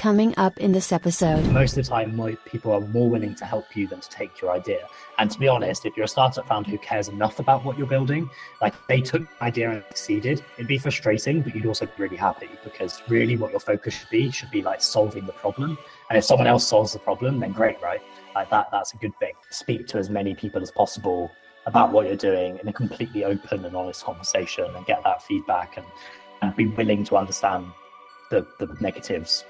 Coming up in this episode. Most of the time, people are more willing to help you than to take your idea. And to be honest, if you're a startup founder who cares enough about what you're building, like they took the idea and succeeded, it'd be frustrating, but you'd also be really happy because really what your focus should be should be like solving the problem. And if someone else solves the problem, then great, right? Like that, that's a good thing. Speak to as many people as possible about what you're doing in a completely open and honest conversation and get that feedback and, and be willing to understand the, the negatives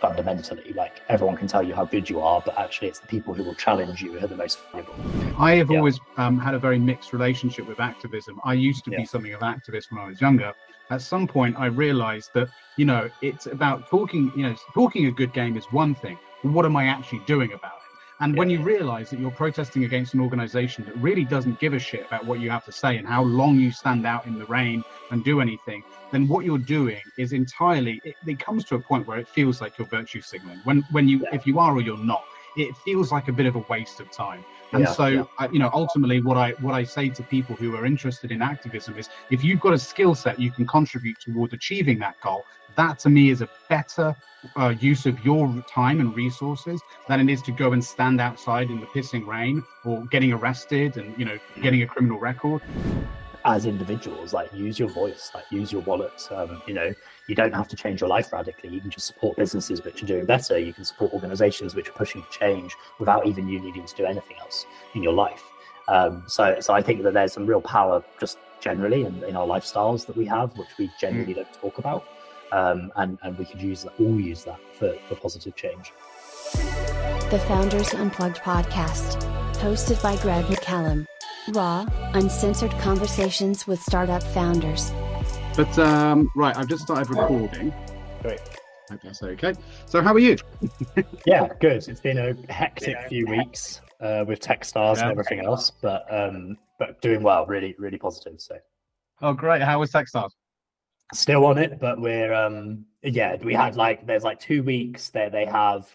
fundamentally. Like everyone can tell you how good you are, but actually it's the people who will challenge you who are the most valuable. I have yeah. always um, had a very mixed relationship with activism. I used to yeah. be something of an activist when I was younger. At some point, I realized that, you know, it's about talking, you know, talking a good game is one thing, but what am I actually doing about it? And yeah. when you realize that you're protesting against an organization that really doesn't give a shit about what you have to say and how long you stand out in the rain and do anything, then what you're doing is entirely, it, it comes to a point where it feels like you're virtue signaling. When, when you, yeah. if you are or you're not, it feels like a bit of a waste of time. And yeah, so, yeah. I, you know, ultimately, what I what I say to people who are interested in activism is, if you've got a skill set you can contribute toward achieving that goal, that to me is a better uh, use of your time and resources than it is to go and stand outside in the pissing rain or getting arrested and you know getting a criminal record as individuals like use your voice like use your wallet um, you know you don't have to change your life radically. You can just support businesses which are doing better. You can support organizations which are pushing for change without even you needing to do anything else in your life. Um, so so i think that there's some real power just generally in, in our lifestyles that we have which we generally mm. don't talk about. Um, and and we could use that, all use that for, for positive change. The Founders Unplugged podcast, hosted by Greg McCallum, raw, uncensored conversations with startup founders. But um, right, I've just started recording. Great. Hope that's okay. So, how are you? yeah, good. It's been a hectic yeah. few weeks uh, with Techstars yeah. and everything else, but um, but doing well. Really, really positive. So. Oh, great! How was Techstars? still on it, but we're um yeah, we had like there's like two weeks there they have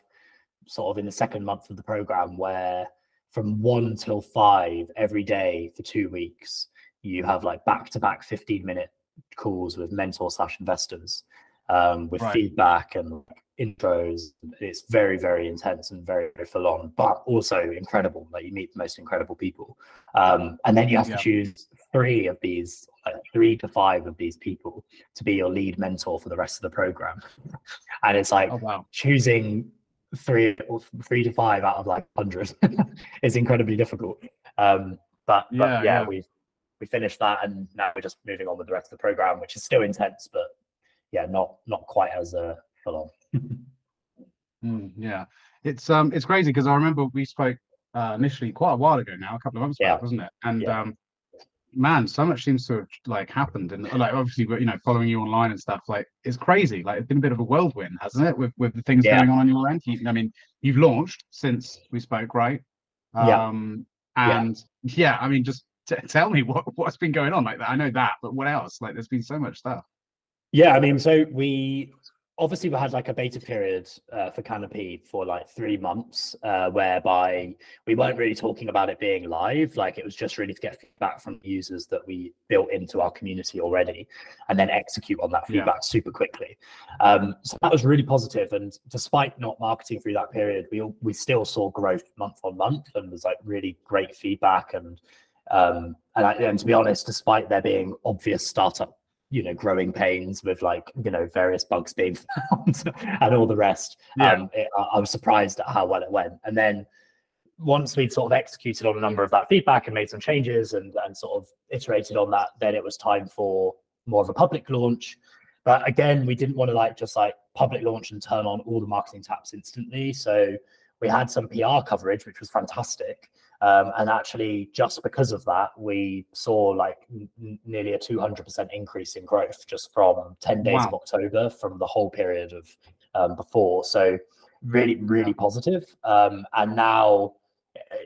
sort of in the second month of the program where from one till five every day for two weeks you have like back to back 15 minute calls with mentor slash investors um, with right. feedback and intros. It's very, very intense and very, very full on, but also incredible. Like you meet the most incredible people. Um, and then you have yeah. to choose three of these, like three to five of these people to be your lead mentor for the rest of the program. and it's like oh, wow. choosing three or three to five out of like hundred is incredibly difficult. Um, but, but yeah, yeah, yeah, we we finished that and now we're just moving on with the rest of the program, which is still intense, but yeah, not not quite as uh, full on. mm, yeah, it's um it's crazy because I remember we spoke uh, initially quite a while ago now, a couple of months yeah. back, wasn't it? And yeah. um, man, so much seems to have like happened, and like obviously, you know, following you online and stuff, like it's crazy. Like it's been a bit of a whirlwind, hasn't it, with with the things yeah. going on on your end? You, I mean, you've launched since we spoke, right? Um, yeah. And yeah, I mean, just t- tell me what what's been going on like that. I know that, but what else? Like, there's been so much stuff. Yeah, I mean, so we obviously we had like a beta period uh, for Canopy for like three months, uh, whereby we weren't really talking about it being live. Like it was just really to get feedback from users that we built into our community already, and then execute on that feedback yeah. super quickly. Um, so that was really positive. And despite not marketing through that period, we we still saw growth month on month, and was like really great feedback and. Um, and, I, and to be honest, despite there being obvious startup you know growing pains with like you know various bugs being found and all the rest. Yeah. um it, I, was surprised at how well it went. And then once we'd sort of executed on a number of that feedback and made some changes and and sort of iterated on that then it was time for more of a public launch. But again we didn't want to like just like public launch and turn on all the marketing taps instantly. So we had some pr coverage which was fantastic um, and actually, just because of that, we saw like n- nearly a 200% increase in growth just from 10 days wow. of October from the whole period of um, before. So, really, really positive. Um, and now,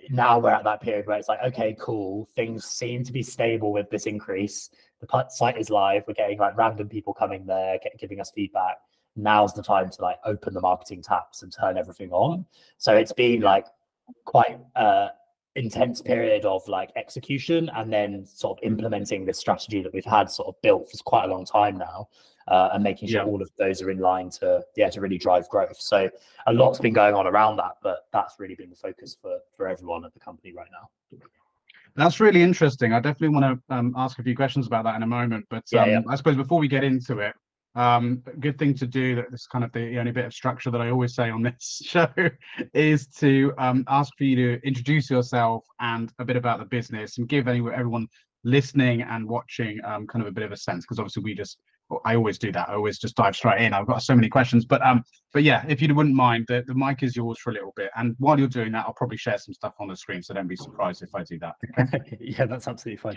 now we're at that period where it's like, okay, cool. Things seem to be stable with this increase. The site is live. We're getting like random people coming there, get, giving us feedback. Now's the time to like open the marketing taps and turn everything on. So it's been like quite uh, intense period of like execution and then sort of implementing this strategy that we've had sort of built for quite a long time now uh, and making sure yeah. all of those are in line to yeah to really drive growth. So a lot's been going on around that, but that's really been the focus for for everyone at the company right now. That's really interesting. I definitely want to um, ask a few questions about that in a moment. But um, yeah, yeah. I suppose before we get into it, um, good thing to do that this is kind of the only bit of structure that I always say on this show is to um, ask for you to introduce yourself and a bit about the business and give anyone, everyone listening and watching um, kind of a bit of a sense because obviously we just I always do that. I always just dive straight in. I've got so many questions, but um, but yeah, if you wouldn't mind, the, the mic is yours for a little bit. And while you're doing that, I'll probably share some stuff on the screen, so don't be surprised if I do that. yeah, that's absolutely fine.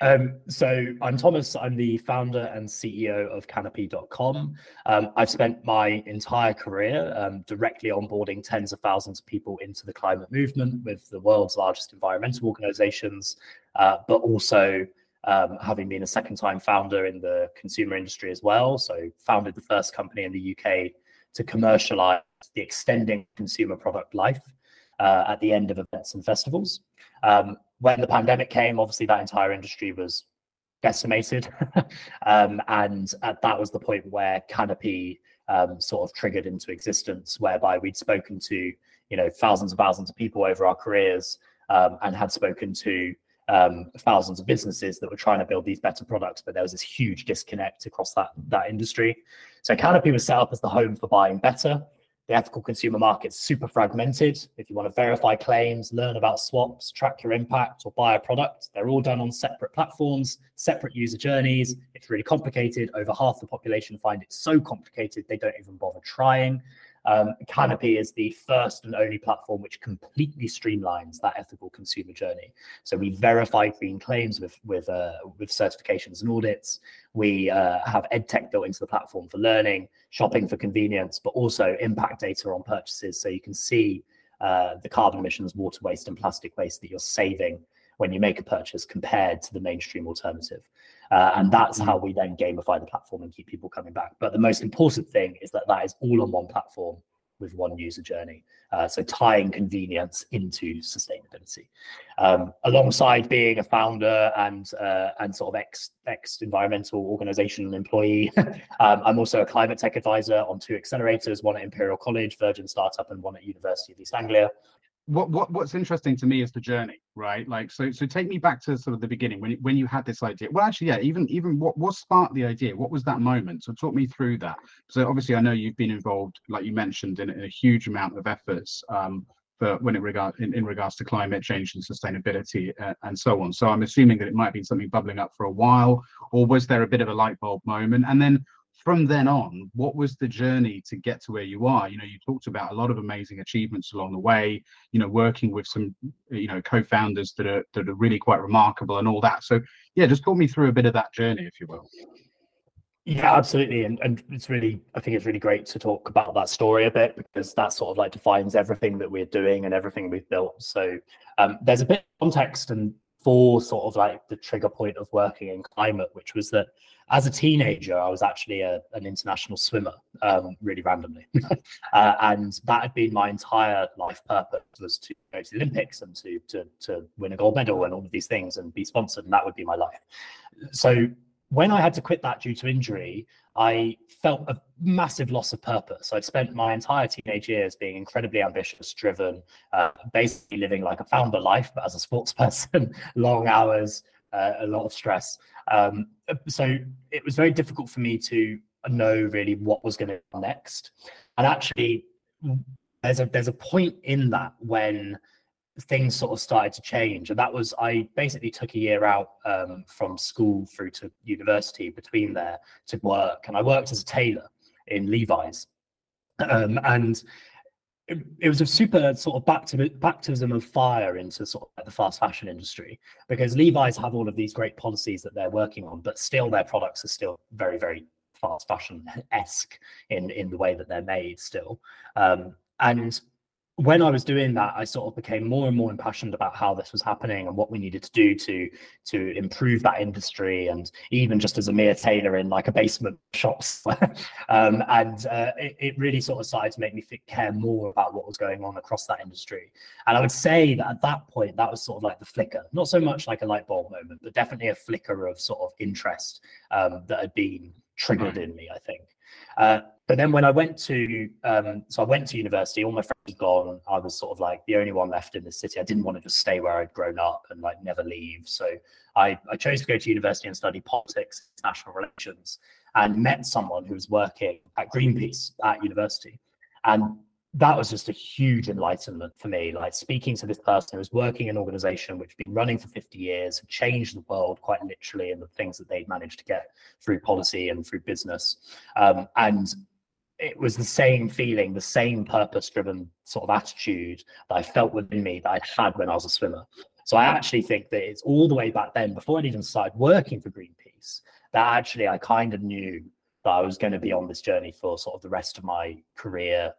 Um, so I'm Thomas. I'm the founder and CEO of Canopy.com. Um, I've spent my entire career um, directly onboarding tens of thousands of people into the climate movement with the world's largest environmental organizations, uh, but also um, having been a second time founder in the consumer industry as well. So, founded the first company in the UK to commercialize the extending consumer product life uh, at the end of events and festivals. Um, when the pandemic came, obviously that entire industry was decimated. um, and that was the point where Canopy um, sort of triggered into existence, whereby we'd spoken to you know thousands and thousands of people over our careers um, and had spoken to um, thousands of businesses that were trying to build these better products, but there was this huge disconnect across that that industry. So Canopy was set up as the home for buying better. The ethical consumer market's super fragmented. If you want to verify claims, learn about swaps, track your impact, or buy a product, they're all done on separate platforms, separate user journeys. It's really complicated. Over half the population find it so complicated they don't even bother trying. Um, Canopy is the first and only platform which completely streamlines that ethical consumer journey. So we verify green claims with with uh, with certifications and audits. We uh, have edtech built into the platform for learning, shopping for convenience, but also impact data on purchases, so you can see uh, the carbon emissions, water waste, and plastic waste that you're saving when you make a purchase compared to the mainstream alternative. Uh, and that's how we then gamify the platform and keep people coming back. But the most important thing is that that is all on one platform with one user journey. Uh, so tying convenience into sustainability, um, alongside being a founder and uh, and sort of ex ex environmental organization employee. um, I'm also a climate tech advisor on two accelerators, one at Imperial College, Virgin Startup, and one at University of East Anglia what what what's interesting to me is the journey right? Like so so take me back to sort of the beginning when when you had this idea. Well actually yeah even even what what sparked the idea? What was that moment? So talk me through that. So obviously i know you've been involved like you mentioned in, a huge amount of efforts um for when it regard in, in regards to climate change and sustainability uh, and so on. So i'm assuming that it might be something bubbling up for a while or was there a bit of a light bulb moment? And then from then on, what was the journey to get to where you are? You know, you talked about a lot of amazing achievements along the way. You know, working with some, you know, co-founders that are that are really quite remarkable and all that. So, yeah, just talk me through a bit of that journey, if you will. Yeah, absolutely, and and it's really, I think it's really great to talk about that story a bit because that sort of like defines everything that we're doing and everything we've built. So, um, there's a bit of context and for sort of like the trigger point of working in climate, which was that as a teenager, I was actually a, an international swimmer, um, really randomly, uh, and that had been my entire life purpose was to go to the Olympics and to to to win a gold medal and all of these things and be sponsored, and that would be my life. So when I had to quit that due to injury, I felt a massive loss of purpose. I'd spent my entire teenage years being incredibly ambitious, driven, uh, basically living like a founder life, but as a sports person, long hours, uh, a lot of stress. Um, so it was very difficult for me to know really what was going to next. And actually, there's a there's a point in that when things sort of started to change, and that was I basically took a year out um, from school through to university between there to work, and I worked as a tailor in Levi's, um, and it, it, was a super sort of baptism, of fire into sort of the fast fashion industry. Because Levi's have all of these great policies that they're working on, but still their products are still very, very fast fashion esque in in the way that they're made still. Um, and when I was doing that, I sort of became more and more impassioned about how this was happening and what we needed to do to to improve that industry, and even just as a mere tailor in like a basement shop. um, and uh, it, it, really sort of started to make me care more about what was going on across that industry. And I would say that at that point, that was sort of like the flicker, not so much like a light bulb moment, but definitely a flicker of sort of interest um, that had been triggered in me, I think. Uh, but then when I went to, um, so I went to university, all my friends gone. I was sort of like the only one left in the city. I didn't want to just stay where I'd grown up and like never leave. So I, I chose to go to university and study politics, international relations, and met someone who was working at Greenpeace at university. And that was just a huge enlightenment for me. Like speaking to this person who was working in an organization which had been running for 50 years, had changed the world quite literally in the things that they'd managed to get through policy and through business. Um, and it was the same feeling, the same purpose driven sort of attitude that I felt within me that I'd had when I was a swimmer. So I actually think that it's all the way back then, before I'd even started working for Greenpeace, that actually I kind of knew that I was going to be on this journey for sort of the rest of my career,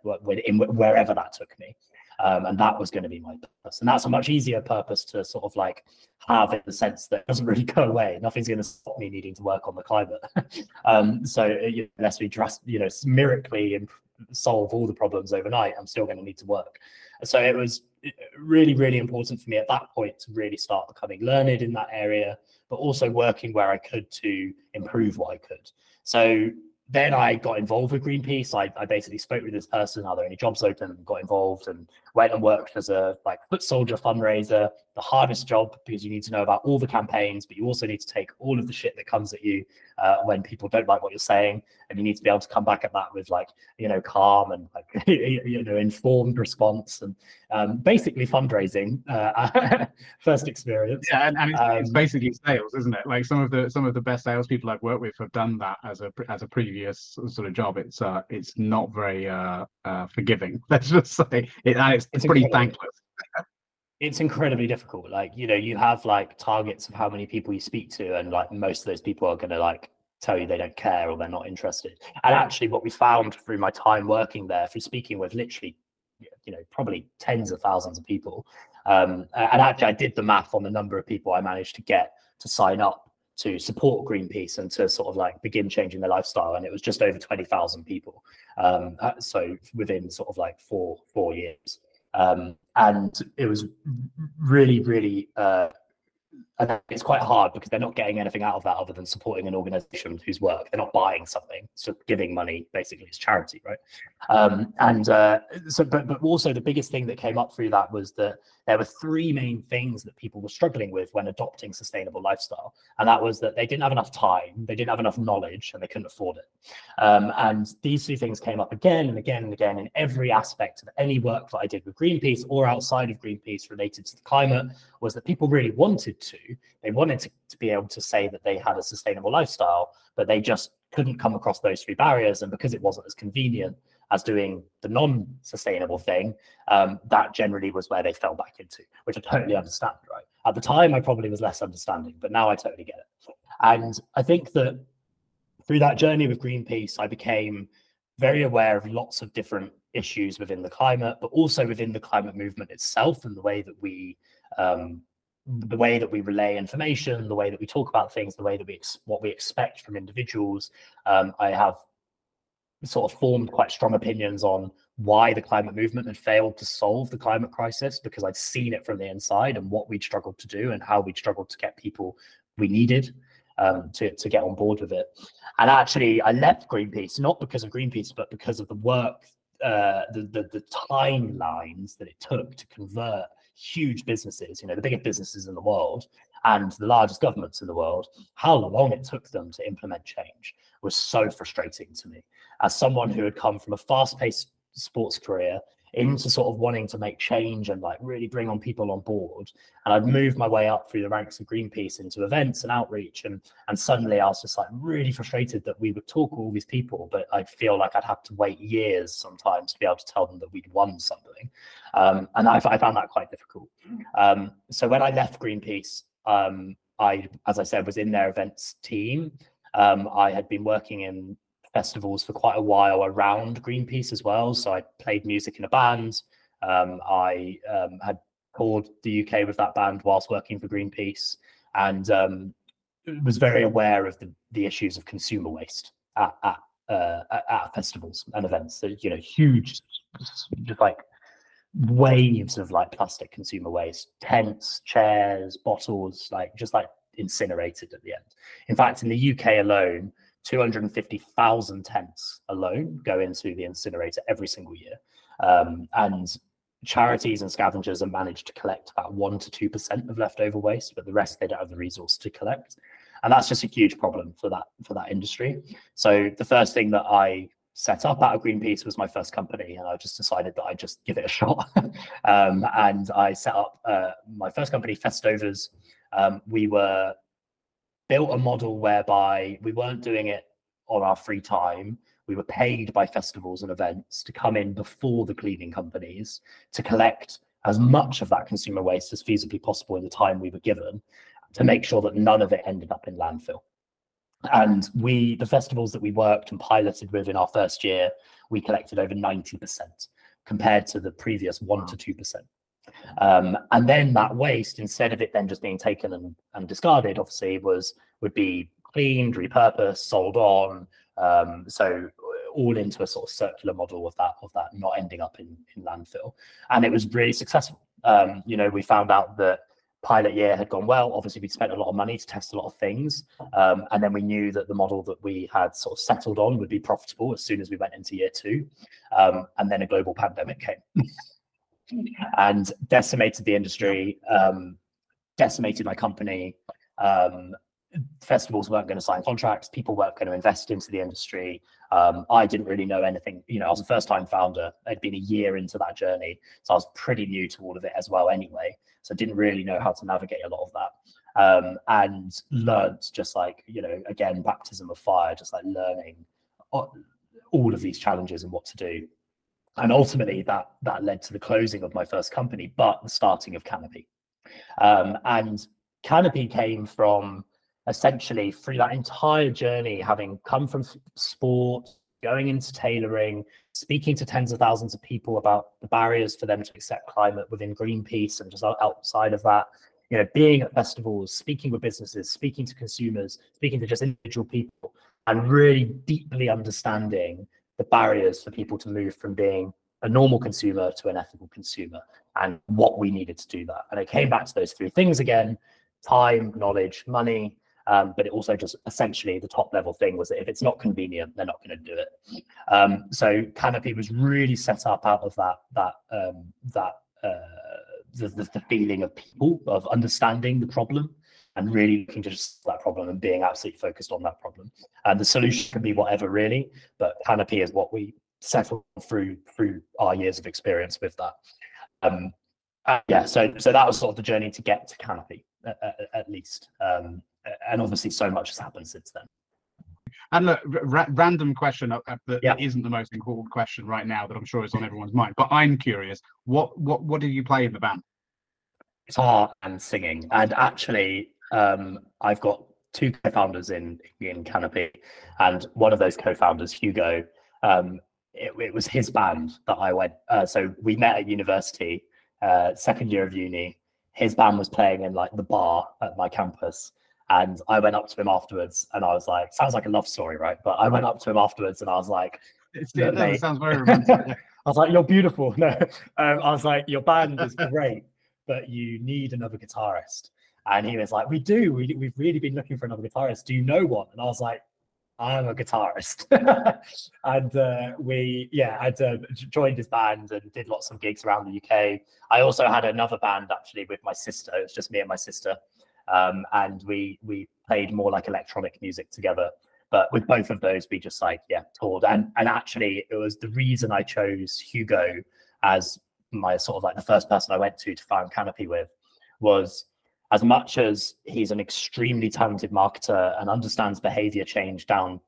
in wherever that took me. Um, and that was going to be my purpose. And that's a much easier purpose to sort of like have in the sense that it doesn't really go away. Nothing's going to stop me needing to work on the climate. um, so uh, unless we just, you know, miraculously solve all the problems overnight, I'm still going to need to work. So it was uh, really, really important for me at that point to really start becoming learned in that area, but also working where I could to improve what I could. So then I got involved with Greenpeace. I, I basically spoke with this person, are there any jobs open, and got involved and went and worked as a like foot soldier fundraiser, the hardest job because you need to know about all the campaigns, but you also need to take all of the shit that comes at you uh, when people don't like what you're saying, and you need to be able to come back at that with like you know calm and like you know informed response and um, basically fundraising. Uh, first experience. Yeah, and, and it's, um, it's, basically sales, isn't it? Like some of the some of the best salespeople I've worked with have done that as a as a previous sort of job. It's uh it's not very uh, uh forgiving. Let's just say it, and it's, it's pretty thankless it's incredibly difficult. Like, you know, you have like targets of how many people you speak to, and like most of those people are going to like tell you they don't care or they're not interested. And actually, what we found through my time working there, through speaking with literally, you know, probably tens of thousands of people, um, and actually, I did the math on the number of people I managed to get to sign up to support Greenpeace and to sort of like begin changing their lifestyle, and it was just over twenty thousand people. Um, uh, so within sort of like four four years. Um, and it was really, really uh, it's quite hard because they're not getting anything out of that other than supporting an organization whose work they're not buying something so giving money basically is charity right? Um, and uh, so but, but also the biggest thing that came up through that was that there were three main things that people were struggling with when adopting sustainable lifestyle and that was that they didn't have enough time they didn't have enough knowledge and they couldn't afford it um, and these two things came up again and again and again in every aspect of any work that i did with greenpeace or outside of greenpeace related to the climate was that people really wanted to they wanted to, to be able to say that they had a sustainable lifestyle, but they just couldn't come across those three barriers. And because it wasn't as convenient as doing the non-sustainable thing, um, that generally was where they fell back into, which I totally understand, right? At the time, I probably was less understanding, but now I totally get it. And I think that through that journey with Greenpeace, I became very aware of lots of different issues within the climate, but also within the climate movement itself and the way that we um, the way that we relay information, the way that we talk about things, the way that we what we expect from individuals. Um, I have sort of formed quite strong opinions on why the climate movement had failed to solve the climate crisis because I'd seen it from the inside and what we'd struggled to do and how we'd struggled to get people we needed um, to, to get on board with it. And actually, I left Greenpeace not because of Greenpeace, but because of the work, uh, the, the, the timelines that it took to convert huge businesses, you know, the biggest businesses in the world and the largest governments in the world, how long it took them to implement change was so frustrating to me. As someone who had come from a fast paced sports career into sort of wanting to make change and like really bring on people on board. And I'd moved my way up through the ranks of Greenpeace into events and outreach. And and suddenly I was just like really frustrated that we would talk to all these people, but I'd feel like I'd have to wait years sometimes to be able to tell them that we'd won something. Um, and I, I, found that quite difficult. Um, so when I left Greenpeace, um, I, as I said, was in their events team. Um, I had been working in festivals for quite a while around Greenpeace as well. So I played music in a band. Um, I um, had toured the UK with that band whilst working for Greenpeace, and um, was very aware of the, the issues of consumer waste at at, uh, at festivals and events. So you know, huge, just like waves of like plastic consumer waste, tents, chairs, bottles, like just like incinerated at the end. In fact, in the UK alone, 250,000 tents alone go into the incinerator every single year. Um, and charities and scavengers are managed to collect about 1% to 2% of leftover waste, but the rest they don't have the resource to collect. And that's just a huge problem for that for that industry. So the first thing that I set up out of Greenpeace was my first company, and I just decided that I'd just give it a shot. um, and I set up uh, my first company, Festovers. Um, we were built a model whereby we weren't doing it on our free time. We were paid by festivals and events to come in before the cleaning companies to collect as much of that consumer waste as feasibly possible in the time we were given to make sure that none of it ended up in landfill. And we, the festivals that we worked and piloted with in our first year, we collected over 90% compared to the previous 1% to 2%. Um, and then that waste, instead of it then just being taken and, and discarded, obviously was would be cleaned, repurposed, sold on. Um, so all into a sort of circular model of that of that not ending up in, in landfill. And it was really successful. Um, you know, we found out that pilot year had gone well. Obviously, we'd spent a lot of money to test a lot of things. Um, and then we knew that the model that we had sort of settled on would be profitable as soon as we went into year two. Um, and then a global pandemic came and decimated the industry, um, decimated my company. Um, festivals weren't going to sign contracts. People weren't going to invest into the industry. Um, I didn't really know anything. You know, I was a first time founder. I'd been a year into that journey. So I was pretty new to all of it as well, anyway. So I didn't really know how to navigate a lot of that. Um, and learned just like, you know, again, baptism of fire, just like learning all of these challenges and what to do. And ultimately, that that led to the closing of my first company, but the starting of Canopy. Um, and Canopy came from essentially through that entire journey, having come from sport, going into tailoring, speaking to tens of thousands of people about the barriers for them to accept climate within Greenpeace and just outside of that, you know, being at festivals, speaking with businesses, speaking to consumers, speaking to just individual people, and really deeply understanding the barriers for people to move from being a normal consumer to an ethical consumer and what we needed to do that. And it came back to those three things again time, knowledge, money, um, but it also just essentially the top level thing was that if it's not convenient, they're not going to do it. Um, so Canopy was really set up out of that that um, that uh, the, the, the, feeling of people of understanding the problem and really looking to just that problem and being absolutely focused on that problem. And the solution can be whatever really, but Canopy is what we settled through through our years of experience with that. Um, yeah, so so that was sort of the journey to get to Canopy at, at, at least. Um, and obviously so much has happened since then. And look, ra- random question uh, uh, that yeah. isn't the most important question right now that I'm sure is on everyone's mind. But I'm curious, what what what do you play in the band? Guitar and singing, and actually, um, I've got two co-founders in in Canopy, and one of those co-founders, Hugo, um, it, it, was his band that I went. Uh, so we met at university, uh, second year of uni. His band was playing in like the bar at my campus, and I went up to him afterwards and I was like, sounds like a love story, right? But I went up to him afterwards and I was like, it sounds very romantic. I was like, you're beautiful. No, um, I was like, your band is great, but you need another guitarist. And he was like, we do. We, we've really been looking for another guitarist. Do you know one? And I was like, I'm a guitarist. and uh, we, yeah, I'd uh, joined his band and did lots of gigs around the UK. I also had another band actually with my sister. It was just me and my sister um, and we we played more like electronic music together. But with both of those, we just like yeah toured, and and actually it was the reason I chose Hugo as my sort of like the first person I went to to find Canopy with was as much as he's an extremely talented marketer and understands behavior change down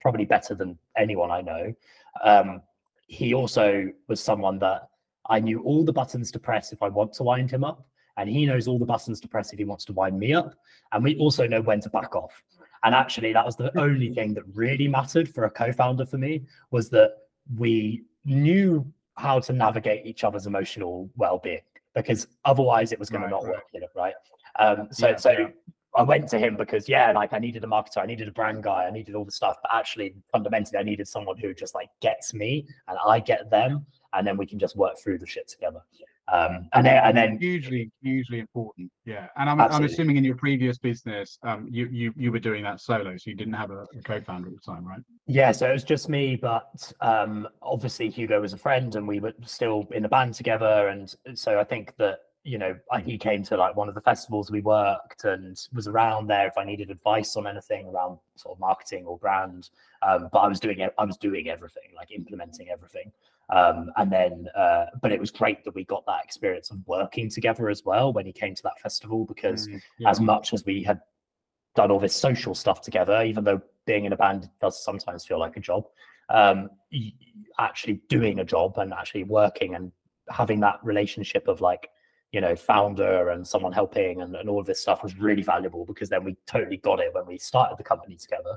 probably better than anyone I know. Um, he also was someone that I knew all the buttons to press if I want to wind him up and he knows all the buttons to press if he wants to wind me up. And we also know when to back off. And actually, that was the only thing that really mattered for a co-founder for me was that we knew how to navigate each other's emotional well-being because otherwise it was going right, to not right. work, you know, right? Um, so, yeah, so yeah. I went to him because yeah, like I needed a marketer, I needed a brand guy, I needed all the stuff, but actually fundamentally I needed someone who just like gets me and I get them, and then we can just work through the shit together. Um, and then, and then hugely, hugely important. Yeah, and I'm, I'm assuming in your previous business, um, you you you were doing that solo, so you didn't have a, a co-founder at the time, right? Yeah, so it was just me, but um, obviously Hugo was a friend, and we were still in the band together, and so I think that you know, he came to like one of the festivals we worked and was around there if I needed advice on anything around sort of marketing or brand. Um, but I was doing it, I was doing everything, like implementing everything. Um, and then, uh, but it was great that we got that experience of working together as well when he came to that festival because mm, yeah. as much as we had done all this social stuff together, even though being in a band does sometimes feel like a job, um, actually doing a job and actually working and having that relationship of like you know founder and someone helping and, and all of this stuff was really valuable because then we totally got it when we started the company together.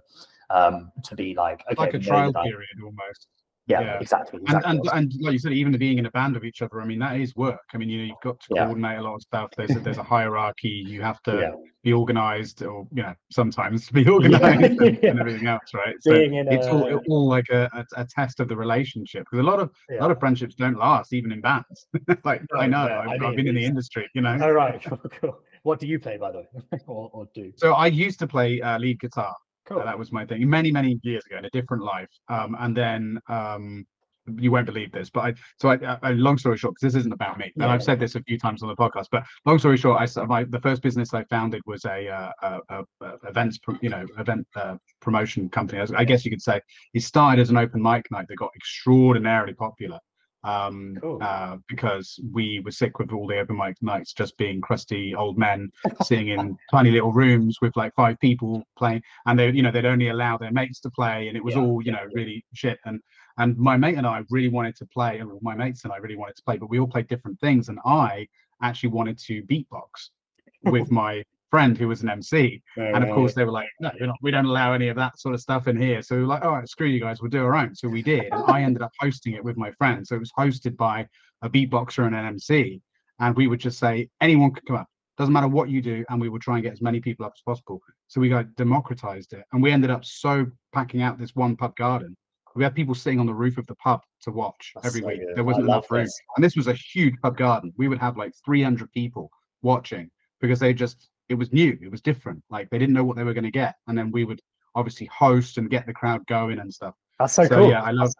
Um to be like okay, like a trial period almost yeah, yeah, exactly. exactly. And, and, and like you said, even being in a band of each other, I mean, that is work. I mean, you know, you've got to yeah. coordinate a lot of stuff. There's a, there's a hierarchy. You have to yeah. be organized, or you know, sometimes be organized and, and, everything else, right? So it's a... all, all like a, a, a, test of the relationship because a lot of a lot of friendships don't last, even in bands. like I know, I've, I mean, I've, been in the industry. You know. All right, cool. What do you play, by the way, or, or do? So I used to play uh, lead guitar. Cool. Uh, that was my thing many, many years ago in a different life. Um, and then um, you won't believe this, but I so I, I long story short, because this isn't about me, and yeah. I've said this a few times on the podcast. But long story short, I my the first business I founded was a, uh, a, a, a events you know event uh, promotion company. I guess you could say it started as an open mic night that got extraordinarily popular um, cool. uh, because we were sick with all the open mic nights just being crusty old men sitting in tiny little rooms with like five people playing, and they, you know, they'd only allow their mates to play, and it was yeah, all, you yeah, know, yeah. really shit. And and my mate and I really wanted to play, and my mates and I really wanted to play, but we all played different things, and I actually wanted to beatbox with my friend who was an MC. and of course, they were like, no, not, we don't allow any of that sort of stuff in here. So we were like, all right, screw you guys, we'll do our own. So we did. And I ended up hosting it with my friend. So it was hosted by a beatboxer and an MC. And we would just say, anyone could come up. Doesn't matter what you do. And we would try and get as many people up as possible. So we got democratized it. And we ended up so packing out this one pub garden. We had people sitting on the roof of the pub to watch That's every so week. Good. There wasn't enough room. And this was a huge pub garden. We would have like 300 people watching because they just it was new, it was different. Like they didn't know what they were going to get, and then we would obviously host and get the crowd going and stuff. That's so, so cool. Yeah, I love.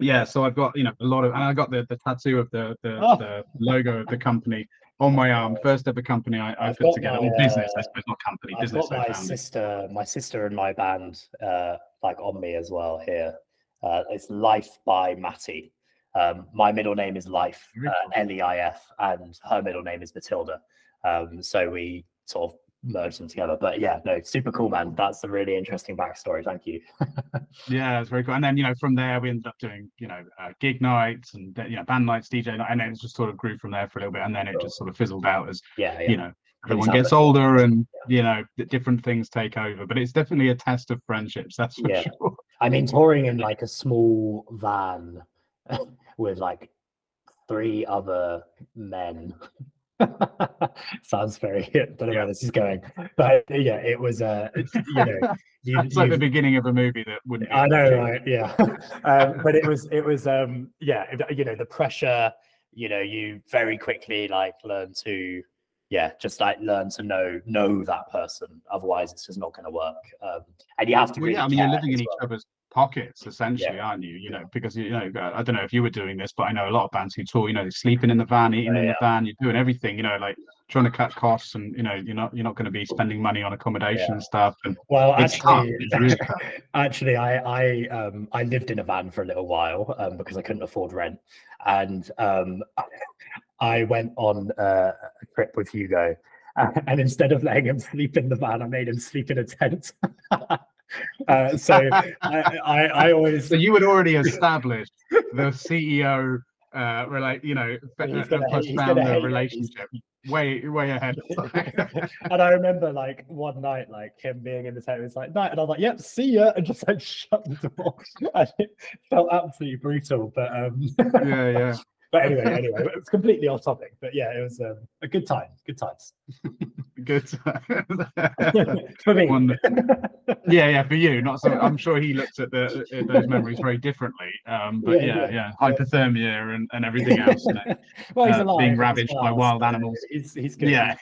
Yeah, so I've got you know a lot of, and I got the the tattoo of the the, oh. the logo of the company on my arm. First ever company I, I put together, my, business, I suppose, not company, I've business. got my sister, my sister and my band, uh, like on me as well here. Uh, it's Leif by Matty. Um, my middle name is Leif, uh, L E I F, and her middle name is Matilda. Um, so we sort of merged them together. But yeah, no, super cool, man. That's a really interesting backstory. Thank you. yeah, it's very cool. And then you know, from there we ended up doing you know uh, gig nights and you know band nights, DJ night, and then it just sort of grew from there for a little bit, and then it just sort of fizzled out as yeah, yeah. you know everyone gets older and you know different things take over but it's definitely a test of friendships that's for yeah. sure i mean touring in like a small van with like three other men Sounds very. I don't know yeah. where this is going, but yeah, it was. Uh, you know, you, it's like the beginning of a movie that wouldn't. I know, right? Yeah, um, but it was. It was. Um, yeah, you know, the pressure. You know, you very quickly like learn to, yeah, just like learn to know know that person. Otherwise, it's just not going to work. Um, and you have to. Well, really yeah, I mean, you're living in each other's pockets essentially yeah. aren't you? You know because you know i don't know if you were doing this but i know a lot of bands who tour you know they're sleeping in the van eating yeah, in the van you're doing everything you know like trying to cut costs and you know you're not you're not going to be spending money on accommodation and stuff and well actually really actually i i um i lived in a van for a little while um, because i couldn't afford rent and um i went on uh, a trip with hugo and instead of letting him sleep in the van i made him sleep in a tent Uh, so I, I, I, always. So you had already established the CEO, uh, relate, you know, uh, plus founder relationship way, way ahead. and I remember like one night, like him being in the tent, it was like night, and I was like, "Yep, see ya," and just like shut the door. and it felt absolutely brutal, but um, yeah, yeah. But anyway, anyway, it was completely off topic. But yeah, it was um, a good time. Good times. Good. for me. Yeah, yeah, for you. Not so. I'm sure he looked at the at those memories very differently. Um, but Yeah, yeah, yeah. yeah, hypothermia and, and everything else. you know. well, he's uh, alive. being ravaged by wild animals. He's, he's good. Yeah.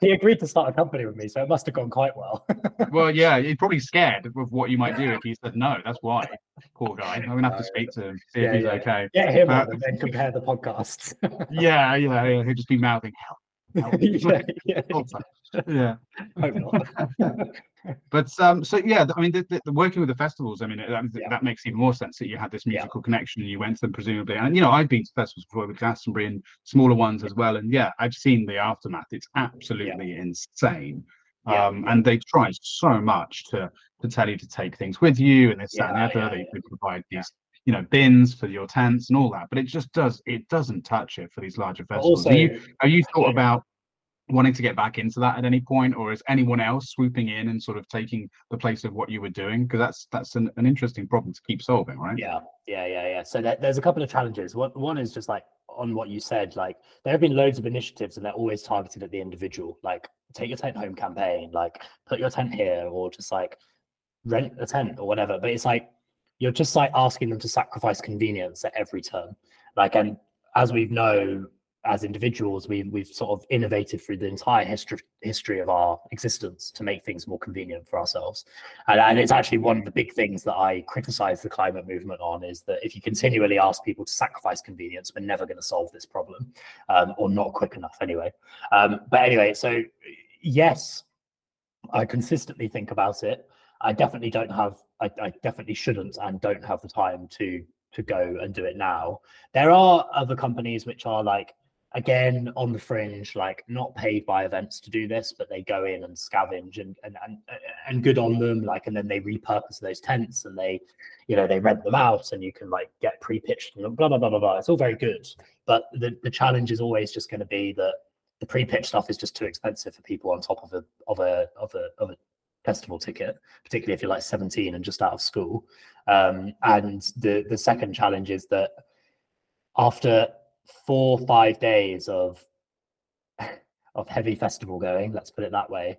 he agreed to start a company with me, so it must have gone quite well. Well, yeah, he's probably scared of what you might do if he said no. That's why. Poor guy. I'm gonna have to speak to him, see Yeah, if he's yeah. okay. Get him Uh, and then compare the podcasts. Yeah, yeah, yeah. He'll just be mouthing help. help. yeah, yeah. all the time. yeah. Hope not. But um, so yeah, I mean, the, the, the working with the festivals, I mean, that, Yeah. that makes even more sense that you had this Yeah. musical connection and you went to them presumably. And you know, I've been to festivals before with Glastonbury and smaller ones as well. And yeah, I've seen the aftermath. It's absolutely insane. Yeah, Um, and they try so much to to tell you to take things with you and this, that, and the Yeah, other. yeah, they, yeah. they provide these, you know, bins for your tents and all that. But it just does, it doesn't touch it for these larger festivals. also, Are you have you thought about wanting to get back into that at any point, or is anyone else swooping in and sort of taking the place of what you were doing? Because that's that's an, an interesting problem to keep solving, right? Yeah, yeah, yeah, yeah. So there, there's a couple of challenges. One, one is just like on what you said. Like there have been loads of initiatives, and they're always targeted at the individual. Like take your tent home campaign, like put your tent here, or just like rent a tent or whatever. But it's like you're just like asking them to sacrifice convenience at every turn. Like, and as we know as individuals, we've we've sort of innovated through the entire history history of our existence to make things more convenient for ourselves. And, and it's actually one of the big things that I criticize the climate movement on is that if you continually ask people to sacrifice convenience, we're never going to solve this problem, um, or not quick enough anyway. Um, but anyway, so yes, I consistently think about it. I definitely don't have. I, I definitely shouldn't and don't have the time to to go and do it now. There are other companies which are like again on the fringe, like not paid by events to do this, but they go in and scavenge and and and, and good on them. Like and then they repurpose those tents and they, you know, they rent them out and you can like get pre-pitched and blah blah blah blah blah. It's all very good, but the the challenge is always just going to be that the pre-pitch stuff is just too expensive for people on top of a of a of a of a festival ticket, particularly if you're like 17 and just out of school. Um, and the the second challenge is that after four five days of of heavy festival going, let's put it that way,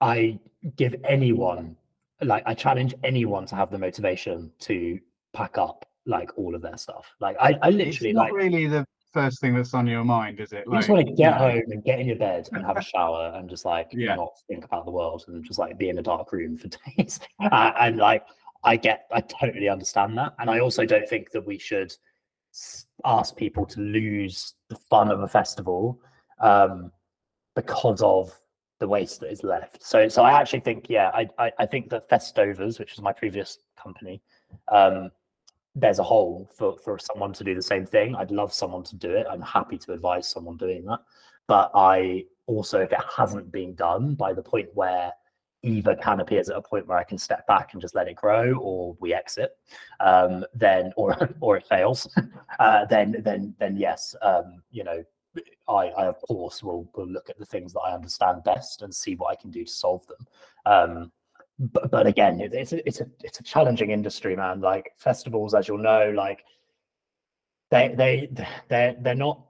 I give anyone like I challenge anyone to have the motivation to pack up like all of their stuff. Like I, I It's literally not like really the first thing that's on your mind, is it? you just want to get home and get in your bed and have a shower and just like Yeah. not think about the world and just like be in a dark room for days. Uh, and like I get, I totally understand that, and I also don't think that we should ask people to lose the fun of a festival um, because of the waste that is left. So, so I actually think, yeah, I, I, I think that Festovers, which is my previous company, um, there's a hole for for someone to do the same thing. I'd love someone to do it. I'm happy to advise someone doing that. But I also, if it hasn't been done by the point where either Canopy is at a point where I can step back and just let it grow, or we exit, um, then or or it fails, uh, then then then yes, um, you know, I, I of course will will look at the things that I understand best and see what I can do to solve them. Um, but, but again, it's a, it's a it's a challenging industry, man. Like festivals, as you'll know, like they they they're they're not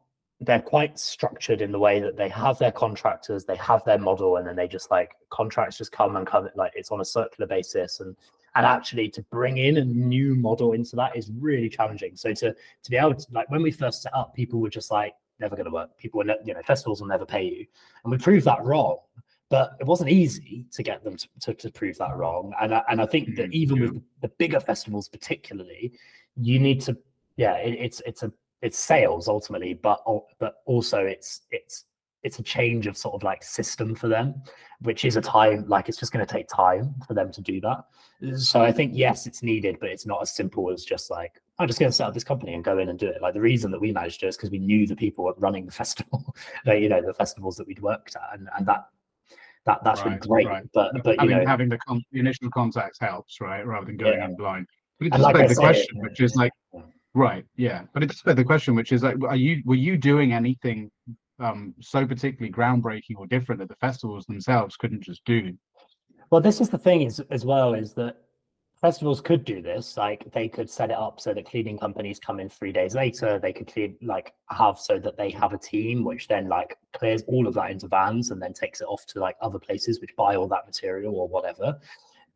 they're quite structured in the way that they have their contractors, they have their model, and then they just like contracts just come and come like it's on a circular basis and and actually to bring in a new model into that is really challenging. So to to be able to like when we first set up, people were just like never going to work. People were ne- you know festivals will never pay you, and we proved that wrong. But it wasn't easy to get them to, to, to prove that wrong. And I, and I think that Mhm, even yeah. with the bigger festivals, particularly, you need to yeah it, it's it's a it's sales ultimately but but also it's it's it's a change of sort of like system for them which is a time like it's just going to take time for them to do that so i think yes it's needed but it's not as simple as just like i'm just going to set up this company and go in and do it like the reason that we managed to is because we knew the people were running the festival like, you know the festivals that we'd worked at and, and that that that's Right, really great right. but but you having, know having the, con- the initial contacts helps, right? Rather than going Yeah. in blind. But it does like the say, question, which is like, right, yeah. But it does the question, which is like, are you were you doing anything um so particularly groundbreaking or different that the festivals themselves couldn't just do? Well, this is the thing is as well is that festivals could do this like they could set it up so that cleaning companies come in three days later they could clean like have so that they have a team which then like clears all of that into vans and then takes it off to like other places which buy all that material or whatever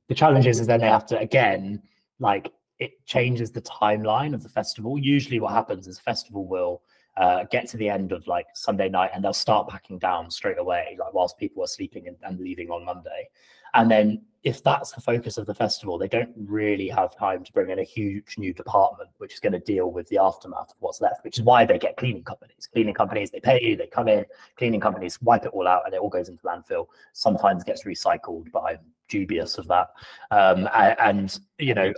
the challenge is, is then they have to again like it changes the timeline of the festival usually what happens is festival will uh, get to the end of like Sunday night and they'll start packing down straight away, like whilst people are sleeping and, and, leaving on Monday. And then if that's the focus of the festival, they don't really have time to bring in a huge new department, which is going to deal with the aftermath of what's left, which is why they get cleaning companies. Cleaning companies, they pay you, they come in, cleaning companies wipe it all out and it all goes into landfill. Sometimes gets recycled, but I'm dubious of that. Um, and, you know,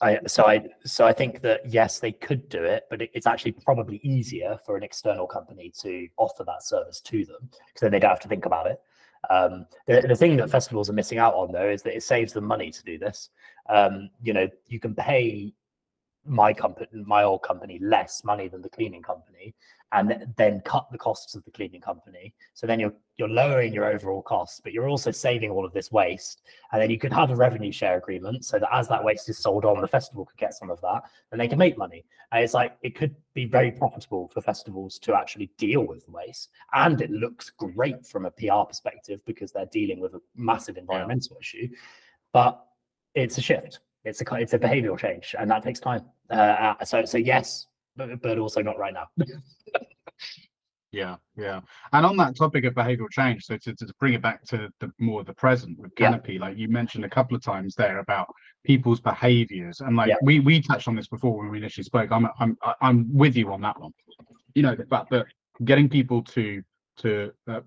I, so I so I think that yes, they could do it, but it, it's actually probably easier for an external company to offer that service to them because then they don't have to think about it. Um, the, the thing that festivals are missing out on though is that it saves them money to do this. Um, you know, you can pay my company, my old company, less money than the cleaning company, and mm-hmm. then cut the costs of the cleaning company. So then you're you're lowering your overall costs, but you're also saving all of this waste. And then you could have a revenue share agreement so that as that waste is sold on, the festival could get some of that, and they can make money. And it's like it could be very profitable for festivals to actually deal with waste, and it looks great from a PR perspective because they're dealing with a massive environmental issue. But it's a shift. It's a it's a behavioral change, and that takes time. Uh, so so yes, but, but also not right now. yeah, yeah. And on that topic of behavioral change, so to, to bring it back to the more the present with Canopy, yeah. like you mentioned a couple of times there about people's behaviors, and like yeah. we we touched on this before when we initially spoke. I'm I'm I'm with you on that one. You know, the fact that getting people to to uh,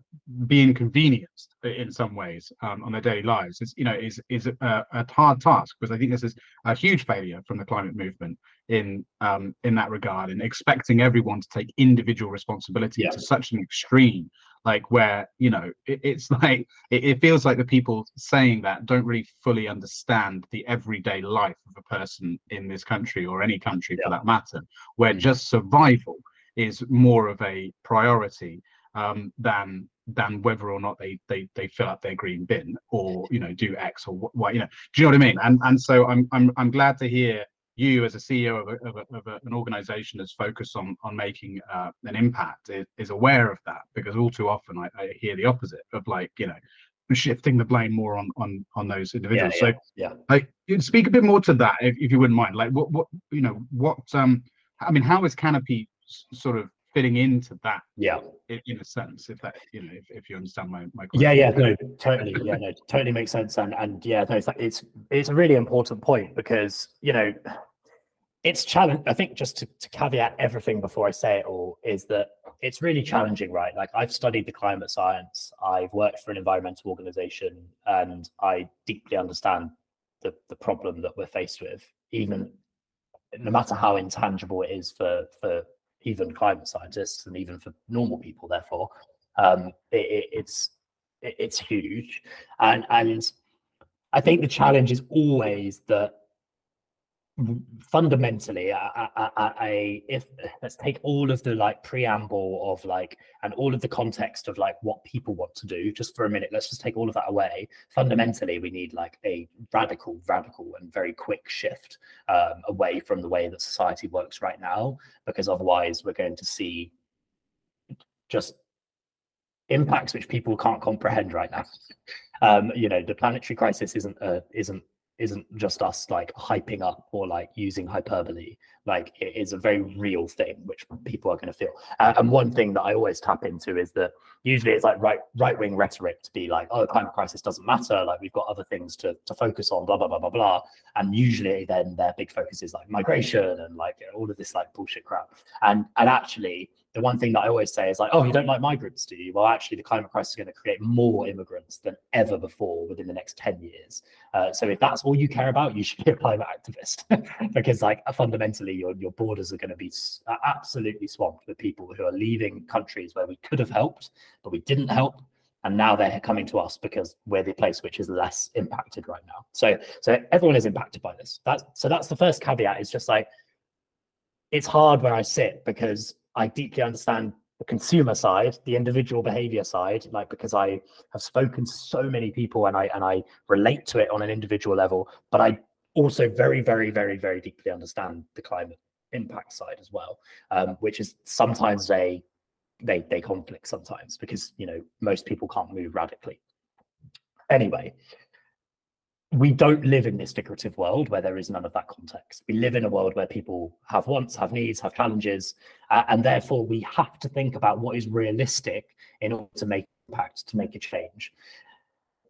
be inconvenienced in some ways um, on their daily lives is you know is is a, a, hard task because I think this is a huge failure from the climate movement in um, in that regard and expecting everyone to take individual responsibility yeah. to such an extreme like where you know it, it's like it, it, feels like the people saying that don't really fully understand the everyday life of a person in this country or any country yeah. for that matter where mm-hmm. just survival is more of a priority um, than than whether or not they they they fill up their green bin or you know do X or what you know. Do you know what I mean? And and so I'm I'm I'm glad to hear you as a CEO of, a, of, a, of a, an organization that's focused on on making uh, an impact is, is, aware of that because all too often I, I, hear the opposite of like you know shifting the blame more on on on those individuals. Yeah, yeah, so yeah, like speak a bit more to that if, if you wouldn't mind. Like what what you know what um I mean how is Canopy sort of fitting into that yeah in, a sense if that you know if, if you understand my, my question. yeah yeah no totally yeah no totally makes sense and and yeah no it's like, it's it's a really important point because you know it's challenge i think just to, to caveat everything before i say it all is that it's really challenging right like i've studied the climate science i've worked for an environmental organization and i deeply understand the, the problem that we're faced with even no matter how intangible it is for for even climate scientists and even for normal people. Therefore, um, it, it, it's it, it's huge, and and I think the challenge is always that fundamentally I, if let's take all of the like preamble of like and all of the context of like what people want to do just for a minute. Let's just take all of that away. Fundamentally we need like a radical radical and very quick shift um, away from the way that society works right now because otherwise we're going to see just impacts which people can't comprehend right now. Um, you know the planetary crisis isn't a, isn't isn't just us like hyping up or like using hyperbole. Like it is a very real thing which people are going to feel. Uh, and one thing that I always tap into is that usually it's like right right wing rhetoric to be like, oh, the climate crisis doesn't matter. Like we've got other things to to focus on. Blah blah blah blah blah. And usually then their big focus is like migration and like all of this like bullshit crap. And and actually the one thing that I always say is like, oh, you don't like migrants, do you? Well, actually, the climate crisis is going to create more immigrants than ever before within the next 10 years. Uh, so if that's all you care about, you should be a climate activist because like fundamentally your, your borders are going to be absolutely swamped with people who are leaving countries where we could have helped, but we didn't help. And now they're coming to us because we're the place which is less impacted right now. So, so everyone is impacted by this. That's so that's the first caveat. it's just like it's hard where I sit because I deeply understand the consumer side, the individual behavior side, like because I have spoken to so many people and I and I relate to it on an individual level, but I also very, very, very, very deeply understand the climate impact side as well, um, which is sometimes a they they conflict sometimes because you know most people can't move radically. Anyway, we don't live in this figurative world where there is none of that context. We live in a world where people have wants, have needs, have challenges, uh, and therefore we have to think about what is realistic in order to make impact, to make a change.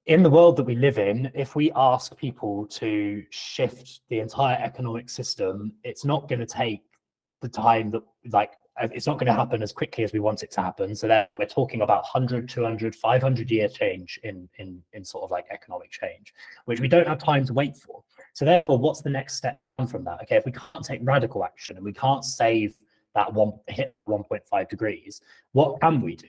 In the world that we live in, if we ask people to shift the entire economic system, it's not going to take the time that like Uh, it's not going to happen as quickly as we want it to happen. So that we're talking about 100, 200, 500 year change in, in, in sort of like economic change, which we don't have time to wait for. So therefore, what's the next step from that? Okay, if we can't take radical action and we can't save that one hit 1.5 degrees, what can we do?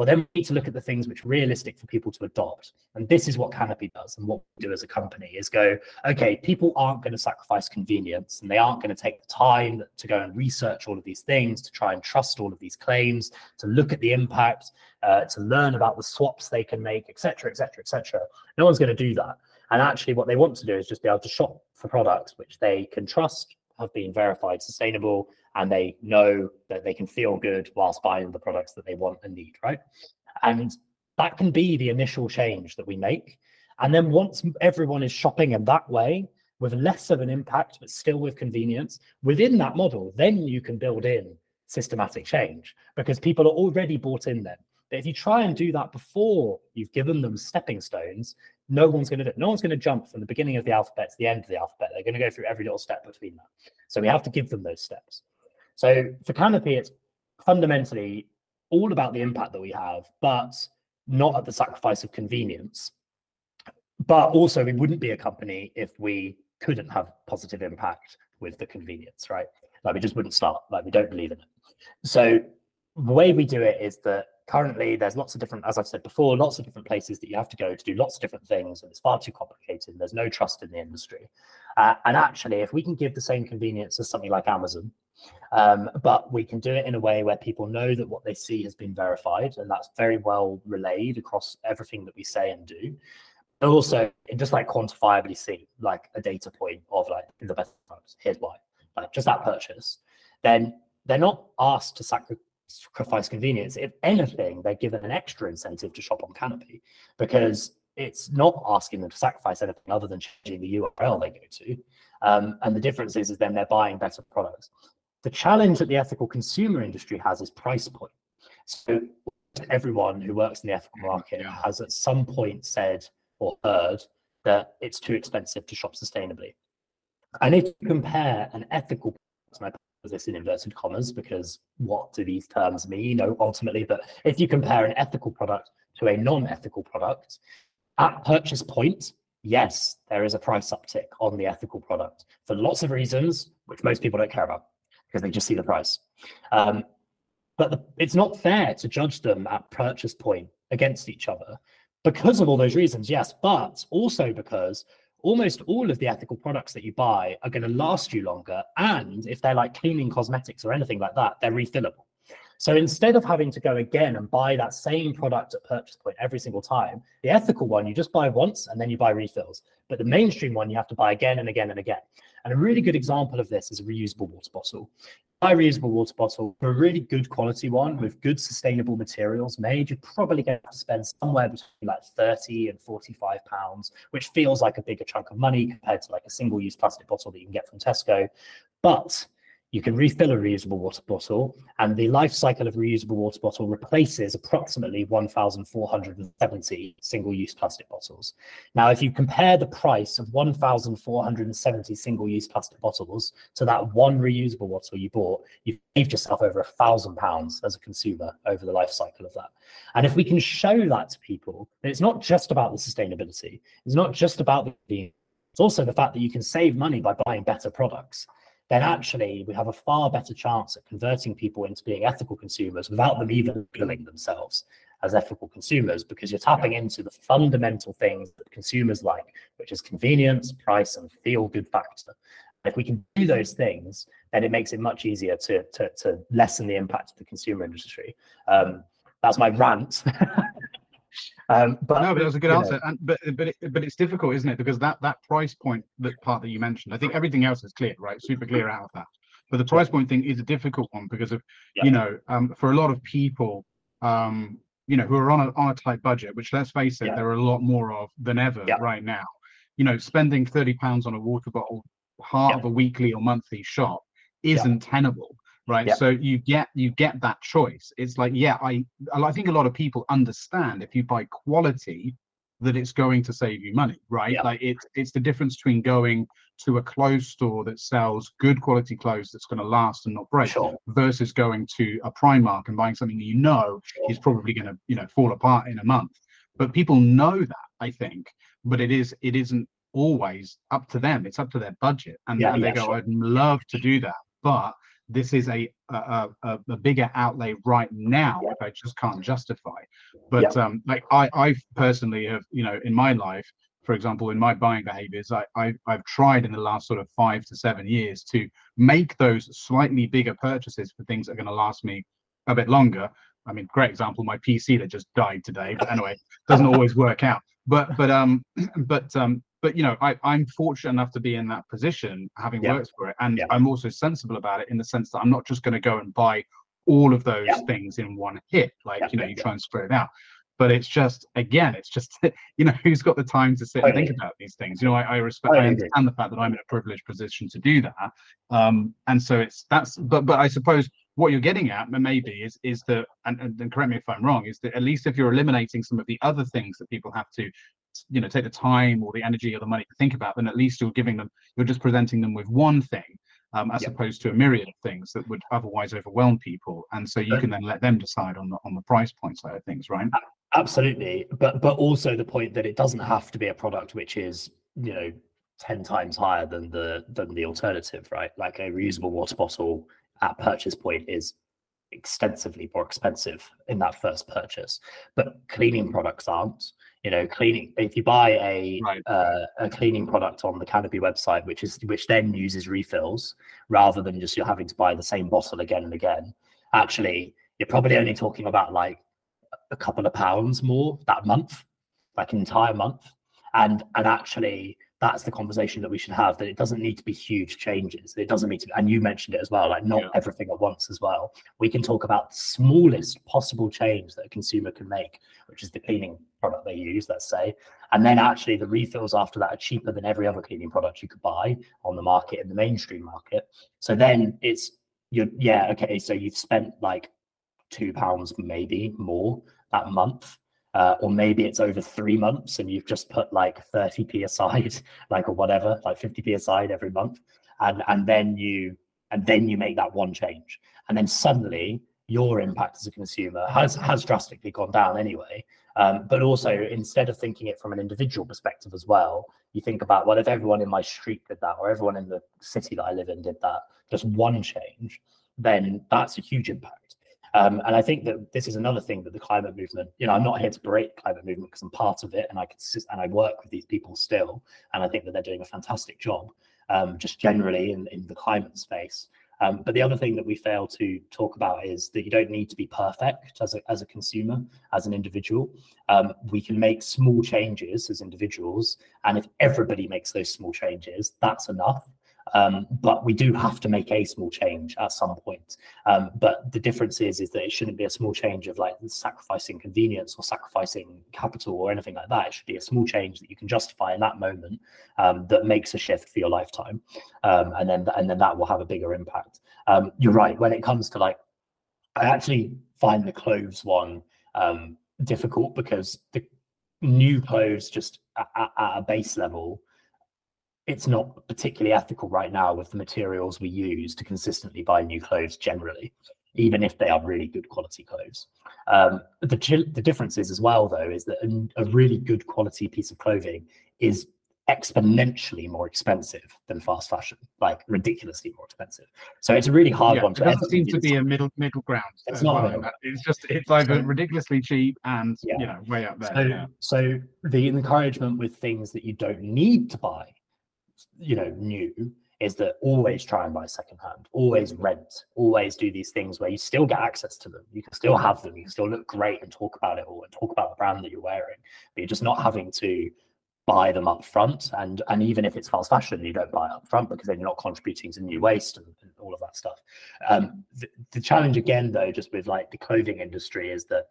Well, then we need to look at the things which are realistic for people to adopt. And this is what Canopy does. And what we do as a company is go, okay, people aren't going to sacrifice convenience and they aren't going to take the time to go and research all of these things, to try and trust all of these claims, to look at the impact, uh, to learn about the swaps they can make, etc., etc., etc. No one's going to do that. And actually, what they want to do is just be able to shop for products which they can trust, have been verified sustainable, and they know that they can feel good whilst buying the products that they want and need, right? And that can be the initial change that we make. And then once everyone is shopping in that way, with less of an impact, but still with convenience, within that model, then you can build in systematic change because people are already bought in then. But if you try and do that before you've given them stepping stones, no one's going to do it. No one's going to jump from the beginning of the alphabet to the end of the alphabet. They're going to go through every little step between that. So we have to give them those steps. So for Canopy, it's fundamentally all about the impact that we have, but not at the sacrifice of convenience. But also, we wouldn't be a company if we couldn't have positive impact with the convenience, right? Like we just wouldn't start. Like we don't believe in it. So the way we do it is that currently there's lots of different, as I've said before, lots of different places that you have to go to do lots of different things, and it's far too complicated. There's no trust in the industry. Uh, and actually, if we can give the same convenience as something like Amazon, um, but we can do it in a way where people know that what they see has been verified, and that's very well relayed across everything that we say and do. But also, it just like quantifiably see, like a data point of like in the best times. Here's why, like just that purchase. Then they're not asked to sacrifice sacrifice convenience. If anything, they're given an extra incentive to shop on Canopy because it's not asking them to sacrifice anything other than changing the URL they go to. Um, and the difference is, is then they're buying better products. The challenge that the ethical consumer industry has is price point. So everyone who works in the ethical market yeah. has at some point said or heard that it's too expensive to shop sustainably. And if you compare an ethical product, this in inverted commas because what do these terms mean? You know, ultimately, but if you compare an ethical product to a non-ethical product, at purchase point, yes, there is a price uptick on the ethical product for lots of reasons, which most people don't care about because they just see the price. Um, but the, it's not fair to judge them at purchase point against each other because of all those reasons, yes, but also because almost all of the ethical products that you buy are going to last you longer. And if they're like cleaning cosmetics or anything like that, they're refillable. So instead of having to go again and buy that same product at purchase point every single time, the ethical one you just buy once and then you buy refills. But the mainstream one you have to buy again and again and again. And a really good example of this is a reusable water bottle buy a reusable water bottle a really good quality one with good sustainable materials made, you're probably going to spend somewhere between like 30 and 45 pounds, which feels like a bigger chunk of money compared to like a single use plastic bottle that you can get from Tesco. But you can refill a reusable water bottle, and the life cycle of a reusable water bottle replaces approximately 1,470 single use plastic bottles. Now, if you compare the price of 1,470 single use plastic bottles to that one reusable bottle you bought, you've saved yourself over a thousand pounds as a consumer over the life cycle of that. And if we can show that to people, it's not just about the sustainability, it's not just about the it's also the fact that you can save money by buying better products then actually we have a far better chance at converting people into being ethical consumers without them even feeling themselves as ethical consumers because you're tapping into the fundamental things that consumers like, which is convenience, price, and feel good factor. If we can do those things, then it makes it much easier to, to, to lessen the impact of the consumer industry. Um, that's my rant. Um, but no, but it was a good answer. know. And but but it, but it's difficult, isn't it? Because that that price point, that part that you mentioned, I think everything else is clear, right? Super clear out of that. But the price point thing is a difficult one because of Yeah. you know, um, for a lot of people, um, you know, who are on a on a tight budget, which let's face it, Yeah. there are a lot more of than ever Yeah. right now. You know, spending thirty pounds on a water bottle, part of a weekly or monthly shop, isn't tenable right Yeah. so you get you get that choice it's like yeah i i think a lot of people understand if you buy quality that it's going to save you money right Yeah. like it's it's the difference between going to a clothes store that sells good quality clothes that's going to last and not break Sure. versus going to a primark and buying something that you know is probably going to you know fall apart in a month but people know that i think but it is it isn't always up to them it's up to their budget and, Yeah, and they yeah, go sure. i'd love to do that but this is a a, a, a bigger outlay right now Yeah. i just can't justify but um like i i personally have you know in my life for example in my buying behaviors I, I i've tried in the last sort of five to seven years to make those slightly bigger purchases for things that are going to last me a bit longer i mean great example my pc that just died today but anyway doesn't always work out but but um but um but you know I, i'm fortunate enough to be in that position having Yeah. worked for it and Yeah. i'm also sensible about it in the sense that i'm not just going to go and buy all of those Yeah. things in one hit like you know you try and spread it out but it's just again it's just you know who's got the time to sit and think about these things you know i, I respect i agree. understand the fact that i'm in a privileged position to do that um and so it's that's but but i suppose what you're getting at maybe is is that and, and, correct me if i'm wrong is that at least if you're eliminating some of the other things that people have to you know take the time or the energy or the money to think about then at least you're giving them you're just presenting them with one thing um, as Yeah. opposed to a myriad of things that would otherwise overwhelm people and so you can then let them decide on the on the price point side of things right Absolutely, but but also the point that it doesn't have to be a product which is you know ten times higher than the than the alternative, right? Like a reusable water bottle at purchase point is extensively more expensive in that first purchase, but cleaning products aren't. You know, cleaning if you buy a Right. uh, a cleaning product on the Canopy website, which is which then uses refills rather than just you're having to buy the same bottle again and again. Actually, you're probably only talking about like a couple of pounds more that month, like an entire month. And and actually that's the conversation that we should have that it doesn't need to be huge changes. It doesn't need to be, and you mentioned it as well, like not Yeah. everything at once as well. We can talk about the smallest possible change that a consumer can make, which is the cleaning product they use, let's say. And then actually the refills after that are cheaper than every other cleaning product you could buy on the market in the mainstream market. So then it's you're yeah, okay, so you've spent like two pounds maybe more that month uh, or maybe it's over three months and you've just put like 30p aside like or whatever like 50p aside every month and and then you and then you make that one change. And then suddenly your impact as a consumer has has drastically gone down anyway. Um, but also instead of thinking it from an individual perspective as well you think about well if everyone in my street did that or everyone in the city that i live in did that just one change then that's a huge impact um, and I think that this is another thing that the climate movement, you know, I'm not here to break climate movement because I'm part of it and I can and I work with these people still. And I think that they're doing a fantastic job um, just generally in, in the climate space. Um, but the other thing that we fail to talk about is that you don't need to be perfect as a, as a consumer, as an individual. Um, we can make small changes as individuals. And if everybody makes those small changes, that's enough. Um, but we do have to make a small change at some point. Um, but the difference is, is that it shouldn't be a small change of like sacrificing convenience or sacrificing capital or anything like that. It should be a small change that you can justify in that moment um, that makes a shift for your lifetime, um, and then and then that will have a bigger impact. Um, you're right. When it comes to like, I actually find the clothes one um, difficult because the new clothes just at, at, at a base level it's not particularly ethical right now with the materials we use to consistently buy new clothes generally even if they are really good quality clothes um, the the difference is as well though is that a, a really good quality piece of clothing is exponentially more expensive than fast fashion like ridiculously more expensive so it's a really hard yeah, one it to doesn't seem to be a middle middle ground It's not well. ground. it's just it's either ridiculously cheap and Yeah. you know way up there So, yeah. so the encouragement with things that you don't need to buy, you know, new is that always try and buy secondhand, always rent, always do these things where you still get access to them. You can still have them, you can still look great and talk about it all and talk about the brand that you're wearing, but you're just not having to buy them up front. And and even if it's fast fashion, you don't buy up front because then you're not contributing to new waste and, and all of that stuff. Um, the, the challenge again, though, just with like the clothing industry is that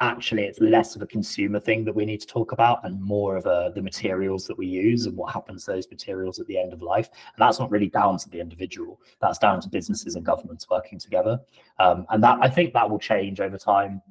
actually it's less of a consumer thing that we need to talk about and more of a, the materials that we use and what happens to those materials at the end of life. And that's not really down to the individual. That's down to businesses and governments working together. Um, and that i think that will change over time.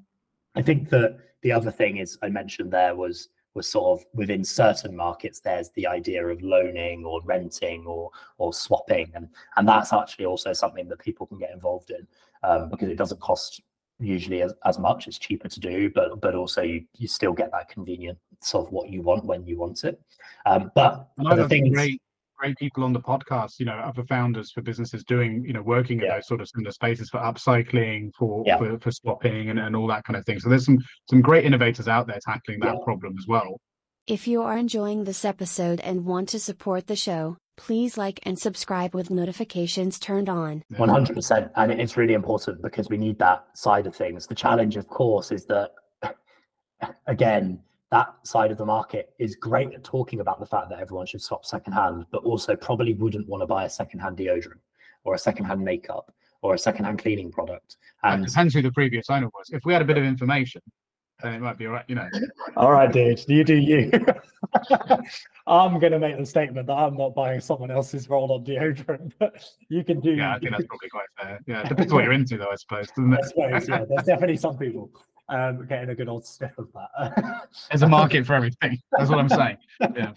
I think that the other thing is i mentioned there was was sort of within certain markets there's the idea of loaning or renting or or swapping. And and that's actually also something that people can get involved in um, because it doesn't cost usually as, as much it's cheaper to do but but also you, you still get that convenience of what you want when you want it um, but the thing great great people on the podcast you know other founders for businesses doing you know working yeah. in those sort of similar spaces for upcycling for yeah. for, for, swapping and, and all that kind of thing so there's some some great innovators out there tackling that yeah. problem as well if you are enjoying this episode and want to support the show please like and subscribe with notifications turned on. 100%. And it's really important because we need that side of things. The challenge, of course, is that, again, that side of the market is great at talking about the fact that everyone should swap secondhand, but also probably wouldn't want to buy a secondhand deodorant or a secondhand makeup or a secondhand cleaning product. And it depends who the previous owner was. If we had a bit of information, then it might be all right, you know. all right, dude, you do you. I'm going to make the statement that I'm not buying someone else's roll on deodorant, but you can do. Yeah, I think that's probably quite fair. Yeah, it depends what you're into, though, I suppose, doesn't it? I suppose, yeah. There's definitely some people um, getting a good old sniff of that. There's a market for everything. That's what I'm saying. Yeah.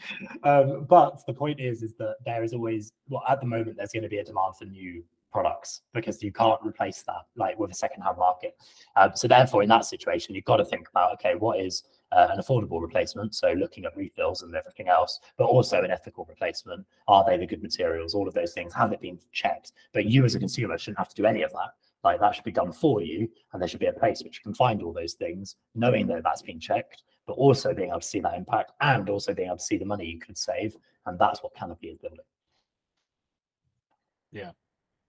Um, but the point is, is that there is always, well, at the moment, there's going to be a demand for new products because you can't replace that like with a second-hand market. Um, so therefore, in that situation, you've got to think about okay, what is uh, an affordable replacement? So looking at refills and everything else, but also an ethical replacement. Are they the good materials? All of those things. Have it been checked? But you as a consumer shouldn't have to do any of that. Like that should be done for you, and there should be a place which you can find all those things, knowing that that's been checked, but also being able to see that impact and also being able to see the money you could save. And that's what Canopy is building. Yeah,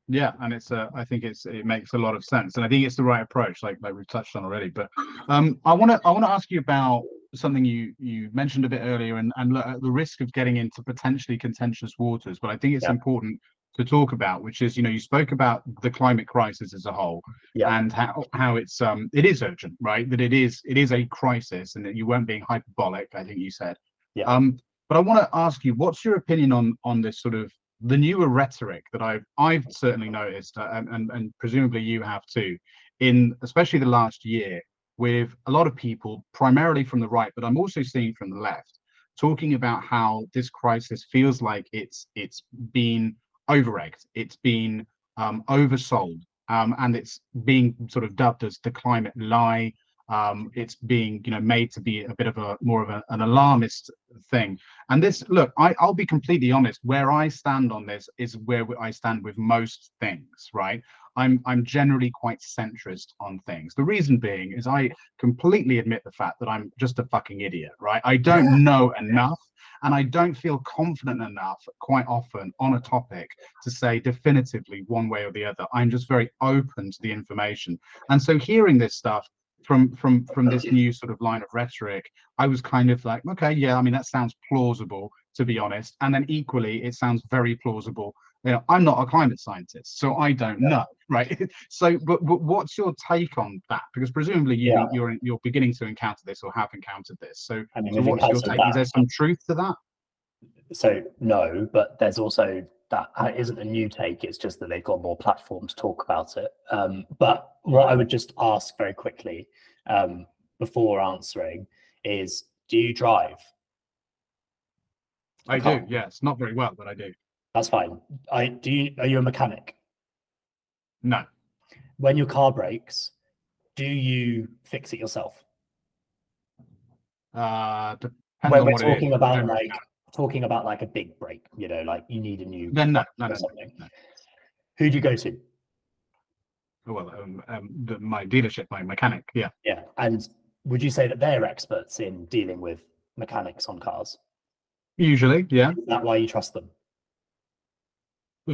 yeah, and it's uh, I think it's it makes a lot of sense, and I think it's the right approach, like like we've touched on already. But um, I want to I want to ask you about something you you mentioned a bit earlier, and and at the risk of getting into potentially contentious waters. But I think it's yeah. important to talk about, which is you know you spoke about the climate crisis as a whole, yeah. and how how it's um it is urgent, right? That it is it is a crisis, and that you weren't being hyperbolic. I think you said. Yeah. Um, but I want to ask you, what's your opinion on on this sort of the newer rhetoric that I've I've certainly noticed, uh, and, and and presumably you have too, in especially the last year, with a lot of people, primarily from the right, but I'm also seeing from the left, talking about how this crisis feels like it's it's been overegged, it's been um, oversold, um, and it's being sort of dubbed as the climate lie um, it's being you know made to be a bit of a more of a, an alarmist thing. And this look I, i'll be completely honest where i stand on this is where i stand with most things right? I'm i'm generally quite centrist on things. The reason being is i completely admit the fact that i'm just a fucking idiot right? I don't know enough and I don't feel confident enough quite often on a topic to say definitively one way or the other. I'm just very open to the information. And so hearing this stuff from from from this new sort of line of rhetoric i was kind of like okay yeah i mean that sounds plausible to be honest. And then equally it sounds very plausible. You know i'm not a climate scientist so i don't yeah. know right? So but, but what's your take on that? Because presumably you yeah. you're you're beginning to encounter this or have encountered this. So, I mean, so what's your take? That, is there some truth to that? So no but there's also that isn't a new take. It's just that they've got more platform to talk about it. Um, but what I would just ask very quickly um, before answering is, do you drive? I do. Yes, not very well, but I do. That's fine. I do. You, are you a mechanic? No. When your car breaks, do you fix it yourself? Uh, when we're talking about like talking about like a big break, you know, like you need a new then no, no, no. Who do you go to? Oh, well, um, um, the, my dealership, my mechanic, yeah. Yeah, and would you say that they're experts in dealing with mechanics on cars? Usually, yeah. Is that why you trust them?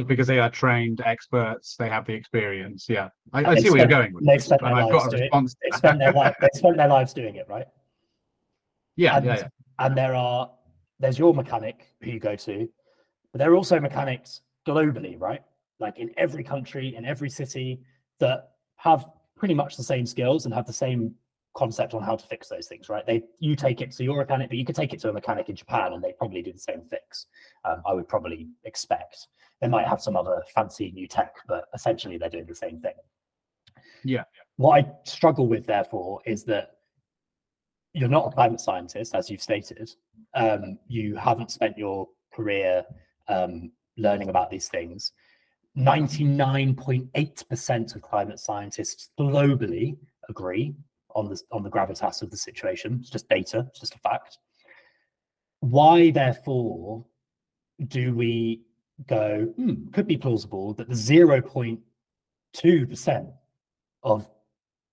because they are trained experts, they have the experience. Yeah, I, I see spent, where you're going with they've Spent their I've got a response. They spent their life, they spent their lives doing it, right? Yeah, and, yeah, yeah. And there are there's your mechanic who you go to, but there are also mechanics globally, right? Like in every country, in every city, that have pretty much the same skills and have the same concept on how to fix those things, right? They you take it to your mechanic, but you could take it to a mechanic in Japan and they probably do the same fix. Um, I would probably expect they might have some other fancy new tech, but essentially they're doing the same thing. Yeah. What I struggle with, therefore, is that you're not a climate scientist, as you've stated. Um, you haven't spent your career um, learning about these things. 99.8% of climate scientists globally agree on the on the gravitas of the situation. It's just data, it's just a fact. Why, therefore, do we go, hmm, could be plausible that the 0.2% of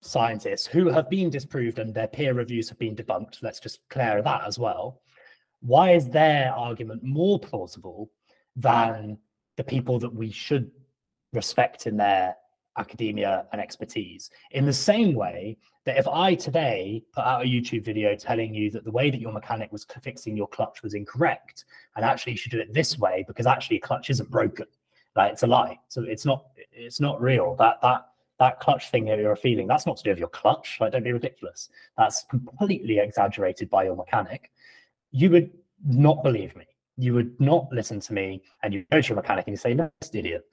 scientists who have been disproved and their peer reviews have been debunked, let's just clear that as well. Why is their argument more plausible than the people that we should respect in their academia and expertise? In the same way that if I today put out a YouTube video telling you that the way that your mechanic was fixing your clutch was incorrect, and actually you should do it this way because actually a clutch isn't broken, like it's a lie. So it's not it's not real. That that that clutch thing that you're feeling, that's not to do with your clutch. Like don't be ridiculous. That's completely exaggerated by your mechanic. You would not believe me. You would not listen to me, and you go to your mechanic and you say, "No, idiot."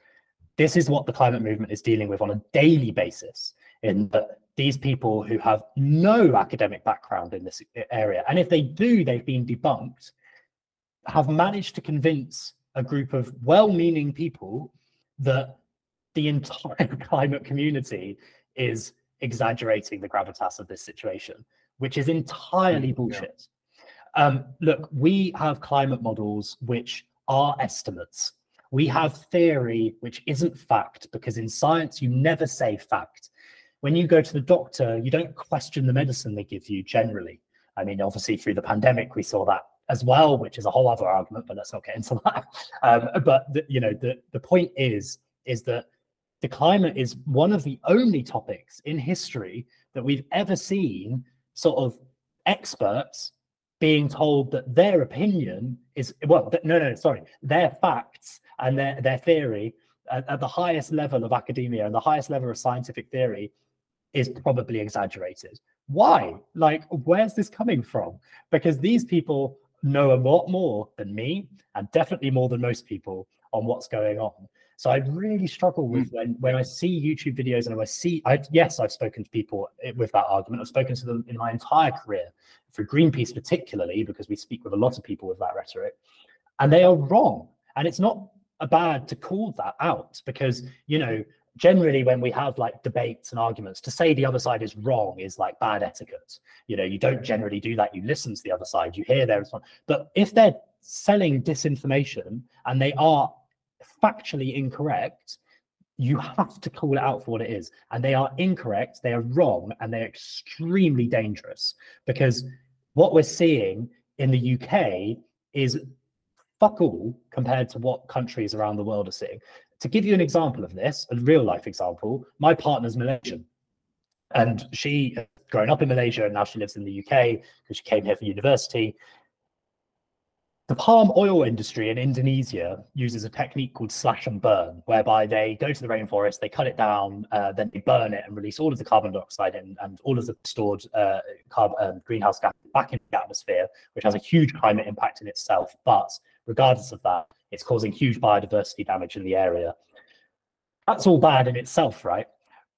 This is what the climate movement is dealing with on a daily basis. In that these people who have no academic background in this area, and if they do, they've been debunked, have managed to convince a group of well meaning people that the entire climate community is exaggerating the gravitas of this situation, which is entirely mm, bullshit. Yeah. Um, look, we have climate models which are estimates. We have theory which isn't fact because in science you never say fact when you go to the doctor, you don't question the medicine they give you generally. I mean, obviously, through the pandemic, we saw that as well, which is a whole other argument, but let's not get into that. Um, but the, you know, the the point is is that the climate is one of the only topics in history that we've ever seen sort of experts being told that their opinion is well, no, no, sorry, their facts and their their theory at, at the highest level of academia and the highest level of scientific theory is probably exaggerated. Why? Like, where's this coming from? Because these people know a lot more than me and definitely more than most people on what's going on. So I really struggle with mm. when when I see YouTube videos and I see I yes, I've spoken to people with that argument. I've spoken to them in my entire career for Greenpeace particularly because we speak with a lot of people with that rhetoric. And they are wrong. And it's not a bad to call that out because you know generally when we have like debates and arguments to say the other side is wrong is like bad etiquette you know you don't generally do that you listen to the other side you hear their response but if they're selling disinformation and they are factually incorrect you have to call it out for what it is and they are incorrect they are wrong and they're extremely dangerous because what we're seeing in the uk is fuck all compared to what countries around the world are seeing to give you an example of this, a real life example, my partner's Malaysian. And she grown up in Malaysia and now she lives in the UK because she came here for university. The palm oil industry in Indonesia uses a technique called slash and burn, whereby they go to the rainforest, they cut it down, uh, then they burn it and release all of the carbon dioxide and, and all of the stored uh, carbon, um, greenhouse gas back into the atmosphere, which has a huge climate impact in itself. But regardless of that, it's causing huge biodiversity damage in the area. That's all bad in itself, right?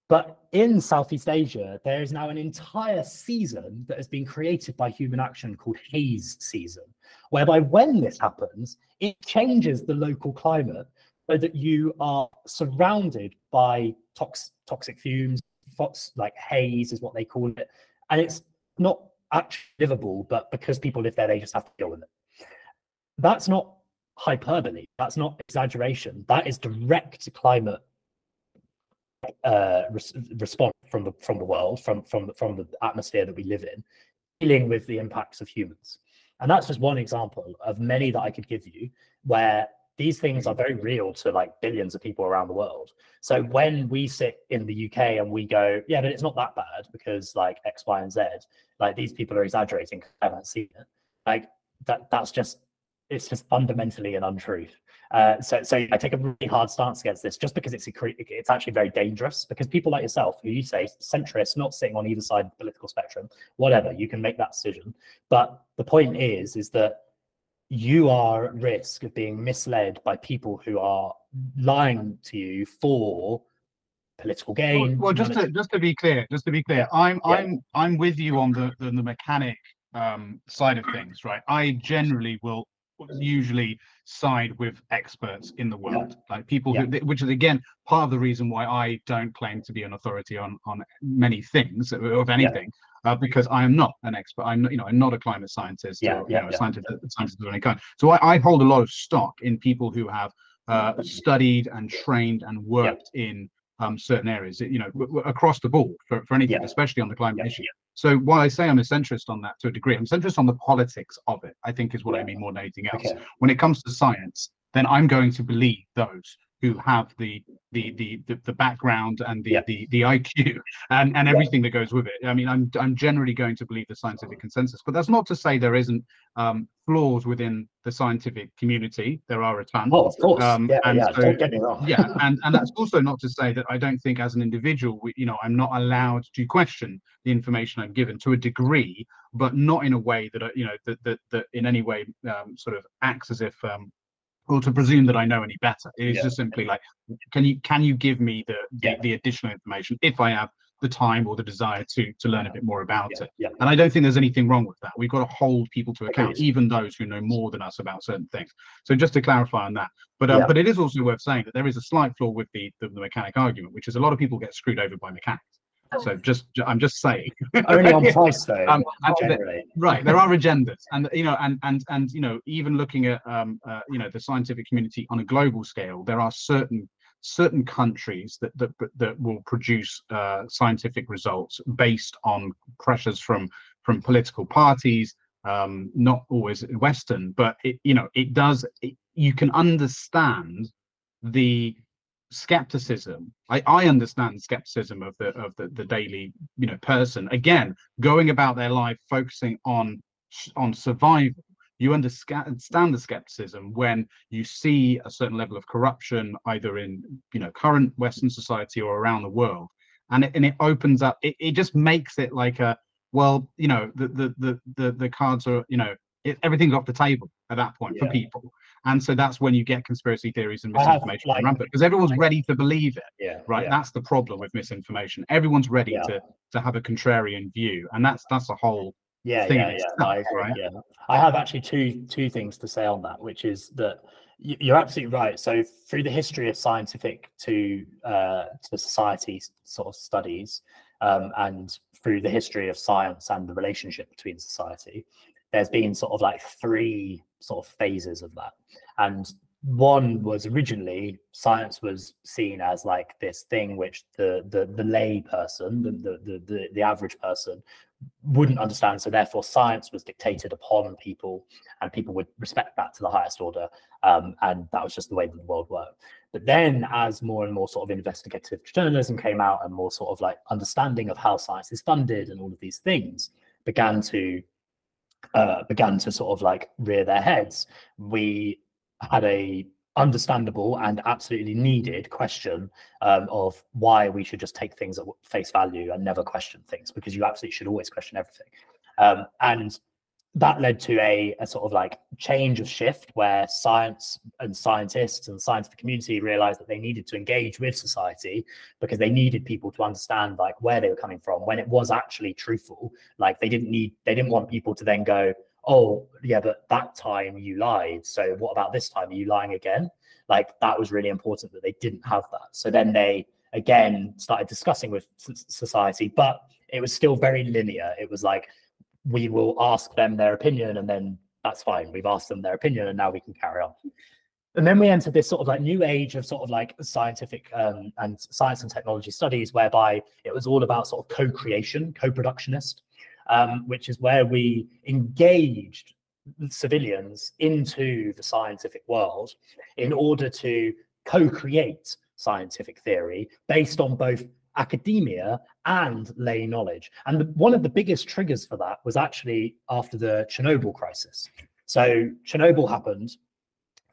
But in Southeast Asia, there is now an entire season that has been created by human action called haze season, whereby when this happens, it changes the local climate so that you are surrounded by tox- toxic fumes, like haze is what they call it. And it's not actually livable, but because people live there, they just have to deal with it. That's not hyperbole. That's not exaggeration. That is direct climate uh, res- response from the from the world, from from from the atmosphere that we live in, dealing with the impacts of humans. And that's just one example of many that I could give you where these things are very real to like billions of people around the world. So when we sit in the UK and we go, yeah, but it's not that bad because like X, Y, and Z, like these people are exaggerating. I haven't seen it. Like that. That's just it's just fundamentally an untruth. Uh, so, so I take a really hard stance against this, just because it's a, it's actually very dangerous. Because people like yourself, who you say centrist, not sitting on either side of the political spectrum, whatever, you can make that decision. But the point is, is that you are at risk of being misled by people who are lying to you for political gain. Well, well just to just to be clear, just to be clear, I'm yeah. I'm I'm with you on the the, the mechanic um, side of things, right? I generally will usually side with experts in the world, yeah. like people yeah. who, which is again part of the reason why I don't claim to be an authority on on many things of anything. Uh, because I am not an expert. I'm, you know, I'm not a climate scientist yeah, or you know, a scientist, scientist of any kind. So I, I, hold a lot of stock in people who have uh, studied and trained and worked in um, certain areas, you know, w- w- across the board for, for anything, yeah. especially on the climate yeah. issue. So while I say I'm a centrist on that to a degree, I'm centrist on the politics of it, I think is what yeah. I mean more than anything else. Okay. When it comes to science, then I'm going to believe those who have the the the the, the background and the, yeah. the the IQ and and everything yeah. that goes with it. I mean, I'm I'm generally going to believe the scientific consensus, but that's not to say there isn't um, flaws within the scientific community. There are a ton. Oh, of course. Um, yeah, and yeah. So, don't get me wrong. yeah, and and that's also not to say that I don't think as an individual, we, you know, I'm not allowed to question the information I'm given to a degree, but not in a way that you know that that that in any way um, sort of acts as if um, or to presume that I know any better. It is yeah. just simply like, can you can you give me the the, yeah. the, additional information if I have the time or the desire to to learn a bit more about yeah. it? And I don't think there's anything wrong with that. We've got to hold people to account, even those who know more than us about certain things. So just to clarify on that, but um, but it is also worth saying that there is a slight flaw with the, the the mechanic argument, which is a lot of people get screwed over by mechanics. So just, I'm just saying. Only on price though. Um, right, there are agendas, and you know, and and and you know, even looking at um, uh, you know, the scientific community on a global scale, there are certain certain countries that that that will produce uh, scientific results based on pressures from from political parties. Um, not always Western, but it you know it does. It, you can understand the skepticism. I, I understand skepticism of the of the, the daily you know person. Again going about their life focusing on on survival. You understand the skepticism when you see a certain level of corruption either in you know current western society or around the world. And it, and it opens up it, it just makes it like a well you know the the the the, the cards are you know it, everything's off the table at that point yeah. for people and so that's when you get conspiracy theories and misinformation like, rampant because everyone's like, ready to believe it yeah right yeah. that's the problem with misinformation everyone's ready yeah. to to have a contrarian view and that's that's a whole yeah thing yeah, yeah. Itself, I agree, right? yeah i have actually two two things to say on that which is that you're absolutely right so through the history of scientific to uh to society sort of studies um, and through the history of science and the relationship between society there's been sort of like three sort of phases of that. And one was originally science was seen as like this thing which the the the lay person, the the the, the average person wouldn't understand. So therefore, science was dictated upon people, and people would respect that to the highest order. Um, and that was just the way that the world worked. But then, as more and more sort of investigative journalism came out, and more sort of like understanding of how science is funded, and all of these things began to uh, began to sort of like rear their heads, we had a understandable and absolutely needed question um, of why we should just take things at face value and never question things because you absolutely should always question everything. Um, and that led to a, a, sort of like change of shift where science and scientists and the scientific community realized that they needed to engage with society because they needed people to understand like where they were coming from when it was actually truthful. Like they didn't need they didn't want people to then go oh yeah but that time you lied so what about this time? Are you lying again? Like that was really important that they didn't have that. So then they again started discussing with society but it was still very linear. It was like we will ask them their opinion and then that's fine. We've asked them their opinion and now we can carry on. And then we enter this sort of like new age of sort of like scientific um, and science and technology studies, whereby it was all about sort of co-creation, co-productionist, um, which is where we engaged civilians into the scientific world in order to co-create scientific theory based on both academia and lay knowledge. And the, one of the biggest triggers for that was actually after the Chernobyl crisis. So Chernobyl happened.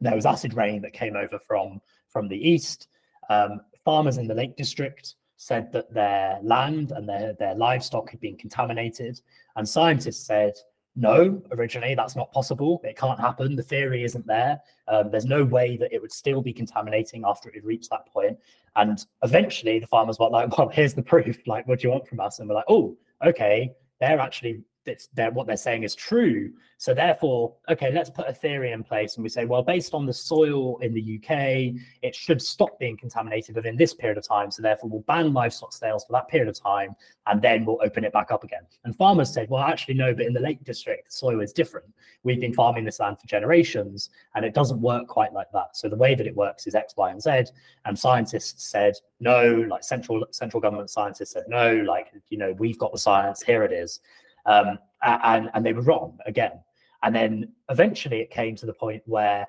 There was acid rain that came over from from the east. Um, farmers in the Lake District said that their land and their, their livestock had been contaminated. And scientists said, no, originally that's not possible. It can't happen. The theory isn't there. Um, there's no way that it would still be contaminating after it had reached that point. And eventually the farmers were like, well, here's the proof. Like, what do you want from us? And we're like, oh, okay, they're actually they're, what they're saying is true. So therefore, okay, let's put a theory in place, and we say, well, based on the soil in the UK, it should stop being contaminated within this period of time. So therefore, we'll ban livestock sales for that period of time, and then we'll open it back up again. And farmers said, well, actually, no, but in the Lake District, the soil is different. We've been farming this land for generations, and it doesn't work quite like that. So the way that it works is X, Y, and Z. And scientists said no, like central central government scientists said no, like you know, we've got the science, here it is. Um, and, and they were wrong again. And then eventually it came to the point where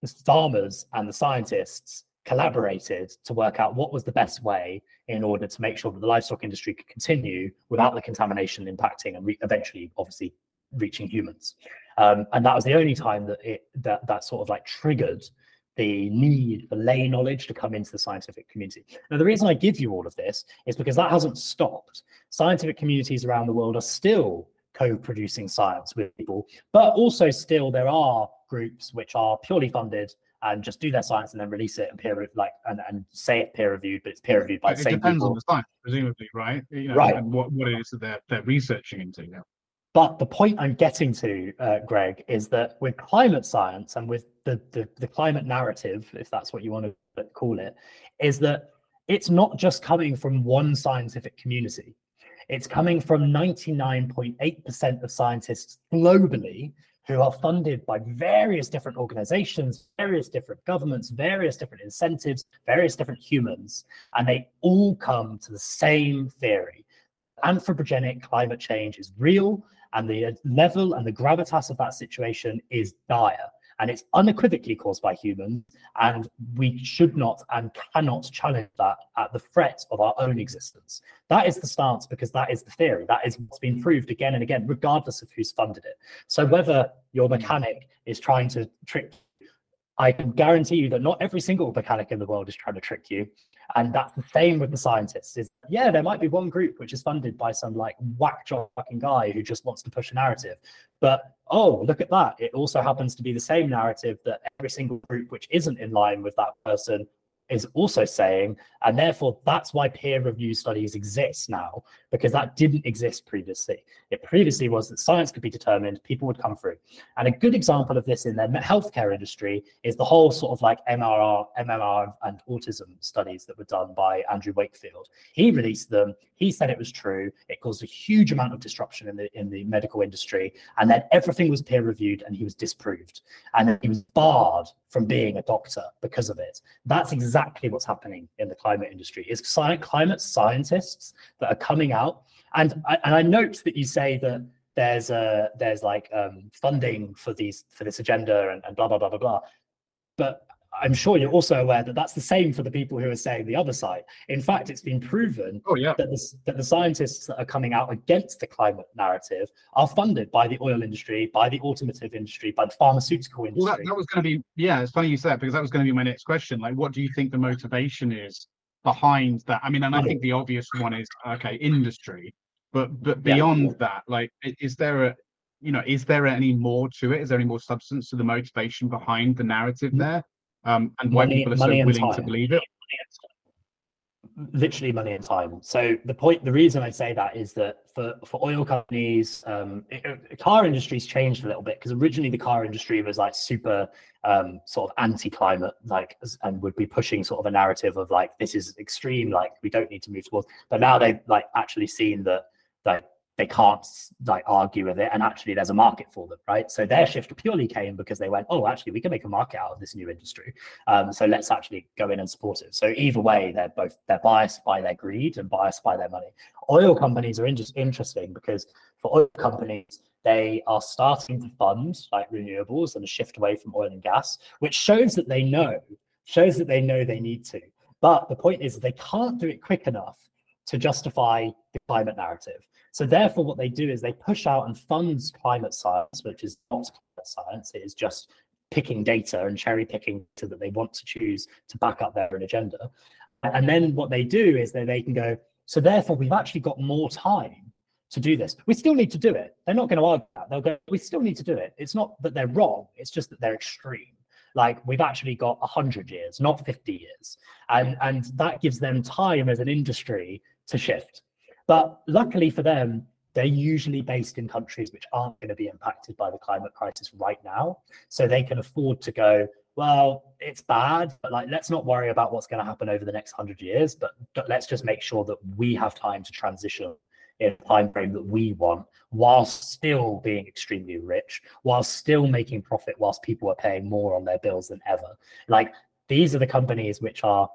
the farmers and the scientists collaborated to work out what was the best way in order to make sure that the livestock industry could continue without the contamination impacting and re- eventually obviously reaching humans um, and that was the only time that it that that sort of like triggered the need for lay knowledge to come into the scientific community. Now, the reason I give you all of this is because that hasn't stopped. Scientific communities around the world are still co-producing science with people, but also still there are groups which are purely funded and just do their science and then release it and peer like and, and say it peer reviewed, but it's peer reviewed by it the same depends people. on the science, presumably, right? You know, right. And what, what it is that they're they're researching into. Yeah. But the point I'm getting to, uh, Greg, is that with climate science and with the, the, the climate narrative, if that's what you want to call it, is that it's not just coming from one scientific community. It's coming from 99.8% of scientists globally who are funded by various different organizations, various different governments, various different incentives, various different humans, and they all come to the same theory. Anthropogenic climate change is real and the level and the gravitas of that situation is dire. And it's unequivocally caused by humans, and we should not and cannot challenge that at the threat of our own existence. That is the stance because that is the theory. That is what's been proved again and again, regardless of who's funded it. So whether your hmm. mechanic is trying to trick I can guarantee you that not every single mechanic in the world is trying to trick you. And that's the same with the scientists. Is yeah, there might be one group which is funded by some like whack job fucking guy who just wants to push a narrative. But oh, look at that. It also happens to be the same narrative that every single group which isn't in line with that person is also saying, and therefore that's why peer review studies exist now, because that didn't exist previously. It previously was that science could be determined, people would come through. And a good example of this in the healthcare industry is the whole sort of like MRR, MMR and autism studies that were done by Andrew Wakefield. He released them, he said it was true, it caused a huge amount of disruption in the in the medical industry, and then everything was peer reviewed and he was disproved. And he was barred from being a doctor because of it. That's exactly what's happening in the climate industry. Is climate scientists that are coming out, and I, and I note that you say that there's a there's like um, funding for these for this agenda and, and blah blah blah blah blah. But I'm sure you're also aware that that's the same for the people who are saying the other side. In fact, it's been proven oh, yeah. that, the, that the scientists that are coming out against the climate narrative are funded by the oil industry, by the automotive industry, by the pharmaceutical industry. Well, that, that was going to be, yeah, it's funny you said that because that was going to be my next question. Like, what do you think the motivation is behind that? I mean, and I think the obvious one is, okay, industry. But but beyond yeah. that, like, is there a, you know, is there any more to it? Is there any more substance to the motivation behind the narrative mm-hmm. there? Um, and why money, people are so willing to believe it. Literally money and time. So the point the reason i say that is that for for oil companies um it, car industry's changed a little bit because originally the car industry was like super um sort of anti-climate like and would be pushing sort of a narrative of like this is extreme like we don't need to move towards but now they've like actually seen that like they can't like argue with it and actually there's a market for them right so their shift purely came because they went oh actually we can make a market out of this new industry um, so let's actually go in and support it so either way they're both they're biased by their greed and biased by their money oil companies are in- interesting because for oil companies they are starting to fund like renewables and a shift away from oil and gas, which shows that they know, shows that they know they need to. But the point is they can't do it quick enough to justify the climate narrative. So therefore, what they do is they push out and funds climate science, which is not climate science. It is just picking data and cherry picking so that they want to choose to back up their own agenda. And then what they do is that they can go, so therefore we've actually got more time to do this. We still need to do it. They're not going to argue that. They'll go, we still need to do it. It's not that they're wrong. It's just that they're extreme. Like we've actually got 100 years, not 50 years. And, and that gives them time as an industry to shift. But luckily for them, they're usually based in countries which aren't going to be impacted by the climate crisis right now. So they can afford to go, well, it's bad, but like let's not worry about what's going to happen over the next hundred years, but let's just make sure that we have time to transition in a time frame that we want, whilst still being extremely rich, whilst still making profit, whilst people are paying more on their bills than ever. Like these are the companies which are,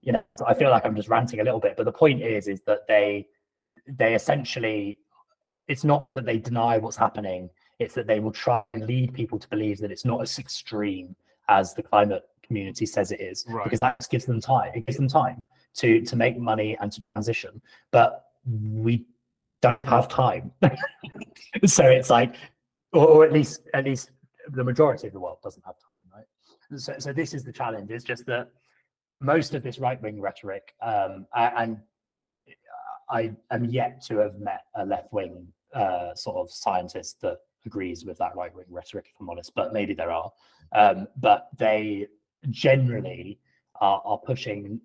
you know, I feel like I'm just ranting a little bit, but the point is, is that they they essentially it's not that they deny what's happening it's that they will try and lead people to believe that it's not as extreme as the climate community says it is right. because that gives them time it gives them time to to make money and to transition. But we don't have time. So it's like or, or, at least at least the majority of the world doesn't have time right? So, so this is the challenge. It's just that most of this right-wing rhetoric um, and I am yet to have met a left wing uh, sort of scientist that agrees with that right wing rhetoric, if I'm honest, but maybe there are. Um, but they generally are, are, pushing,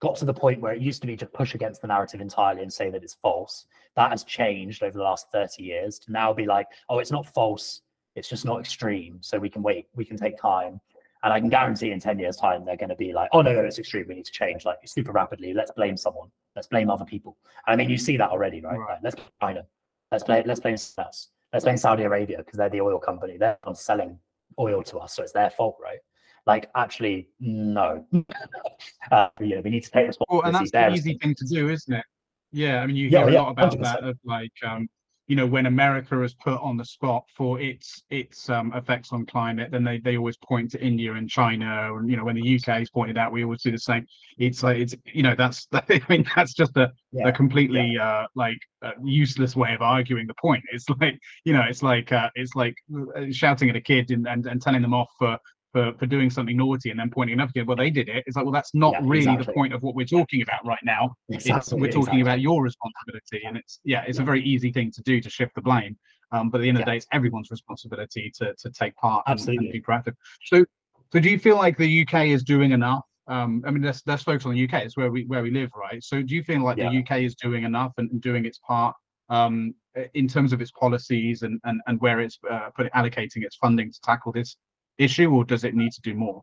got to the point where it used to be to push against the narrative entirely and say that it's false. That has changed over the last 30 years to now be like, oh, it's not false, it's just not extreme. So we can wait, we can take time. And I can guarantee in 10 years' time, they're going to be like, oh, no, no, it's extreme. We need to change like super rapidly. Let's blame someone. Let's blame other people. I mean, you see that already, right? right. Let's blame China. Let's blame, let's blame us. Let's blame Saudi Arabia because they're the oil company. They're not selling oil to us. So it's their fault, right? Like, actually, no. uh, you know, we need to take responsibility. Well, and that's the easy thing to do, isn't it? Yeah, I mean, you hear yeah, a lot about 100%. that of like, um, you know when America is put on the spot for its its um, effects on climate, then they, they always point to India and China, and you know when the UK is pointed out, we always do the same. It's like it's you know that's I mean that's just a, yeah. a completely yeah. uh, like uh, useless way of arguing the point. It's like you know it's like uh, it's like uh, shouting at a kid and, and, and telling them off for for, for doing something naughty and then pointing enough again, well, they did it. It's like, well, that's not yeah, really exactly. the point of what we're talking about right now. Exactly, we're talking exactly. about your responsibility. And it's, yeah, it's yeah. a very easy thing to do to shift the blame. Um, but at the end of the day, it's everyone's responsibility to, to take part and, and, be proactive. So, so do you feel like the UK is doing enough? Um, I mean, let's, let's focus on the UK. It's where we where we live, right? So, do you feel like the UK is doing enough and, and doing its part um, in terms of its policies and and, and where it's uh, put, allocating its funding to tackle this issue, or does it need to do more?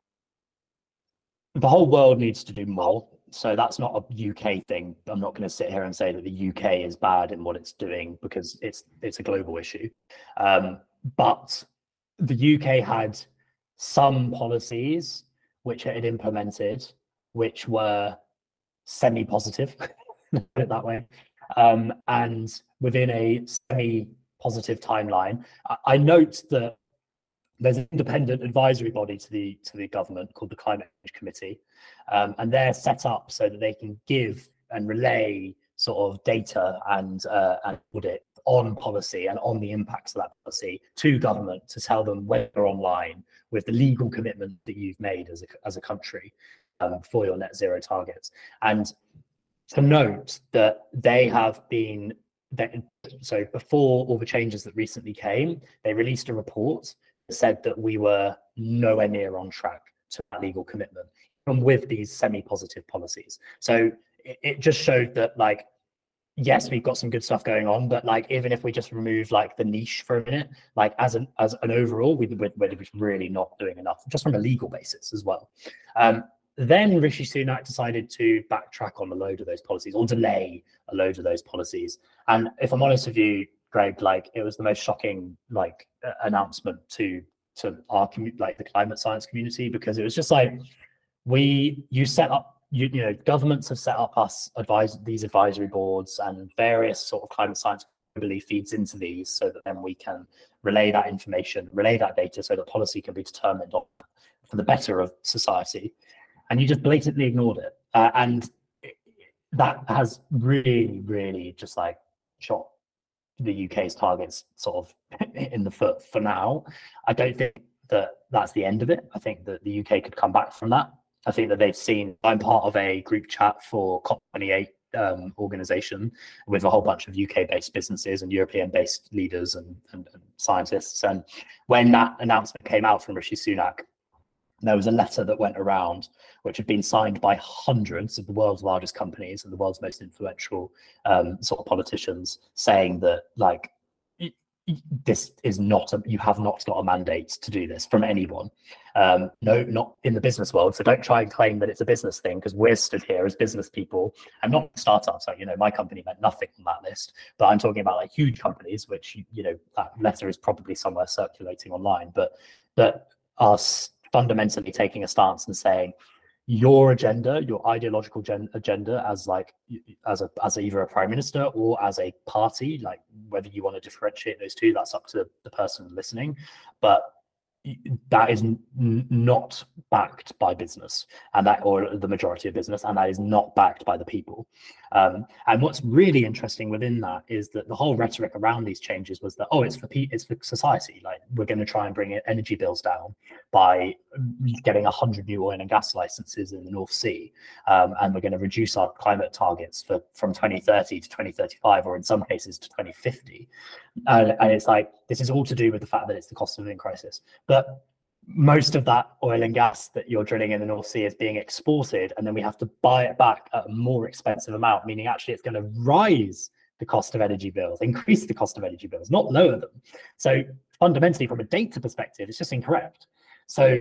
The whole world needs to do more. So that's not a UK thing. I'm not going to sit here and say that the UK is bad in what it's doing because it's it's a global issue. Um, but the UK had some policies which it had implemented, which were semi-positive, put it that way, um, and within a semi-positive timeline. I, I note that there's an independent advisory body to the to the government called the Climate Change Committee, um, and they're set up so that they can give and relay sort of data and uh, and audit on policy and on the impacts of that policy to government to tell them whether online with the legal commitment that you've made as a as a country um, for your net zero targets. And to note that they have been that so before all the changes that recently came, they released a report said that we were nowhere near on track to that legal commitment, and with these semi-positive policies. So it, it just showed that like yes, we've got some good stuff going on, but like even if we just remove like the niche for a minute, like as an as an overall, we, we're, we're really not doing enough, just from a legal basis as well. Um, then Rishi Sunak decided to backtrack on a load of those policies or delay a load of those policies. And if I'm honest with you, Greg, like it was the most shocking like uh, announcement to to our community, like the climate science community, because it was just like we you set up you, you know governments have set up us advise these advisory boards and various sort of climate science globally feeds into these so that then we can relay that information, relay that data so that policy can be determined on for the better of society. And you just blatantly ignored it. Uh, and that has really, really just like shot the UK's targets sort of in the foot for now. I don't think that that's the end of it. I think that the UK could come back from that. I think that they've seen. I'm part of a group chat for COP28 um, organization with a whole bunch of UK-based businesses and European-based leaders and, and, and, scientists. And when that announcement came out from Rishi Sunak, there was a letter that went around which had been signed by hundreds of the world's largest companies and the world's most influential um, sort of politicians saying that like this is not a, you have not got a mandate to do this from anyone. Um, no not in the business world so don't try and claim that it's a business thing because we're stood here as business people and not startups. Like you know my company meant nothing on that list but i'm talking about like huge companies which you know that letter is probably somewhere circulating online but that are fundamentally taking a stance and saying your agenda, your ideological gen- agenda, as like as a as either a prime minister or as a party, like whether you want to differentiate those two, that's up to the person listening. But that is n- not backed by business and that or the majority of business and that is not backed by the people. Um, and what's really interesting within that is that the whole rhetoric around these changes was that oh it's for pe- it's for society. Like we're going to try and bring energy bills down by getting 100 new oil and gas licenses in the north sea um, and we're going to reduce our climate targets for from 2030 to 2035 or in some cases to 2050 and, and it's like this is all to do with the fact that it's the cost of living crisis. But most of that oil and gas that you're drilling in the North Sea is being exported, and then we have to buy it back at a more expensive amount, meaning actually it's going to rise the cost of energy bills, increase the cost of energy bills, not lower them. So fundamentally, from a data perspective, it's just incorrect. So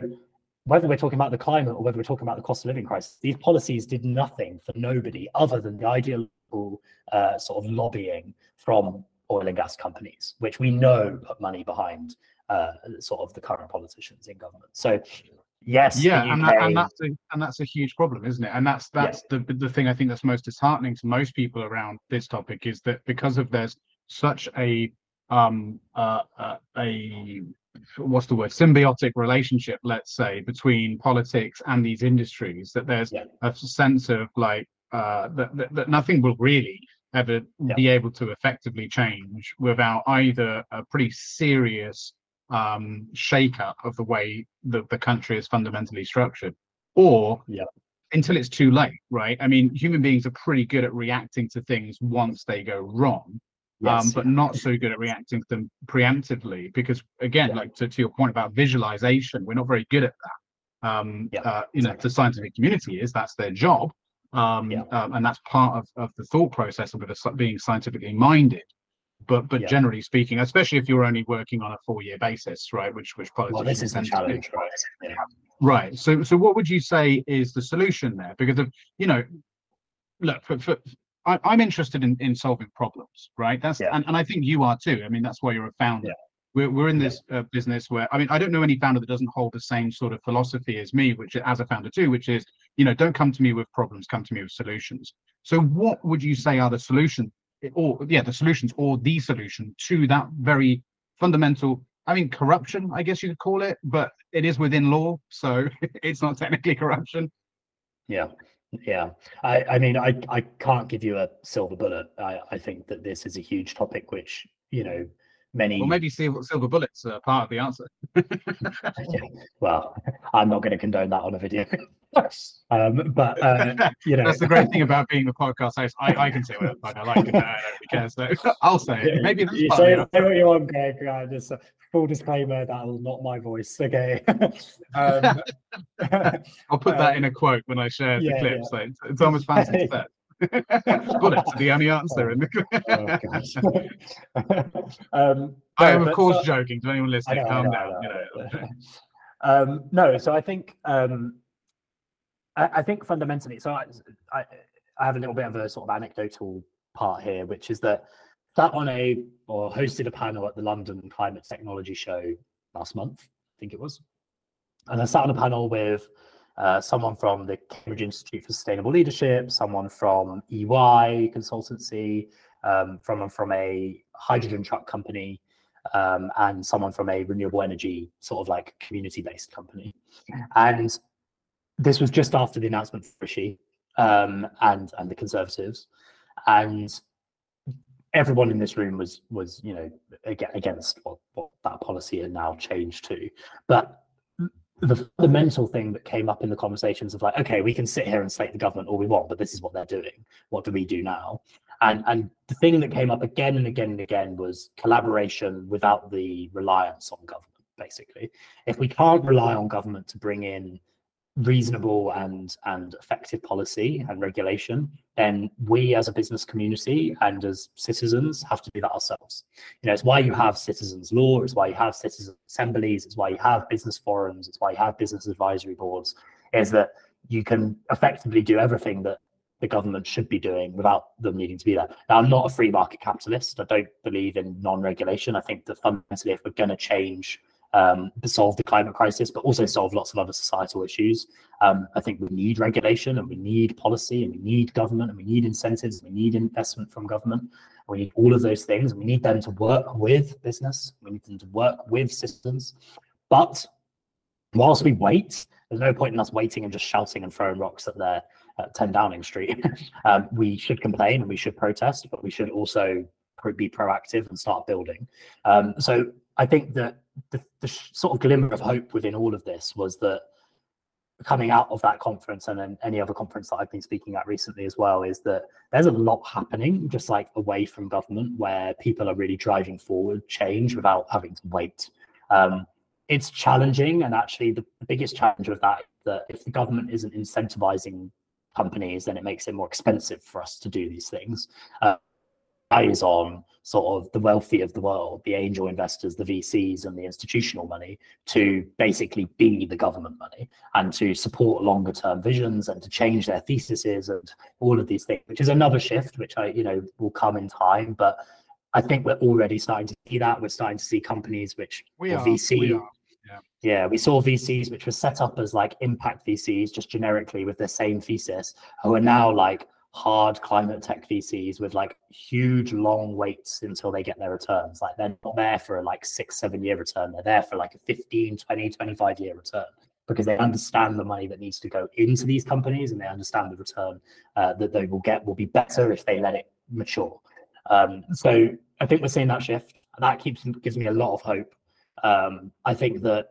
whether we're talking about the climate or whether we're talking about the cost of living crisis, these policies did nothing for nobody other than the ideological uh, sort of lobbying from oil and gas companies, which we know put money behind uh, sort of the current politicians in government. So yes, yeah, UK... and, that, and, that's a, and that's a huge problem, isn't it? And that's that's yeah. the the thing I think that's most disheartening to most people around this topic is that because of there's such a um uh, uh, a what's the word symbiotic relationship let's say between politics and these industries that there's yeah. a sense of like uh that, that, that nothing will really ever yeah. be able to effectively change without either a pretty serious um, shake-up of the way that the country is fundamentally structured, or yeah. until it's too late, right? I mean, human beings are pretty good at reacting to things once they go wrong. Yes, um, but yeah. not so good at reacting to them preemptively because again like to, to your point about visualization we're not very good at that um yeah, uh, you exactly. know the scientific community is that's their job um, yeah. um, and that's part of, of the thought process of being scientifically minded. But but yeah. generally speaking especially if you're only working on a four year basis right which which well, this is the challenge right? yeah. right. So so what would you say is the solution there? Because of you know look for, for I, am interested in, in solving problems right? That's and, and i think you are too. I mean that's why you're a founder. We're, we're in this uh, business where i mean i don't know any founder that doesn't hold the same sort of philosophy as me which as a founder too which is you know don't come to me with problems come to me with solutions. So what would you say are the solutions or yeah the solutions or the solution to that very fundamental i mean corruption i guess you could call it but it is within law so it's not technically corruption? Yeah. Yeah. I i mean i i can't give you a silver bullet. I i think that this is a huge topic which you know many. Well, maybe silver, silver bullets are part of the answer. yeah. Well, I'm not going to condone that on a video. um, but uh, you know, that's the great thing about being the podcast host. I, I can say what I like, and I don't care. So I'll say it. Maybe that's you say, say what you want, Greg. Uh, just a full disclaimer that was not my voice. Okay. um, I'll put that in a quote when I share yeah, the clip. Yeah. So it's, it's almost fancy to Are the only answer. In the... oh, um, I am, of course, so, joking. To anyone listening, know, calm down. Know. um, no, so I think um, I, I, think fundamentally, so I, I, I have a little bit of a sort of anecdotal part here, which is that sat on a or hosted a panel at the London Climate Technology Show last month, I think it was, and I sat on a panel with uh, someone from the Cambridge Institute for Sustainable Leadership, someone from EY consultancy, um, from from a hydrogen truck company, um, and someone from a renewable energy sort of like community based company. And this was just after the announcement for Rishi um, and and the Conservatives, and everyone in this room was was you know against what, what that policy had now changed to. But the fundamental thing that came up in the conversations of like, okay, we can sit here and slate the government all we want, but this is what they're doing. What do we do now? And and the thing that came up again and again and again was collaboration without the reliance on government. Basically, if we can't rely on government to bring in reasonable and and effective policy and regulation, then we as a business community and as citizens have to do that ourselves. You know, it's why you have citizens law, it's why you have citizen assemblies, it's why you have business forums, it's why you have business advisory boards, is that you can effectively do everything that the government should be doing without them needing to be there. Now, I'm not a free market capitalist. I don't believe in non-regulation. I think that fundamentally, if we're going to change um, solve the climate crisis, but also solve lots of other societal issues. Um, I think we need regulation and we need policy and we need government and we need incentives and we need investment from government. We need all of those things. We need them to work with business. We need them to work with systems. But whilst we wait, there's no point in us waiting and just shouting and throwing rocks at their at 10 Downing Street. um, we should complain and we should protest, but we should also be proactive and start building. Um, so I think that the, the sort of glimmer of hope within all of this was that coming out of that conference and then any other conference that I've been speaking at recently as well is that there's a lot happening just like away from government where people are really driving forward change without having to wait. Um, it's challenging and actually the, the biggest challenge of that that if the government isn't incentivizing companies then it makes it more expensive for us to do these things. Uh, eyes on sort of the wealthy of the world, the angel investors, the VCs, and the institutional money to basically be the government money and to support longer term visions and to change their theses and all of these things, which is another shift, which I, you know, will come in time. But I think we're already starting to see that. We're starting to see companies which we are, VC. We are. Yeah. yeah, we saw VCs which were set up as like impact VCs just generically with the same thesis, who are now like hard climate tech VCs with like huge long waits until they get their returns. Like they're not there for a like six, seven year return. They're there for like a 15, 20, 25 year return because they understand the money that needs to go into these companies and they understand the return uh, that they will get will be better if they let it mature. Um, so I think we're seeing that shift. That keeps gives me a lot of hope. Um, I think that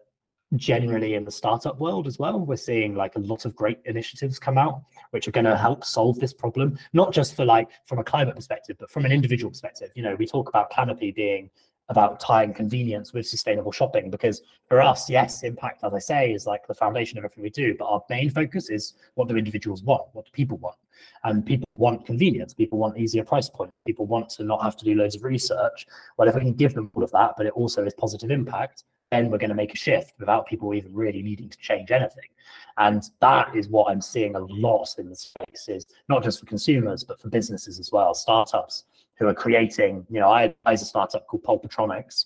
generally in the startup world as well. We're seeing like a lot of great initiatives come out, which are going to help solve this problem, not just for like from a climate perspective, but from an individual perspective. You know, we talk about Canopy being about tying convenience with sustainable shopping because for us, yes, impact, as I say, is like the foundation of everything we do. But our main focus is what do individuals want? What do people want? And people want convenience. People want easier price point. People want to not have to do loads of research. Well, if we can give them all of that, but it also is positive impact, then we're going to make a shift without people even really needing to change anything. And that is what I'm seeing a lot in the space is not just for consumers, but for businesses as well, startups who are creating, you know, I advise a startup called Pulpatronics,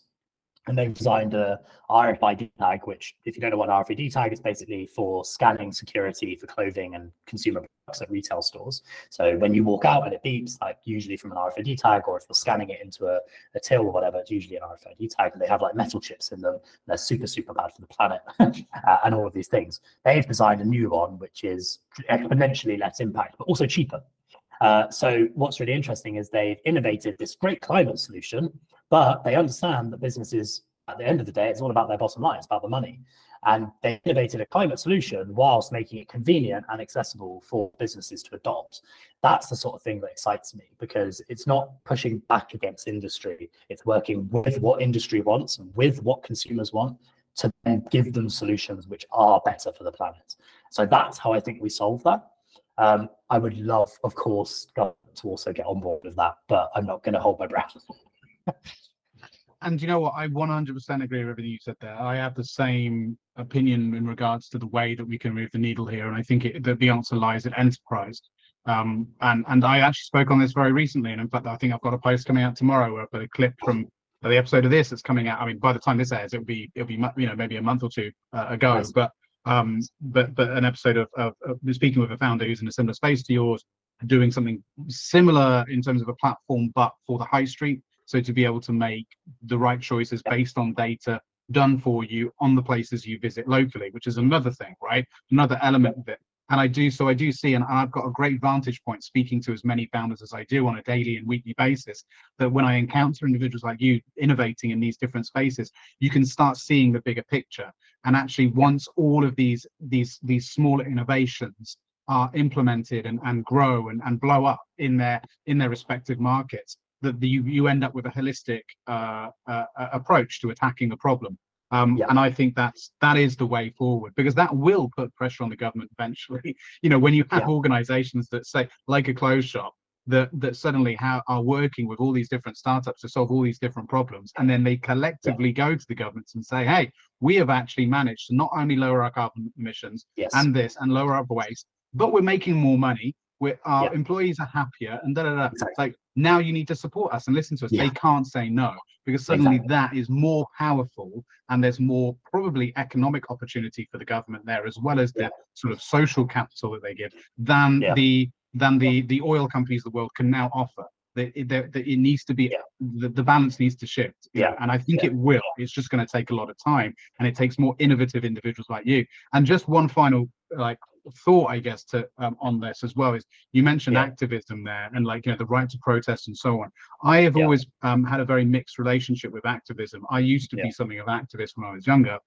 and they've designed a RFID tag, which, if you don't know what RFID tag is, basically for scanning security for clothing and consumer products at retail stores. So when you walk out and it beeps, like usually from an RFID tag, or if you're scanning it into a, a till or whatever, it's usually an RFID tag, and they have like metal chips in them. they're super, super bad for the planet, uh, and all of these things. They've designed a new one, which is exponentially less impact, but also cheaper. Uh, so what's really interesting is they've innovated this great climate solution, but they understand that businesses, at the end of the day, it's all about their bottom line, it's about the money. And they innovated a climate solution whilst making it convenient and accessible for businesses to adopt. That's the sort of thing that excites me because it's not pushing back against industry. It's working with what industry wants and with what consumers want to then give them solutions which are better for the planet. So that's how I think we solve that. Um, I would love, of course, to also get on board with that, but I'm not going to hold my breath. And you know what? I 100% agree with everything you said there. I have the same opinion in regards to the way that we can move the needle here, and I think it, that the answer lies in enterprise. Um, and and I actually spoke on this very recently, and in fact, I think I've got a post coming out tomorrow where I put a clip from the episode of this that's coming out. I mean, by the time this airs, it'll be it'll be you know maybe a month or two uh, ago, nice. but um, but but an episode of, of, of, speaking with a founder who's in a similar space to yours, doing something similar in terms of a platform, but for the high street. So to be able to make the right choices based on data done for you on the places you visit locally, which is another thing, right? Another element of it. And I do, so I do see, and I've got a great vantage point speaking to as many founders as I do on a daily and weekly basis, that when I encounter individuals like you innovating in these different spaces, you can start seeing the bigger picture. And actually, once all of these these these smaller innovations are implemented and, and grow and, and blow up in their in their respective markets, that the, you, you end up with a holistic uh, uh, approach to attacking the problem. Um, yeah. And I think that's that is the way forward because that will put pressure on the government eventually. you know, when you have yeah. organisations that say, like a clothes shop, that that suddenly ha- are working with all these different startups to solve all these different problems, and then they collectively yeah. go to the governments and say, "Hey, we have actually managed to not only lower our carbon emissions yes. and this and lower our waste, but we're making more money. We're, our yeah. employees are happier, and da da da." Exactly. Like now, you need to support us and listen to us. They can't say no because suddenly exactly. that is more powerful and there's more probably economic opportunity for the government there as well as the yeah. sort of social capital that they give than yeah. the than the the oil companies of the world can now offer that it, it, needs to be yeah. the, the balance needs to shift yeah know? and i think it will it's just going to take a lot of time and it takes more innovative individuals like you and just one final like thought, I guess, to um, on this as well is you mentioned yeah. activism there and like you know the right to protest and so on. I have yeah. always um, had a very mixed relationship with activism. I used to yeah. be something of an activist when I was younger,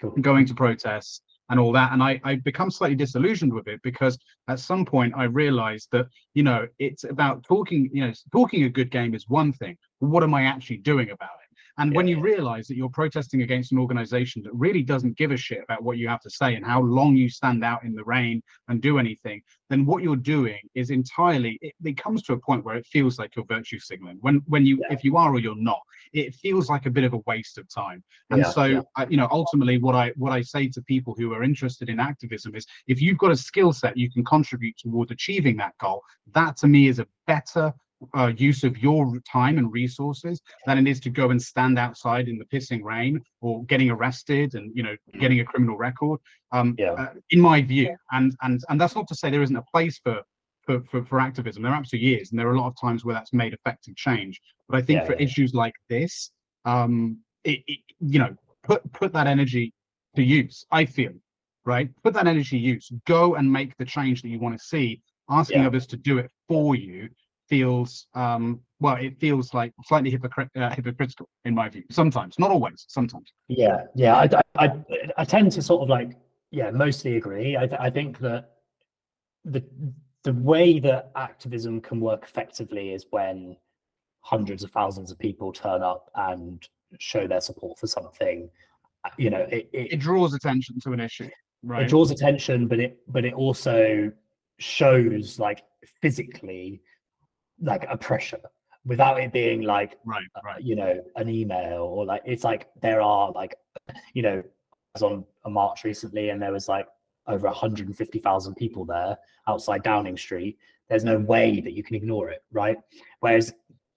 cool. going to protests and all that, and I I become slightly disillusioned with it because at some point I realized that you know it's about talking. You know, talking a good game is one thing, what am I actually doing about it? And yeah, when you realize that you're protesting against an organization that really doesn't give a shit about what you have to say and how long you stand out in the rain and do anything, then what you're doing is entirely it, it comes to a point where it feels like you're virtue signaling. When when you yeah. if you are or you're not, it feels like a bit of a waste of time. And so I, you know, ultimately what I what I say to people who are interested in activism is if you've got a skill set you can contribute toward achieving that goal, that to me is a better uh, use of your time and resources than it is to go and stand outside in the pissing rain or getting arrested and you know getting a criminal record. Um, yeah. uh, in my view and and and that's not to say there isn't a place for for, for, for activism. There are absolutely is and there are a lot of times where that's made effective change. But i think yeah, for yeah. issues like this um it, it, you know put put that energy to use i feel right? Put that energy use. Go and make the change that you want to see. Asking others to do it for you feels um, well it feels like slightly uh, hypocritical in my view sometimes not always sometimes. Yeah yeah I, I i tend to sort of like yeah mostly agree. I, th- I think that the the way that activism can work effectively is when hundreds of thousands of people turn up and show their support for something. You know it, it, it draws attention to an issue right? It draws attention but it but it also shows like physically like a pressure without it being like right, uh, right. you know an email or like it's like there are like you know I was on a march recently and there was like over 150,000 people there outside Downing Street. There's no way that you can ignore it right? Whereas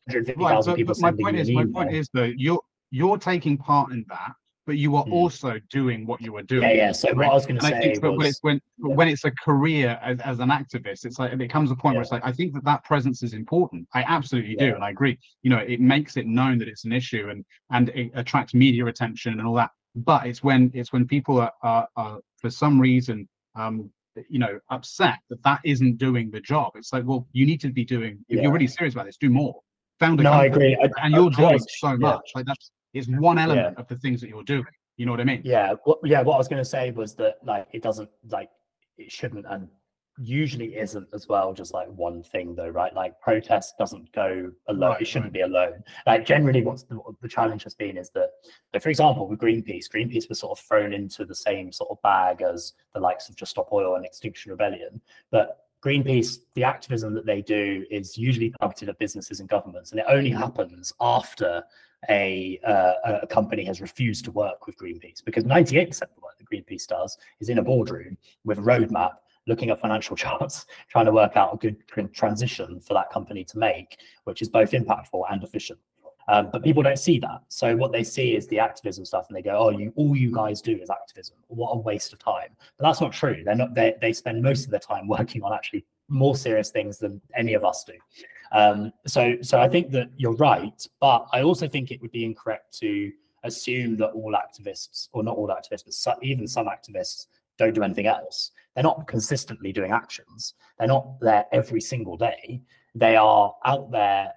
150,000 right, people my point is my point is that you're you're taking part in that but you are mm. also doing what you are doing. Yeah, yeah. So right? what I was going to say think, was, when it's when yeah. when it's a career as, as an activist, it's like it comes a point yeah. where it's like I think that that presence is important. I absolutely yeah. do, and I agree. You know, it makes it known that it's an issue and and it attracts media attention and all that. But it's when it's when people are, are, are for some reason um, you know upset that that isn't doing the job. It's like, well, you need to be doing. If you're really serious about this, do more. Found a no, I agree. I, and you're doing so much. Like that's it's one element yeah. of the things that you're doing. You know what I mean? Yeah. What, yeah. What I was going to say was that like it doesn't like it shouldn't and usually isn't as well just like one thing though right like protest doesn't go alone right, it shouldn't right. be alone like generally what's the, what the challenge has been is that for example with greenpeace greenpeace was sort of thrown into the same sort of bag as the likes of just stop oil and extinction rebellion but greenpeace the activism that they do is usually targeted at businesses and governments and it only happens after a, uh, a company has refused to work with Greenpeace because 98% of the work that Greenpeace does is in a boardroom with a roadmap, looking at financial charts, trying to work out a good transition for that company to make, which is both impactful and efficient. Um, but people don't see that. So what they see is the activism stuff, and they go, "Oh, you all you guys do is activism. What a waste of time." But that's not true. They're not. They they spend most of their time working on actually more serious things than any of us do. Um, so, so I think that you're right, but I also think it would be incorrect to assume that all activists, or not all activists, but even some activists, don't do anything else. They're not consistently doing actions. They're not there every single day. They are out there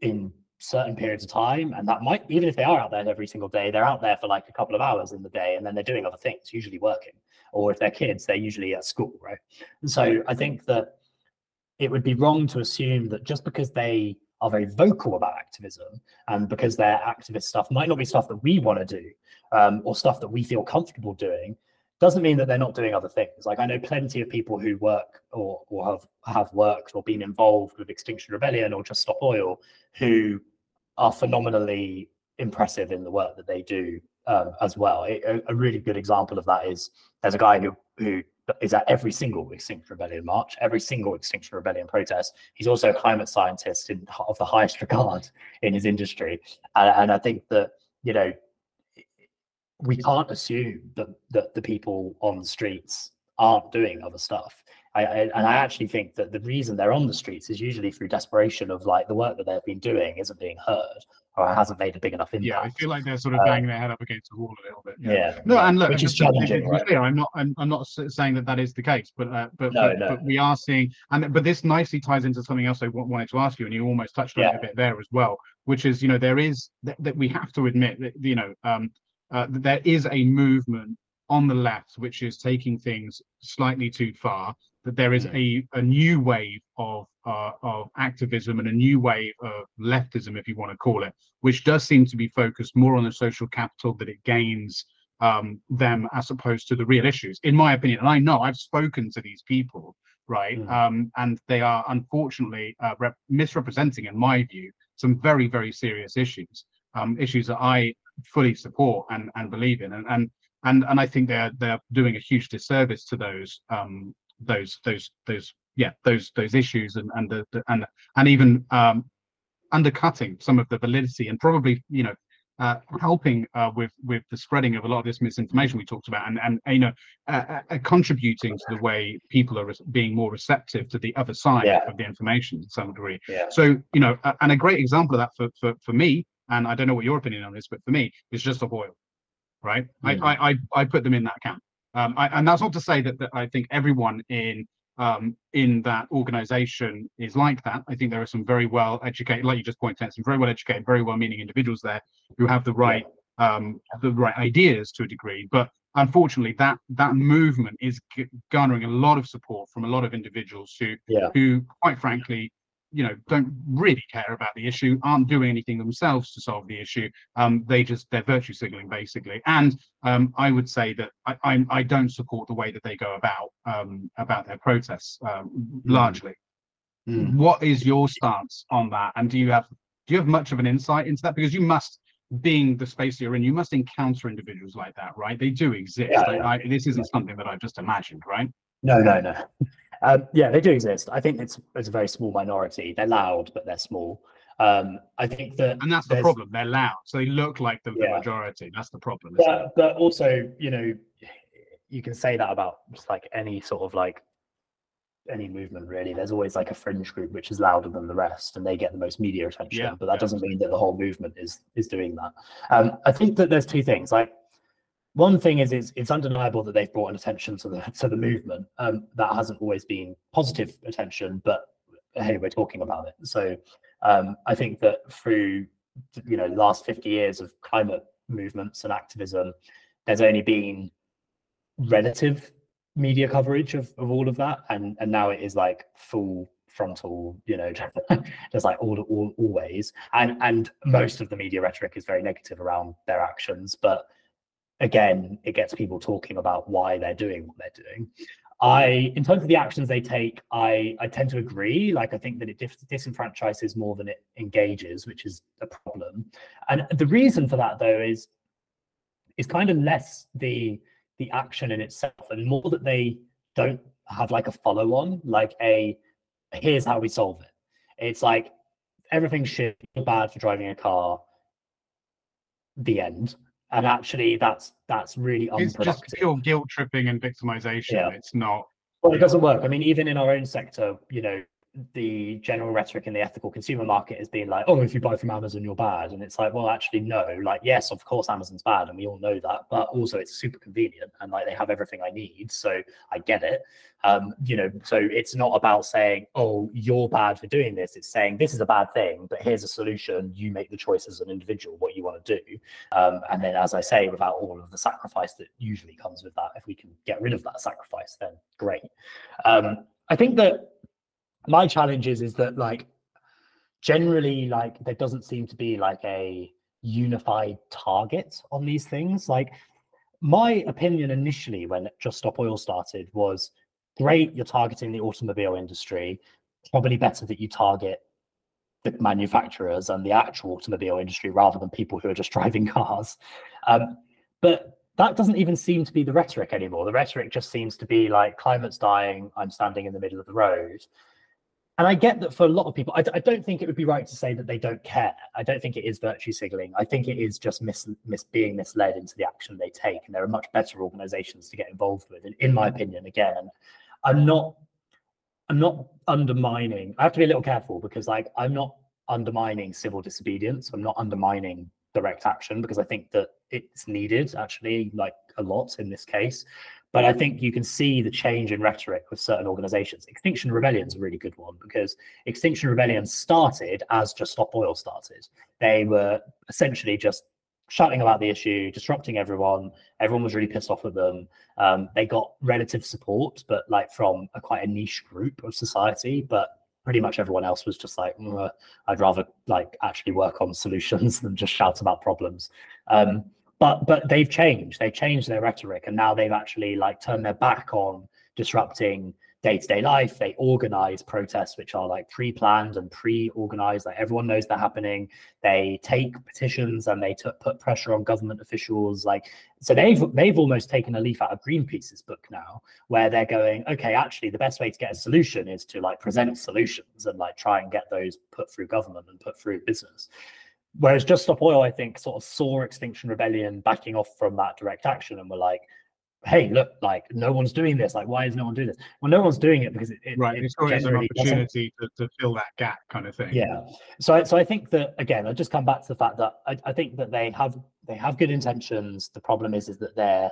in certain periods of time and that might even if they are out there every single day they're out there for like a couple of hours in the day and then they're doing other things usually working or if they're kids they're usually at school right and so i think that it would be wrong to assume that just because they are very vocal about activism and because their activist stuff might not be stuff that we want to do um, or stuff that we feel comfortable doing doesn't mean that they're not doing other things. Like I know plenty of people who work or or have have worked or been involved with Extinction Rebellion or Just Stop Oil, who are phenomenally impressive in the work that they do um, as well. A, a, really good example of that is there's a guy who who is at every single Extinction Rebellion march, every single Extinction Rebellion protest. He's also a climate scientist in, of the highest regard in his industry, and, and I think that you know we can't assume that, that the people on the streets aren't doing other stuff. I, I, and I actually think that the reason they're on the streets is usually through desperation of like the work that they've been doing isn't being heard or hasn't made a big enough impact. Yeah, I feel like they're sort of um, banging their head up against the wall a little bit. Yeah. yeah no, and look, which is challenging. Right? Clear, I'm not. I'm, I'm, not saying that that is the case, but uh, but, no, but, no. but, we are seeing, and but this nicely ties into something else I wanted to ask you, and you almost touched on yeah. it a bit there as well, which is you know there is that, that we have to admit that you know um, uh, there is a movement on the left which is taking things slightly too far. That there is a, a new wave of uh, of activism and a new wave of leftism, if you want to call it, which does seem to be focused more on the social capital that it gains um, them as opposed to the real issues, in my opinion. And I know I've spoken to these people, right? Mm. Um, and they are unfortunately uh, rep- misrepresenting, in my view, some very, very serious issues, um, issues that I fully support and, and believe in. And, and and and I think they're they're doing a huge disservice to those um those those those yeah those those issues and and the, the and and even um undercutting some of the validity and probably you know uh, helping uh, with with the spreading of a lot of this misinformation we talked about and and you know uh, uh contributing to the way people are being more receptive to the other side yeah. of the information to some degree yeah. so you know and a great example of that for for, for me and I don't know what your opinion on this, but for me, it's just Stop Oil, right? Mm. I, I I put them in that camp, um, I, and that's not to say that, that I think everyone in um, in that organization is like that. I think there are some very well educated, like you just pointed out, some very well educated, very well meaning individuals there who have the right um, the right ideas to a degree. But unfortunately, that that movement is g- garnering a lot of support from a lot of individuals who yeah. who, quite frankly, you know don't really care about the issue aren't doing anything themselves to solve the issue. Um, they just they're virtue signaling basically. And um, i would say that I, I, I don't support the way that they go about um, about their protests um, largely. Mm. what is your stance on that? And do you have do you have much of an insight into that? Because you must being the space you're in you must encounter individuals like that right? They do exist. Yeah, I, I, this isn't something that i've just imagined right? No no no um, yeah, they do exist. I think it's it's a very small minority. They're loud, but they're small. Um, I think that, and that's the problem. They're loud, so they look like the, yeah. the majority. That's the problem. But, but also, you know, you can say that about just like any sort of like any movement really. There's always like a fringe group which is louder than the rest, and they get the most media attention. Yeah, but that yeah. doesn't mean that the whole movement is is doing that. Um, I think that there's two things. Like one thing is, is it's undeniable that they've brought an attention to the to the movement. Um, that hasn't always been positive attention, but hey, we're talking about it. So um, I think that through you know last 50 years of climate movements and activism, there's only been relative media coverage of, of all of that, and and now it is like full frontal, you know, just like all, all always. And and most of the media rhetoric is very negative around their actions, but again, it gets people talking about why they're doing what they're doing. I, in terms of the actions they take, I, I tend to agree. Like, I think that it dis- disenfranchises more than it engages, which is a problem. And the reason for that, though, is is kind of less the the action in itself, and more that they don't have like a follow on, like a here's how we solve it. It's like everything's shit, bad for driving a car. The end and actually that's that's really unproductive. It's just pure guilt tripping and victimization. Yeah. It's not Well, it doesn't work. I mean, even in our own sector, you know, the general rhetoric in the ethical consumer market has been like, oh, if you buy from Amazon, you're bad. And it's like, well, actually, no. Like, yes, of course, Amazon's bad, and we all know that, but also it's super convenient and like they have everything I need. So I get it. Um, you know, so it's not about saying, oh, you're bad for doing this. It's saying this is a bad thing, but here's a solution. You make the choice as an individual what you want to do. Um, and then, as I say, without all of the sacrifice that usually comes with that, if we can get rid of that sacrifice, then great. Um, I think that my challenge is is that like generally like there doesn't seem to be like a unified target on these things. Like my opinion initially when just stop oil started was great you're targeting the automobile industry. Probably better that you target the manufacturers and the actual automobile industry rather than people who are just driving cars. Um, but that doesn't even seem to be the rhetoric anymore. The rhetoric just seems to be like climate's dying. I'm standing in the middle of the road and I get that for a lot of people, I, I, don't think it would be right to say that they don't care. I don't think it is virtue signaling. I think it is just mis, mis being misled into the action they take. And there are much better organizations to get involved with. And in my opinion, again, I'm not, I'm not undermining. I have to be a little careful because, like, I'm not undermining civil disobedience. I'm not undermining direct action because I think that it's needed actually, like a lot in this case. But I think you can see the change in rhetoric with certain organizations. Extinction Rebellion is a really good one because Extinction Rebellion started as Just Stop Oil started. They were essentially just shouting about the issue, disrupting everyone. Everyone was really pissed off with them. Um, they got relative support, but like from a quite a niche group of society. But pretty much everyone else was just like, mm, I'd rather like actually work on solutions than just shout about problems. Um, but but they've changed. They've changed their rhetoric and now they've actually like turned their back on disrupting day-to-day life. They organize protests which are like pre-planned and pre-organized. Like everyone knows they're happening. They take petitions and they put pressure on government officials. Like so they've they've almost taken a leaf out of greenpeace's book now where they're going okay actually the best way to get a solution is to like present solutions and like try and get those put through government and put through business Whereas Just Stop Oil, I think, sort of saw Extinction Rebellion backing off from that direct action and were like, hey, look, like no one's doing this. Like, why is no one doing this? Well, no one's doing it because it, it right. It it's always an opportunity to, to fill that gap, kind of thing. Yeah. So, I, so I think that again, I just come back to the fact that I, I think that they have they have good intentions. The problem is, is that they're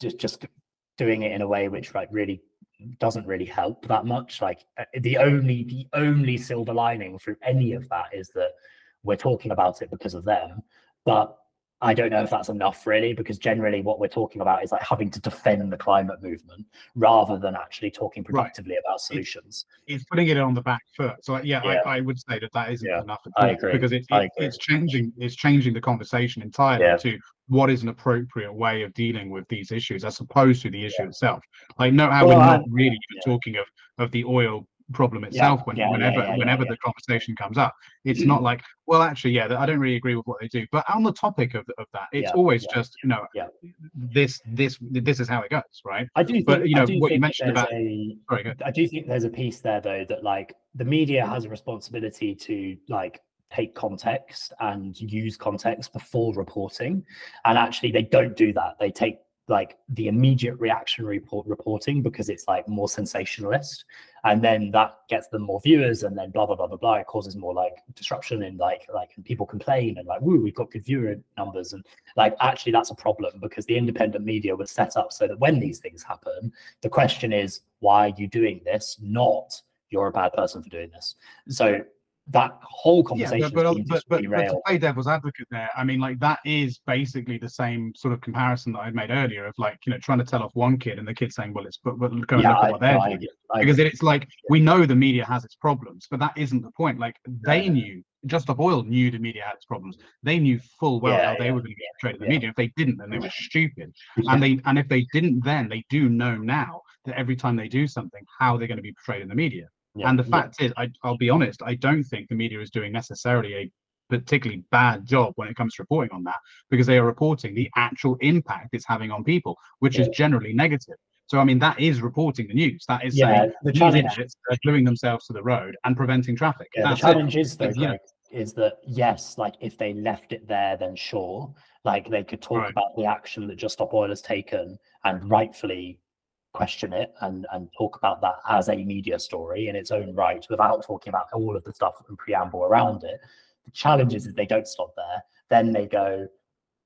just just doing it in a way which like really doesn't really help that much. Like uh, the only the only silver lining through any of that is that we're talking about it because of them. But I don't know if that's enough really, because generally what we're talking about is like having to defend the climate movement rather than actually talking productively right. about solutions. It's, putting it on the back foot. So yeah, yeah. I, I, would say that that isn't yeah. enough at all because it, it it's changing. It's changing the conversation entirely yeah. to what is an appropriate way of dealing with these issues as opposed to the issue itself. Like no, how well, we're not really talking of of the oil problem itself yeah, when, yeah, whenever yeah, whenever the conversation comes up. It's mm-hmm. not like well actually yeah i don't really agree with what they do. But on the topic of, of that it's always just you know this this this is how it goes right? I do think, but you know what you mentioned about a, sorry, i do think there's a piece there though that like the media has a responsibility to like take context and use context before reporting. And actually they don't do that. They take like the immediate reactionary report reporting because it's like more sensationalist. And then that gets them more viewers and then blah blah blah blah blah. It causes more like disruption and like like and people complain and like woo we've got good viewer numbers. And like actually that's a problem because the independent media was set up so that when these things happen the question is why are you doing this? Not you're a bad person for doing this. So that whole conversation. Yeah, but, but, but, but, to play devil's advocate there, I mean, like that is basically the same sort of comparison that I'd made earlier of like, you know, trying to tell off one kid and the kid saying, well, it's but, but go and yeah, look at what they're doing. because it's like we know the media has its problems, but that isn't the point. Like they knew Just Stop Oil knew the media had its problems. They knew full well yeah, how they were going to get portrayed in the media. If they didn't, then they were stupid. And they and if they didn't then, they do know now that every time they do something, how they're going to be portrayed in the media. Yeah, and the fact yeah. is, I, I'll be honest, I don't think the media is doing necessarily a particularly bad job when it comes to reporting on that because they are reporting the actual impact it's having on people, which yeah. is generally negative. So I mean that is reporting the news. That is yeah, saying the challenge is gluing themselves to the road and preventing traffic. Yeah, the challenge it. is though, Greg, is that yes, like if they left it there, then sure, like they could talk right. about the action that Just Stop Oil has taken and mm-hmm. rightfully question it and and talk about that as a media story in its own right without talking about all of the stuff and preamble around it. The challenge is they don't stop there. Then they go,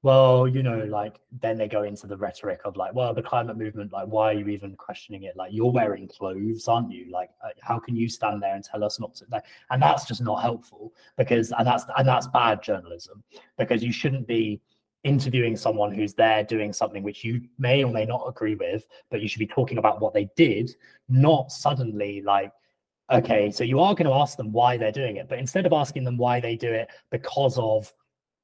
well, you know, like then they go into the rhetoric of like, well, the climate movement, like, why are you even questioning it? Like, you're wearing clothes, aren't you? Like, uh, how can you stand there and tell us not to? Like, and that's just not helpful because, and that's and that's bad journalism because you shouldn't be interviewing someone who's there doing something which you may or may not agree with, but you should be talking about what they did, not suddenly like, okay, so you are going to ask them why they're doing it, but instead of asking them why they do it because of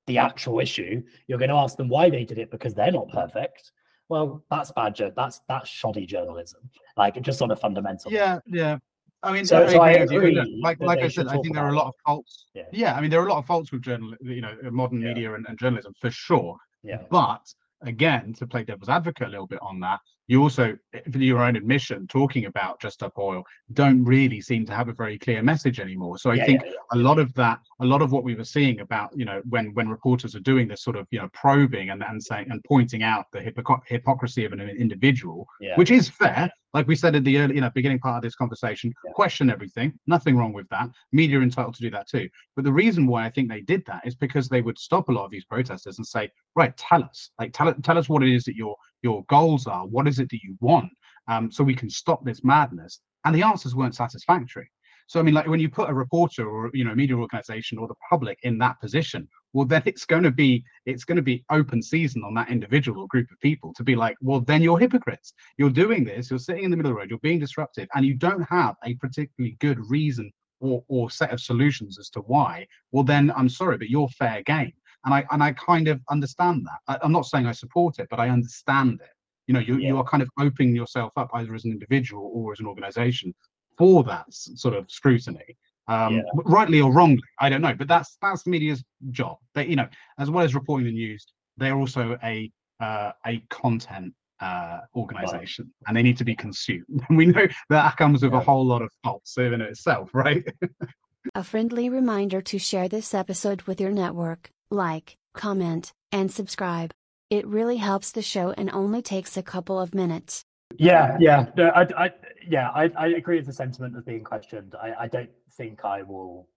the actual issue, you're going to ask them why they did it because they're not perfect. Well, that's bad. That's that's shoddy journalism. Like just on a fundamental. Yeah, yeah. I mean, so, I, so I agree. Like, like I said, I think there are a lot of faults. Yeah. yeah, I mean, there are a lot of faults with journal, you know, modern yeah. media and, and journalism for sure. Yeah. But again, to play devil's advocate a little bit on that, you also, for your own admission, talking about Just Stop Oil, don't really seem to have a very clear message anymore. So I yeah, think yeah, yeah. a lot of that, a lot of what we were seeing about, you know, when when reporters are doing this sort of, you know, probing and, and saying and pointing out the hypocr- hypocrisy of an individual, which is fair, like we said in the early, you know, beginning part of this conversation, question everything. Nothing wrong with that. Media are entitled to do that too. But the reason why I think they did that is because they would stop a lot of these protesters and say, right, tell us, like, tell tell us what it is that your your goals are. What is it that you want? Um, so we can stop this madness. And the answers weren't satisfactory. So I mean, like when you put a reporter or you know a media organization or the public in that position, well then it's going to be it's going to be open season on that individual or group of people to be like, well then you're hypocrites. You're doing this. You're sitting in the middle of the road. You're being disruptive, and you don't have a particularly good reason or or set of solutions as to why. Well then I'm sorry, but you're fair game. And I and I kind of understand that. I, I'm not saying I support it, but I understand it you know you, yeah. you are kind of opening yourself up either as an individual or as an organization for that sort of scrutiny um, yeah. rightly or wrongly i don't know but that's that's the media's job they you know as well as reporting the news they're also a uh, a content uh, organization right. and they need to be consumed and we know that comes with yeah. a whole lot of faults in itself right a friendly reminder to share this episode with your network like comment and subscribe it really helps the show and only takes a couple of minutes yeah, yeah, no, I, I, yeah, I, I agree with the sentiment of being questioned. I, I don't think I will.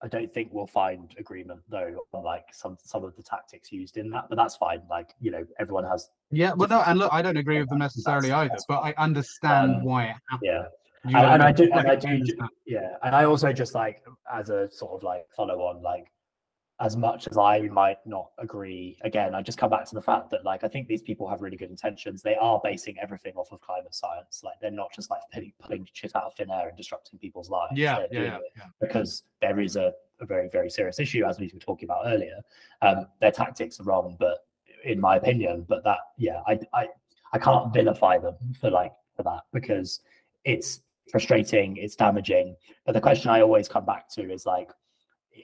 I don't think we'll find agreement though on like some some of the tactics used in that, but that's fine. Like you know, everyone has. Yeah, well, no, and look, I don't agree with them necessarily that's, either, that's but I understand um, why it happened. Yeah, and, and, I do, and I do, yeah, and I also just like as a sort of like follow on, like as much as I might not agree, again, I just come back to the fact that like I think these people have really good intentions. They are basing everything off of climate science. Like they're not just like pulling, pulling shit out of thin air and disrupting people's lives. Yeah, yeah, yeah, yeah, Because there is a, a, very, very serious issue, as we were talking about earlier. Um, their tactics are wrong, but in my opinion, but that yeah, I I I can't vilify them for like for that because it's frustrating, it's damaging. But the question I always come back to is like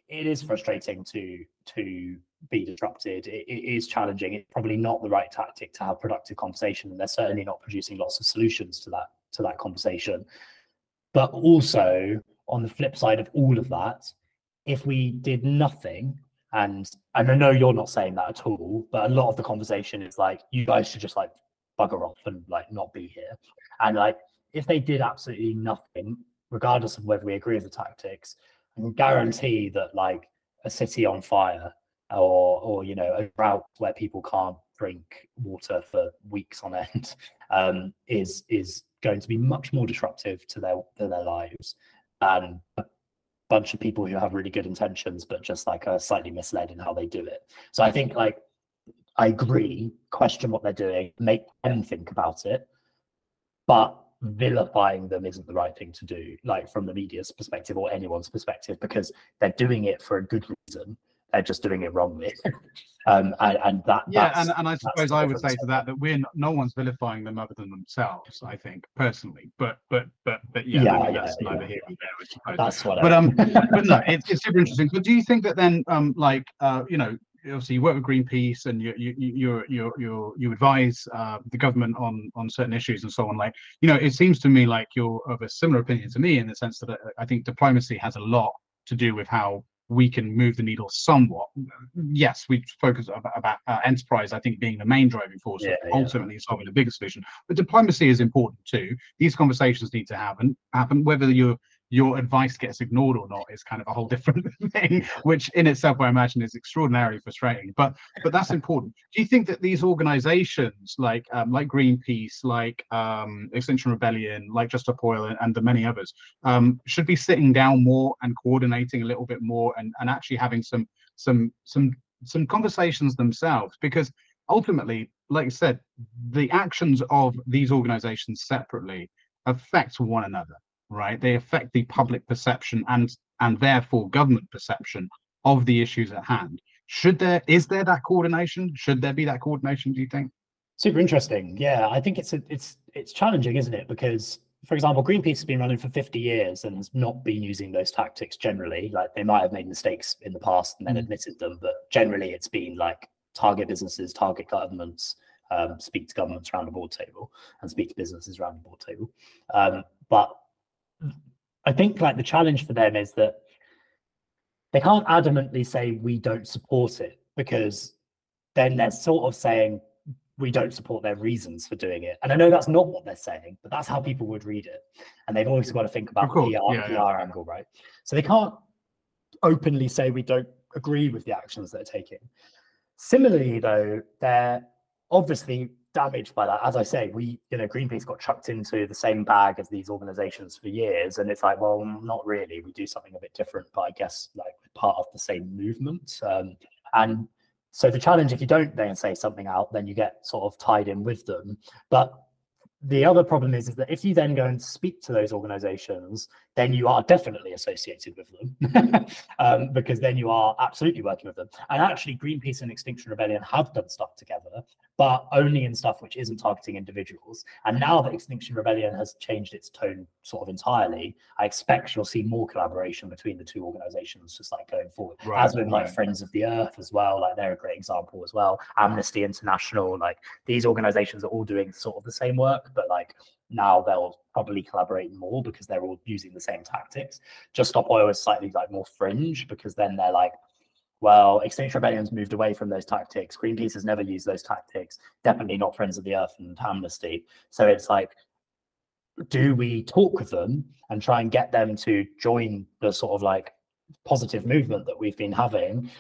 it is frustrating to to be disrupted. It, it is challenging. It's probably not the right tactic to have productive conversation, and they're certainly not producing lots of solutions to that to that conversation. But also on the flip side of all of that, if we did nothing, and and I know you're not saying that at all, but a lot of the conversation is like you guys should just like bugger off and like not be here. And like if they did absolutely nothing, regardless of whether we agree with the tactics, I can guarantee that like a city on fire or or you know a drought where people can't drink water for weeks on end um, is is going to be much more disruptive to their to their lives and a bunch of people who have really good intentions but just like are slightly misled in how they do it. So I think like I agree, question what they're doing, make them think about it, but vilifying them isn't the right thing to do, like from the media's perspective or anyone's perspective, because they're doing it for a good reason. They're just doing it wrongly. um, and, and that yeah, and, and I suppose I would say to that that we're not, no one's vilifying them other than themselves. I think personally, but but but but yeah, yeah, yeah that's yeah, neither here nor there. That's what. But um, but no, it's, it's super interesting. But do you think that then um, like uh, you know, obviously you work with Greenpeace and you you you you you you advise uh, the government on on certain issues and so on. Like you know, it seems to me like you're of a similar opinion to me in the sense that uh, I think diplomacy has a lot to do with how we can move the needle somewhat. Yes, we focus about, about uh, enterprise, I think, being the main driving force, Yeah, yeah. ultimately solving the bigger solution. But diplomacy is important too. These conversations need to happen. Happen whether your your advice gets ignored or not is kind of a whole different thing, which in itself, I imagine, is extraordinarily frustrating. But but that's important. Do you think that these organisations like um, like Greenpeace, like um, Extinction Rebellion, like Just Stop Oil, and, and the many others um, should be sitting down more and coordinating a little bit more and, and actually having some some some some conversations themselves because ultimately like i said the actions of these organizations separately affect one another right they affect the public perception and and therefore government perception of the issues at hand should there is there that coordination should there be that coordination do you think Super interesting. Yeah, I think it's a, it's it's challenging, isn't it? Because, for example, Greenpeace has been running for 50 years and has not been using those tactics generally. Like they might have made mistakes in the past and then Mhm. admitted them, but generally it's been like target businesses, target governments, um, speak to governments around the board table, and speak to businesses around the board table. Um, but I think like the challenge for them is that they can't adamantly say we don't support it because then they're sort of saying we don't support their reasons for doing it. And I know that's not what they're saying, but that's how people would read it. And they've always got to think about course, PR, yeah, PR yeah. angle, right? So they can't openly say we don't agree with the actions they're taking. Similarly, though, they're obviously damaged by that. As I say, we, you know, Greenpeace got chucked into the same bag as these organizations for years. And it's like, well, not really. We do something a bit different, but I guess like part of the same movement. Um, and so the challenge, if you don't then say something out, then you get sort of tied in with them. But the other problem is, is that if you then go and speak to those organizations, then you are definitely associated with them um, because then you are absolutely working with them. And actually, Greenpeace and Extinction Rebellion have done stuff together, but only in stuff which isn't targeting individuals. And now that Extinction Rebellion has changed its tone sort of entirely, I expect you'll see more collaboration between the two organizations just like going forward. Right, As with like right. Friends of the Earth as well, like they're a great example as well. Amnesty International, like these organizations are all doing sort of the same work, but like now they'll probably collaborate more because they're all using the same tactics. Just Stop Oil is slightly like more fringe because then they're like, well, Extinction Rebellion's moved away from those tactics. Greenpeace has never used those tactics. Definitely not Friends of the Earth and Amnesty. So it's like, do we talk with them and try and get them to join the sort of like positive movement that we've been having?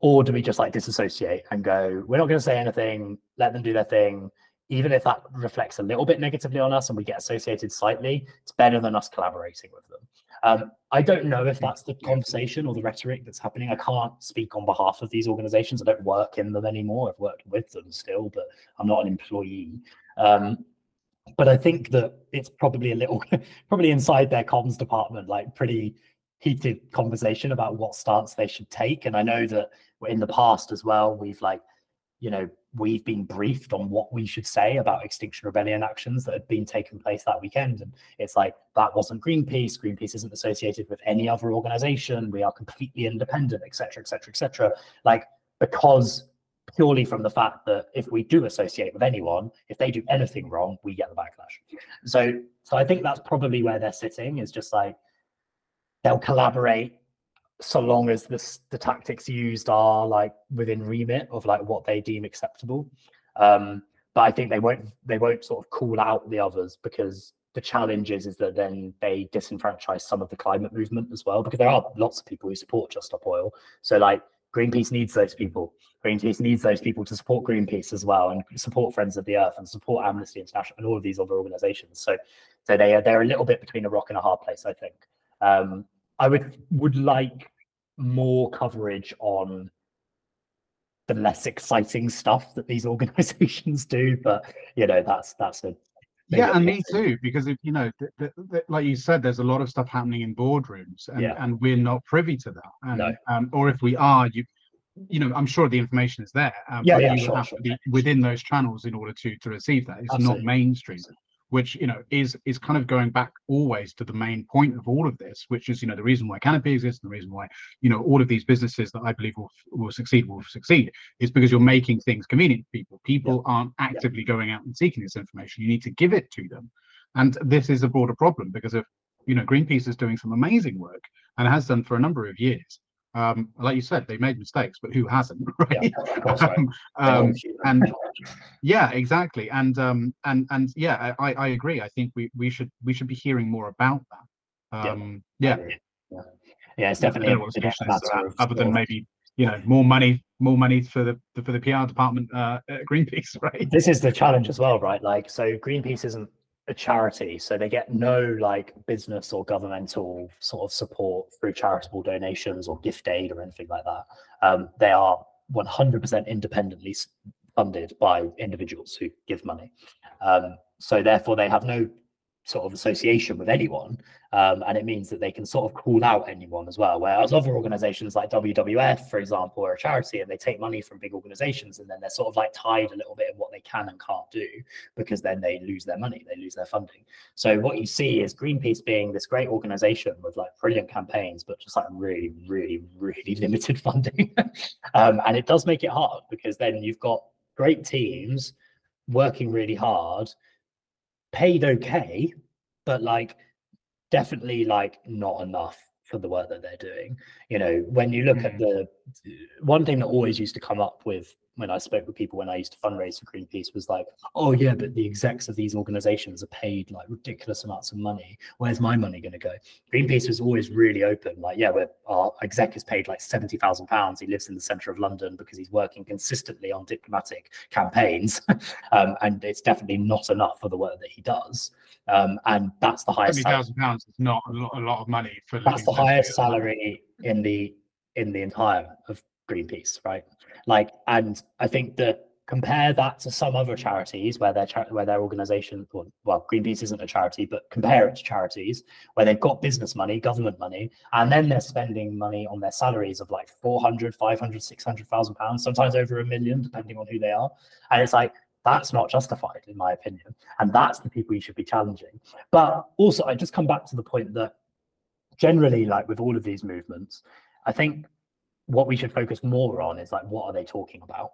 Or do we just like disassociate and go, we're not going to say anything, let them do their thing? Even if that reflects a little bit negatively on us and we get associated slightly, it's better than us collaborating with them. Um, I don't know if that's the conversation or the rhetoric that's happening. I can't speak on behalf of these organizations. I don't work in them anymore. I've worked with them still, but I'm not an employee. Um, but I think that it's probably a little, probably inside their comms department, like pretty heated conversation about what stance they should take. And I know that in the past as well, we've like, you know, we've been briefed on what we should say about Extinction Rebellion actions that had been taken place that weekend. And it's like, that wasn't Greenpeace. Greenpeace isn't associated with any other organization. We are completely independent, et cetera, et cetera, et cetera. Like, because purely from the fact that if we do associate with anyone, if they do anything wrong, we get the backlash. So, so I think that's probably where they're sitting is just like they'll collaborate so long as this the tactics used are like within remit of like what they deem acceptable. Um, but I think they won't they won't sort of call out the others because the challenge is, is that then they disenfranchise some of the climate movement as well because there are lots of people who support Just Stop Oil. So like Greenpeace needs those people. Greenpeace needs those people to support Greenpeace as well and support Friends of the Earth and support Amnesty International and all of these other organizations. So so they are they're a little bit between a rock and a hard place, I think. Um, I would would like more coverage on the less exciting stuff that these organizations do, but you know that's that's a yeah and me too because if, you know th- th- th- like you said there's a lot of stuff happening in boardrooms and, Yeah. and we're not privy to that and, No. um, or if we are you you know i'm sure the information is there um, Yeah, but yeah, you sure, have sure. to be within those channels in order to to receive that it's Absolutely. not mainstream which you know is is kind of going back always to the main point of all of this which is you know the reason why canopy exists and the reason why you know all of these businesses that i believe will will succeed will succeed is because you're making things convenient for people. People aren't actively going out and seeking this information. You need to give it to them. And this is a broader problem because of you know greenpeace is doing some amazing work and has done for a number of years Um, like you said, they made mistakes, but who hasn't, right? Yeah, um, um, and yeah, exactly. And um, and and yeah, I, I agree. I think we we should we should be hearing more about that. Um, yeah. yeah. yeah, it's definitely other than maybe you know more money more money for the for the PR department uh, at Greenpeace, right? This is the challenge as well, right? Like, so Greenpeace isn't a charity, so they get no like business or governmental sort of support through charitable donations or gift aid or anything like that. Um, they are 100% independently funded by individuals who give money. Um, so therefore, they have no sort of association with anyone. Um, and it means that they can sort of call out anyone as well. Whereas other organizations like WWF, for example, are a charity and they take money from big organizations and then they're sort of like tied a little bit in what they can and can't do because then they lose their money, they lose their funding. So what you see is Greenpeace being this great organization with like brilliant campaigns, but just like really, really, really limited funding. um, and it does make it hard because then you've got great teams working really hard paid okay, but like definitely like not enough for the work that they're doing. You know, when you look mm. at the one thing that always used to come up with when I spoke with people when I used to fundraise for Greenpeace was like, oh yeah, but the execs of these organizations are paid like ridiculous amounts of money. Where's my money going to go? Greenpeace was always really open, like, yeah, we're, our exec is paid like seventy thousand pounds. He lives in the center of London because he's working consistently on diplomatic campaigns, um, and it's definitely not enough for the work that he does. Um, and that's the highest. Seventy thousand pounds is not a lot, a lot of money for. That's the highest salary in the in the entire of Greenpeace, right? Like, and I think that compare that to some other charities where their char- where their organization well, well greenpeace isn't a charity but compare it to charities where they've got business money government money and then they're spending money on their salaries of like 400 500 600000 pounds sometimes over a million depending on who they are. And it's like that's not justified in my opinion. And that's the people you should be challenging. But also i just come back to the point that generally like with all of these movements i think what we should focus more on is like what are they talking about?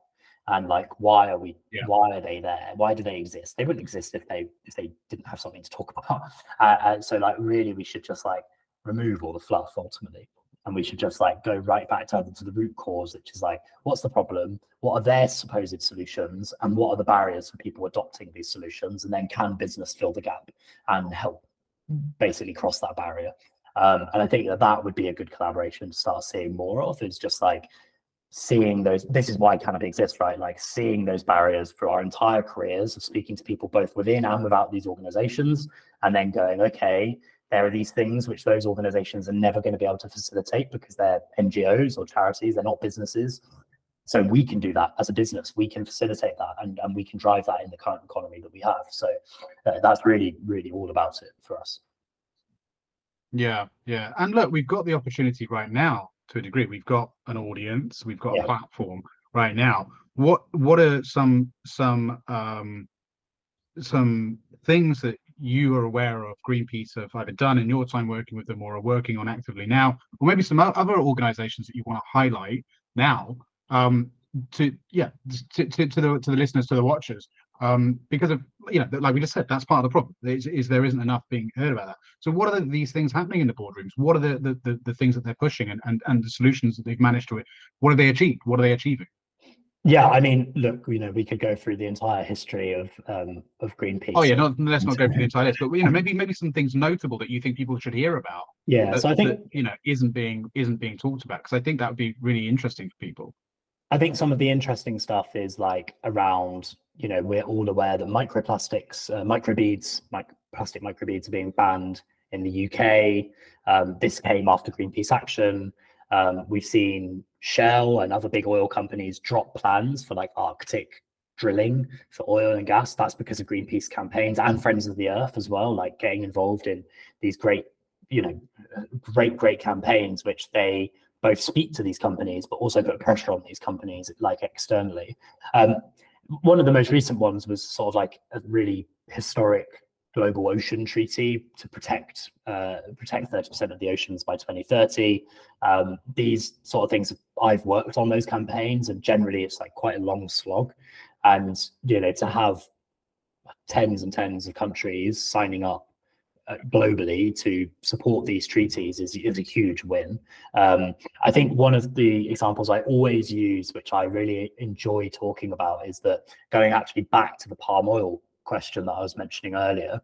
And like why are we yeah. why are they there? Why do they exist? They wouldn't exist if they if they didn't have something to talk about. Uh, and so like really we should just like remove all the fluff ultimately. And we should just like go right back to, to the root cause which is like what's the problem? What are their supposed solutions? And what are the barriers for people adopting these solutions? And then can business fill the gap and help basically cross that barrier um, and I think that that would be a good collaboration to start seeing more of is just like seeing those. This is why Canopy exists, right? Like seeing those barriers for our entire careers of speaking to people both within and without these organizations, and then going, okay, there are these things which those organizations are never going to be able to facilitate because they're NGOs or charities, they're not businesses. So we can do that as a business. We can facilitate that and, and we can drive that in the current economy that we have. So uh, that's really, really all about it for us. Yeah, yeah. And look, we've got the opportunity right now to a degree. We've got an audience, we've got yeah. a platform right now. What what are some some um some things that you are aware of Greenpeace have either done in your time working with them or are working on actively now, or maybe some other organizations that you want to highlight now um, to yeah to, to, to the to the listeners to the watchers um, because of you know, like we just said, that's part of the problem. Is, is there isn't enough being heard about that. So, what are the, these things happening in the boardrooms? What are the, the the, the things that they're pushing and, and and the solutions that they've managed to it? What have they achieved? What are they achieving? Yeah, I mean, look, you know, we could go through the entire history of um, of Greenpeace. Oh yeah, not, let's not go through the entire list, but you know, maybe maybe some things notable that you think people should hear about. Yeah, that, so I think that, you know isn't being isn't being talked about because I think that would be really interesting for people. I think some of the interesting stuff is like around, you know, we're all aware that microplastics, uh, microbeads, mic- plastic microbeads are being banned in the UK. Um, this came after Greenpeace action. Um, we've seen Shell and other big oil companies drop plans for like Arctic drilling for oil and gas. That's because of Greenpeace campaigns and Friends of the Earth as well, like getting involved in these great, you know, great, great campaigns, which they both speak to these companies, but also put pressure on these companies, like externally. Um, one of the most recent ones was sort of like a really historic global ocean treaty to protect uh, protect 30% of the oceans by 2030. Um, these sort of things, I've worked on those campaigns, and generally it's like quite a long slog. And you know, to have tens and tens of countries signing up globally to support these treaties is, is a huge win. Um, I think one of the examples I always use, which I really enjoy talking about, is that going actually back to the palm oil question that I was mentioning earlier.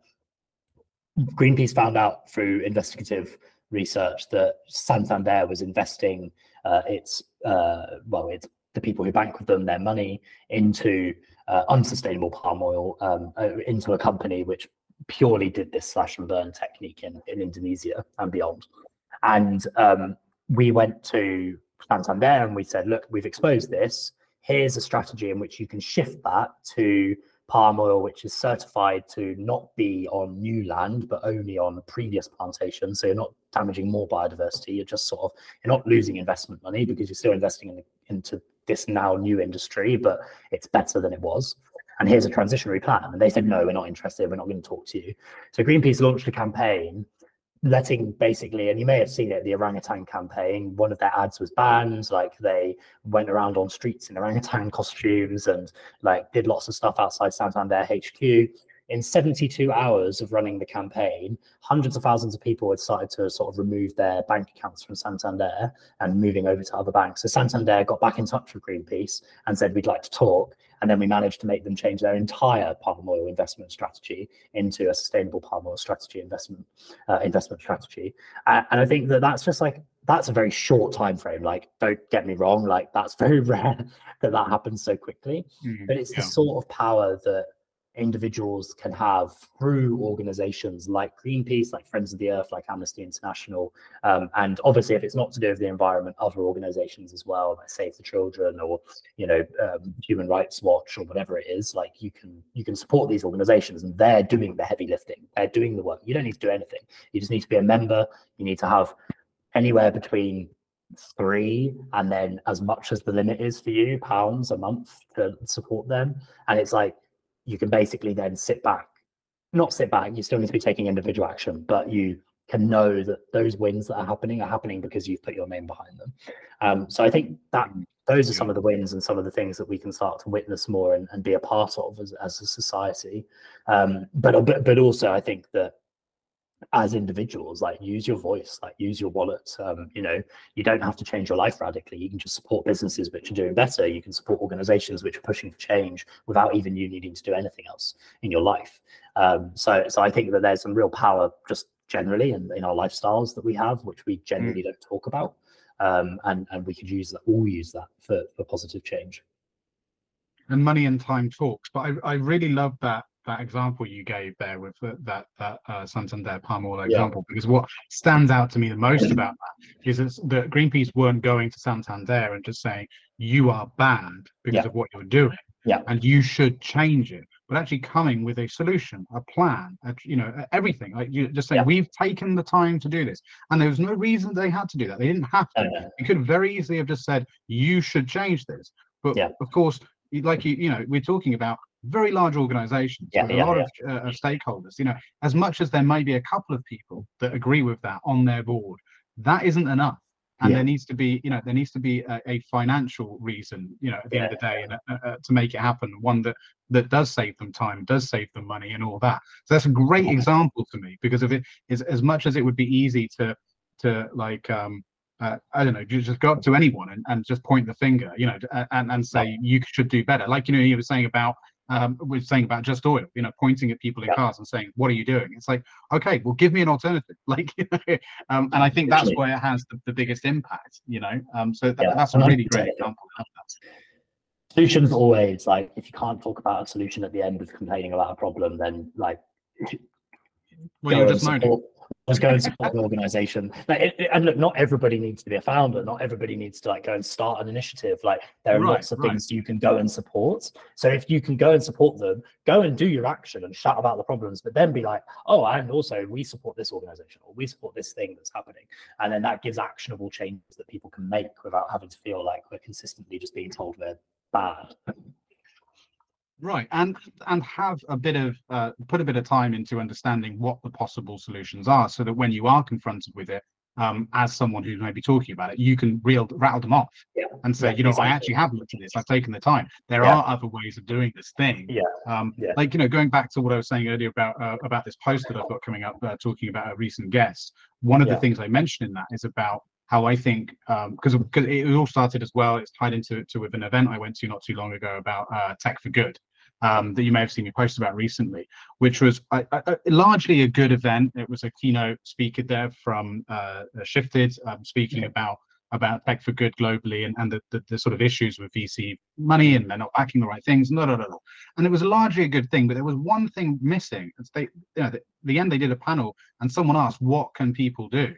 Greenpeace found out through investigative research that Santander was investing uh, its uh, well, it's the people who bank with them their money into uh, unsustainable palm oil um, uh, into a company which purely did this slash and burn technique in, in Indonesia and beyond. And um, we went to Santander and we said, look, we've exposed this. Here's a strategy in which you can shift that to palm oil, which is certified to not be on new land, but only on previous plantations. So you're not damaging more biodiversity. You're just sort of you're not losing investment money because you're still investing in, into this now new industry, but it's better than it was. And here's a transitionary plan. And they said, no, we're not interested. We're not going to talk to you. So Greenpeace launched a campaign letting basically, and you may have seen it, the orangutan campaign. One of their ads was banned. Like they went around on streets in orangutan costumes and like did lots of stuff outside Santander HQ in 72 hours of running the campaign, hundreds of thousands of people had started to sort of remove their bank accounts from Santander and moving over to other banks. So Santander got back in touch with Greenpeace and said, We'd like to talk. And then we managed to make them change their entire palm oil investment strategy into a sustainable palm oil strategy investment uh, investment strategy. Uh, and I think that that's just like that's a very short time frame. Like, don't get me wrong, like that's very rare that that happens so quickly. Mm, but it's yeah. the sort of power that individuals can have through organizations like Greenpeace, like Friends of the Earth, like Amnesty International. Um, and obviously, if it's not to do with the environment, other organizations as well, like Save the Children or, you know, um, Human Rights Watch or whatever it is, like you can you can support these organizations and they're doing the heavy lifting. They're doing the work. You don't need to do anything. You just need to be a member. You need to have anywhere between three and then as much as the limit is for you pounds a month to support them and it's like you can basically then sit back, not sit back, you still need to be taking individual action, but you can know that those wins that are happening are happening because you've put your name behind them. Um, so I think that those are some of the wins and some of the things that we can start to witness more and, and be a part of as, as a society. Um, but, but but also I think that as individuals like use your voice like use your wallet um, you know you don't have to change your life radically. You can just support businesses which are doing better. You can support organizations which are pushing for change without even you needing to do anything else in your life. Um, so so i think that there's some real power just generally in, in our lifestyles that we have which we generally mm. don't talk about. Um, and and we could use that all use that for, for positive change. And money and time talks but i, I really love that that example you gave there with the, that that uh, Santander palm oil example, yeah. because what stands out to me the most about that is that Greenpeace weren't going to Santander and just saying you are bad because yeah. of what you're doing, yeah. and you should change it, but actually coming with a solution, a plan, a, you know, everything. Like you just say, yeah. we've taken the time to do this, and there was no reason they had to do that. They didn't have to. You could very easily have just said you should change this, but of course like you you know we're talking about very large organizations yeah, with yeah, a lot yeah. Of, uh, of stakeholders you know as much as there may be a couple of people that agree with that on their board that isn't enough. And there needs to be you know there needs to be a, a financial reason you know at the end of the day and, uh, uh, to make it happen. One that that does save them time does save them money and all that. So that's a great example to me because of it is as much as it would be easy to to like um uh, I don't know, just go up to anyone and, and just point the finger, you know, and, and say you should do better. Like, you know, you were saying about um, we're saying about just oil, you know, pointing at people in yeah. cars and saying, "What are you doing?" It's like, okay, well, give me an alternative. Like, you know, um, and I think that's where it has the, the biggest impact. You know, um, so th- yeah. that's a really great example of that. Solutions always like if you can't talk about a solution at the end of complaining about a problem, then like well, you're just moaning was going to support the organization. Like, it, it, and look, not everybody needs to be a founder. Not everybody needs to like go and start an initiative. Like there are right, lots of right. things you can go and support. So if you can go and support them, go and do your action and shout about the problems, but then be like, oh, and also we support this organization or we support this thing that's happening. And then that gives actionable changes that people can make without having to feel like we're consistently just being told we're bad right and and have a bit of uh, put a bit of time into understanding what the possible solutions are so that when you are confronted with it um, as someone who may be talking about it, you can reel, rattle them off yeah. and say, yeah, you know, exactly. I actually have looked at this. I've taken the time. There Yeah. are other ways of doing this thing. Yeah. Um, Yeah. Like you know, going back to what I was saying earlier about uh, about this post that I've got coming up, uh, talking about a recent guest. One of the things I mentioned in that is about how I think because because it all started as well. It's tied into to with an event I went to not too long ago about uh, tech for good. Um, that you may have seen me post about recently, which was uh, uh, largely a good event. It was a keynote speaker there from uh, Shifted, um, speaking Yeah. about about tech for good globally and, and the, the, the sort of issues with VC money and they're not backing the right things. No, no, no, no. And it was largely a good thing, but there was one thing missing. It's they, you know, the, the end they did a panel and someone asked, what can people do?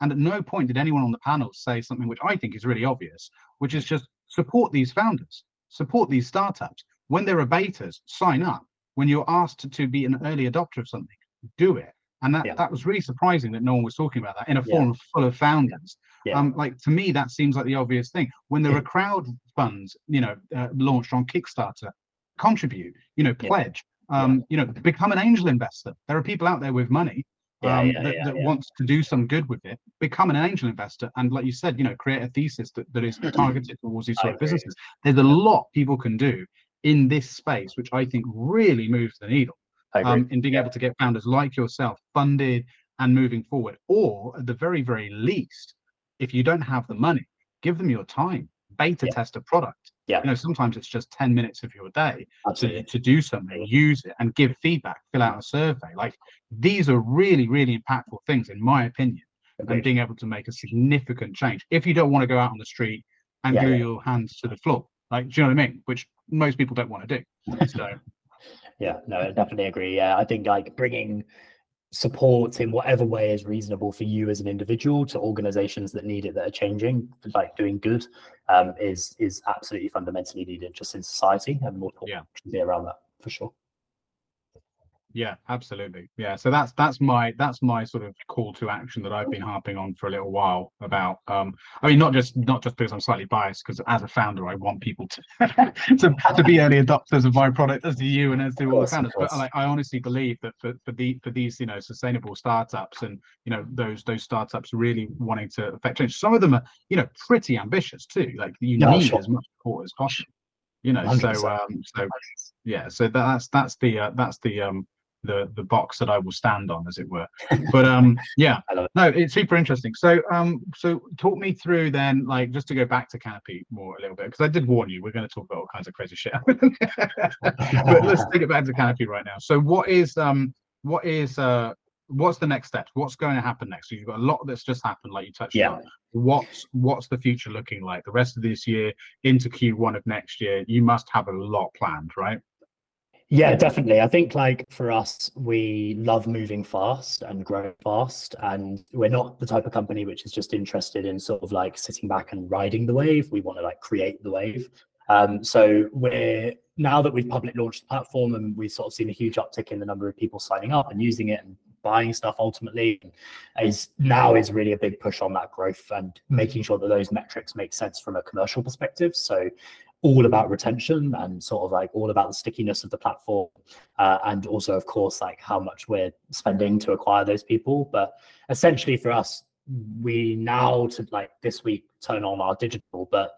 And at no point did anyone on the panel say something which I think is really obvious, which is just support these founders, support these startups. When there are betas, sign up. When you're asked to, to be an early adopter of something, do it. And that, Yeah. that was really surprising that no one was talking about that in a Yeah. forum full of founders. Yeah. Um, like to me, that seems like the obvious thing. When there are crowd funds, you know, uh, launched on Kickstarter, contribute, you know, Yeah. pledge, um, you know, become an angel investor. There are people out there with money um, yeah, that, yeah, that yeah. wants to do some good with it, become an angel investor, and like you said, you know, create a thesis that, that is targeted towards these I sort of agree. businesses. There's a lot people can do in this space, which I think really moves the needle um, in being able to get founders like yourself funded and moving forward. Or at the very, very least, if you don't have the money, give them your time, beta Yeah. test a product. Yeah. You know, sometimes it's just 10 minutes of your day to, Absolutely. to do something, use it and give feedback, fill out a survey. Like these are really, really impactful things, in my opinion, and being able to make a significant change. If you don't want to go out on the street and Yeah, glue yeah. your hands to the floor, like, do you know what I mean? Which most people don't want to do. So, Yeah, no, I definitely agree. Yeah, I think like bringing support in whatever way is reasonable for you as an individual to organizations that need it that are changing, like doing good, um, is is absolutely fundamentally needed just in society and more Yeah. be around that for sure. Yeah, absolutely. Yeah, so that's that's my that's my sort of call to action that I've been harping on for a little while about. Um, I mean, not just not just because I'm slightly biased, because as a founder, I want people to to, to be early adopters of my product, as do you and as do all the founders. But like, I honestly believe that for for the for these you know sustainable startups and you know those those startups really wanting to affect change. Some of them are you know pretty ambitious too. Like you Yeah, need sure. as much support as possible. You know, so 100%. um, so yeah, so that's that's the uh, that's the um the the box that I will stand on, as it were. But um, yeah, it. no, it's super interesting. So um, so talk me through then, like just to go back to Canopy more a little bit, because I did warn you, we're going to talk about all kinds of crazy shit. but let's take it back to Canopy right now. So what is um what is uh what's the next step? What's going to happen next? So you've got a lot that's just happened, like you touched Yeah. on. What's what's the future looking like? The rest of this year into Q1 of next year, you must have a lot planned, right? Yeah, definitely. I think like for us, we love moving fast and growing fast. And we're not the type of company which is just interested in sort of like sitting back and riding the wave. We want to like create the wave. Um, so we're now that we've public launched the platform and we've sort of seen a huge uptick in the number of people signing up and using it and buying stuff ultimately is now is really a big push on that growth and making sure that those metrics make sense from a commercial perspective. So all about retention and sort of like all about the stickiness of the platform uh, and also of course like how much we're spending to acquire those people but essentially for us we now to like this week turn on our digital but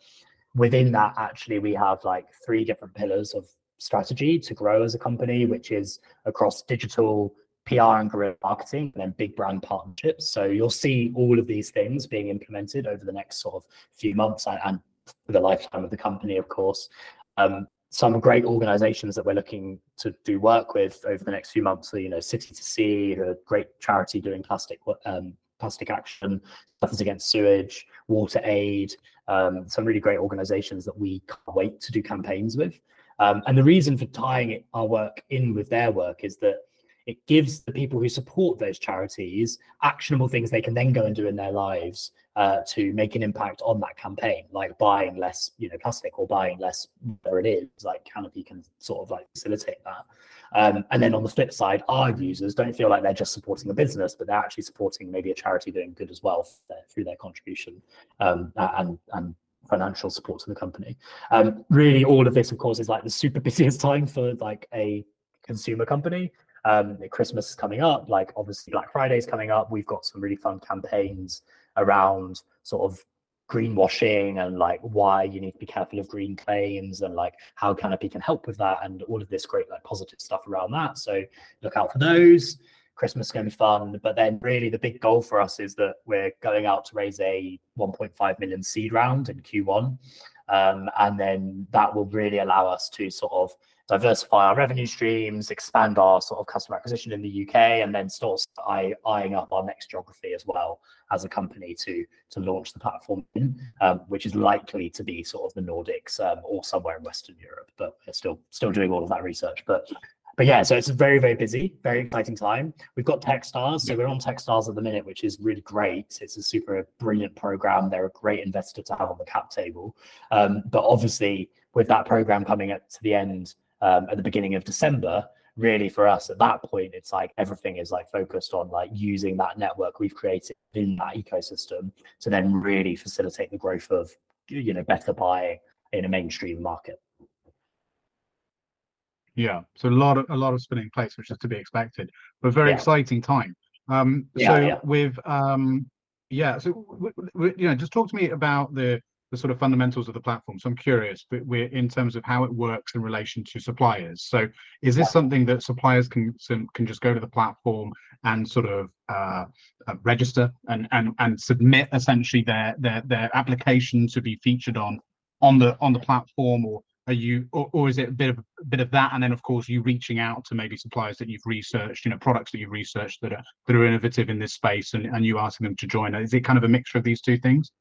within that actually we have like three different pillars of strategy to grow as a company which is across digital PR and guerrilla marketing and then big brand partnerships. So you'll see all of these things being implemented over the next sort of few months and for the lifetime of the company, of course. Um, some great organizations that we're looking to do work with over the next few months are, you know, City to Sea, a great charity doing plastic um, plastic action, Surfers Against Sewage, Water Aid, um, some really great organizations that we can't wait to do campaigns with. Um, and the reason for tying our work in with their work is that it gives the people who support those charities actionable things they can then go and do in their lives uh, to make an impact on that campaign, like buying less, you know, plastic or buying less where it is. Like Canopy can sort of like facilitate that. Um, and then on the flip side, our users don't feel like they're just supporting a business, but they're actually supporting maybe a charity doing good as well their- through their contribution um, and and financial support to the company. Um, really, all of this, of course, is like the super busiest time for like a consumer company um christmas is coming up like obviously black friday is coming up we've got some really fun campaigns around sort of greenwashing and like why you need to be careful of green claims and like how Canopy can help with that and all of this great like positive stuff around that. So look out for those. Christmas is going to be fun, but then really the big goal for us is that we're going out to raise a 1.5 million seed round in Q1, um, and then that will really allow us to sort of diversify our revenue streams, expand our sort of customer acquisition in the UK, and then start eye, eyeing up our next geography as well as a company to to launch the platform in, um, which is likely to be sort of the Nordics um, or somewhere in Western Europe. But we're still still doing all of that research. But but yeah, so it's very, very busy, very exciting time. We've got Techstars, so we're on Techstars at the minute, which is really great. It's a super brilliant program. They're a great investor to have on the cap table. Um, but obviously, with that program coming at, to the end um, at the beginning of December, really for us at that point, it's like everything is like focused on like using that network we've created in that ecosystem to then really facilitate the growth of you know better buying in a mainstream market. Yeah, so a lot of a lot of spinning plates, which is to be expected, but very yeah. exciting time. Um, yeah, so yeah. with um, yeah, so w- w- you know, just talk to me about the the sort of fundamentals of the platform. So I'm curious, but we're in terms of how it works in relation to suppliers. So is this something that suppliers can can just go to the platform and sort of uh, uh, register and and and submit essentially their their their application to be featured on on the on the platform, or are you or, or is it a bit of a bit of that, and then of course you reaching out to maybe suppliers that you've researched, you know, products that you've researched that are that are innovative in this space, and and you asking them to join? Is it kind of a mixture of these two things?